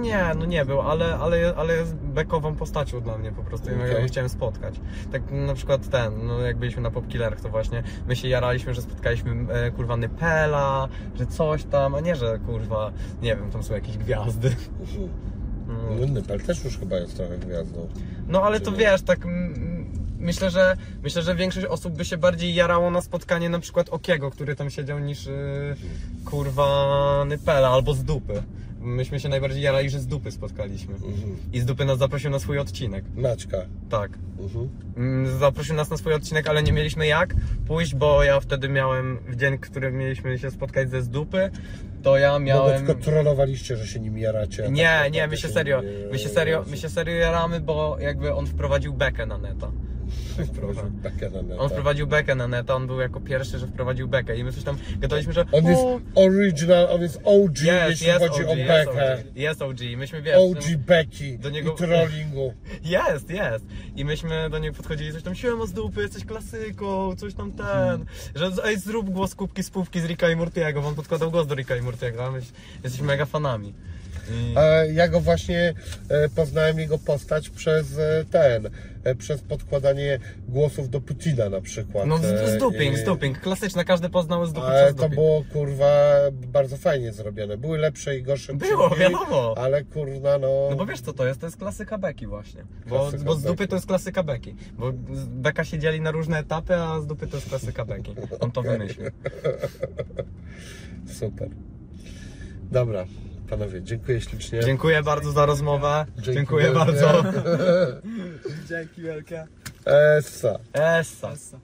nie, no nie był, ale, ale, ale jest bekową postacią dla mnie po prostu. Ja Okej. go chciałem spotkać. Tak na przykład ten, no jak byliśmy na popkillerach, to właśnie my się jaraliśmy, że spotkaliśmy e, kurwa Nypela, że coś tam, a nie, że kurwa, nie wiem, tam są jakieś gwiazdy. No, Nypel też już chyba jest trochę gwiazdą. No ale to wiesz, tak mm, myślę, że myślę, że większość osób by się bardziej jarało na spotkanie na przykład Okiego, który tam siedział niż yy, kurwa Nypela albo z dupy. Myśmy się najbardziej jarali, że z dupy spotkaliśmy. Mhm. I z dupy nas zaprosił na swój odcinek. Maćka. Tak. Mhm. Mm, Zaprosił nas na swój odcinek, ale nie mieliśmy jak pójść, bo ja wtedy miałem, w dzień, w którym mieliśmy się spotkać ze z dupy, to ja No bo miałem... tylko trollowaliście, że się nim jaracie. a tak Nie, naprawdę nie, my się nim serio, nie my się serio, my się serio jaramy, bo jakby on wprowadził bekę na neta. Wprowadził bekę na neta. On wprowadził bekę na neta, on był jako pierwszy, że wprowadził bekę i my coś tam gadaliśmy, że On jest original, on jest OG, jest, jeśli jest chodzi OG, o jest bekę. OG, jest OG, myśmy wiesz, OG Becky do niego- i trollingu. Jest, jest. I myśmy do niego podchodzili, coś tam, siema z dupy, jesteś klasyką, coś tam ten, że ej, zrób głos kubki spówki z Ricka i Mortiego, bo on podkładał głos do Ricka i Mortiego, a my jesteśmy mega fanami. A ja go właśnie e, poznałem jego postać przez e, ten, e, przez podkładanie głosów do Putina na przykład. No z, z e, duping, i- z duping, klasyczne, każdy poznał z dupy Ale to było kurwa bardzo fajnie zrobione. Były lepsze i gorsze Było, wiadomo. Ale kurwa no. No bo wiesz co to jest? To jest klasyka beki właśnie. Bo, Klasyka bo z dupy beki. to jest klasyka beki. Bo beka się dzieli na różne etapy, a z dupy to jest klasyka beki. On to wymyślił. Super. Dobra, Panowie, dziękuję ślicznie. Dziękuję bardzo za rozmowę. Dzięki dziękuję wielkie. bardzo. Dzięki wielkie. Essa. Essa. Essa.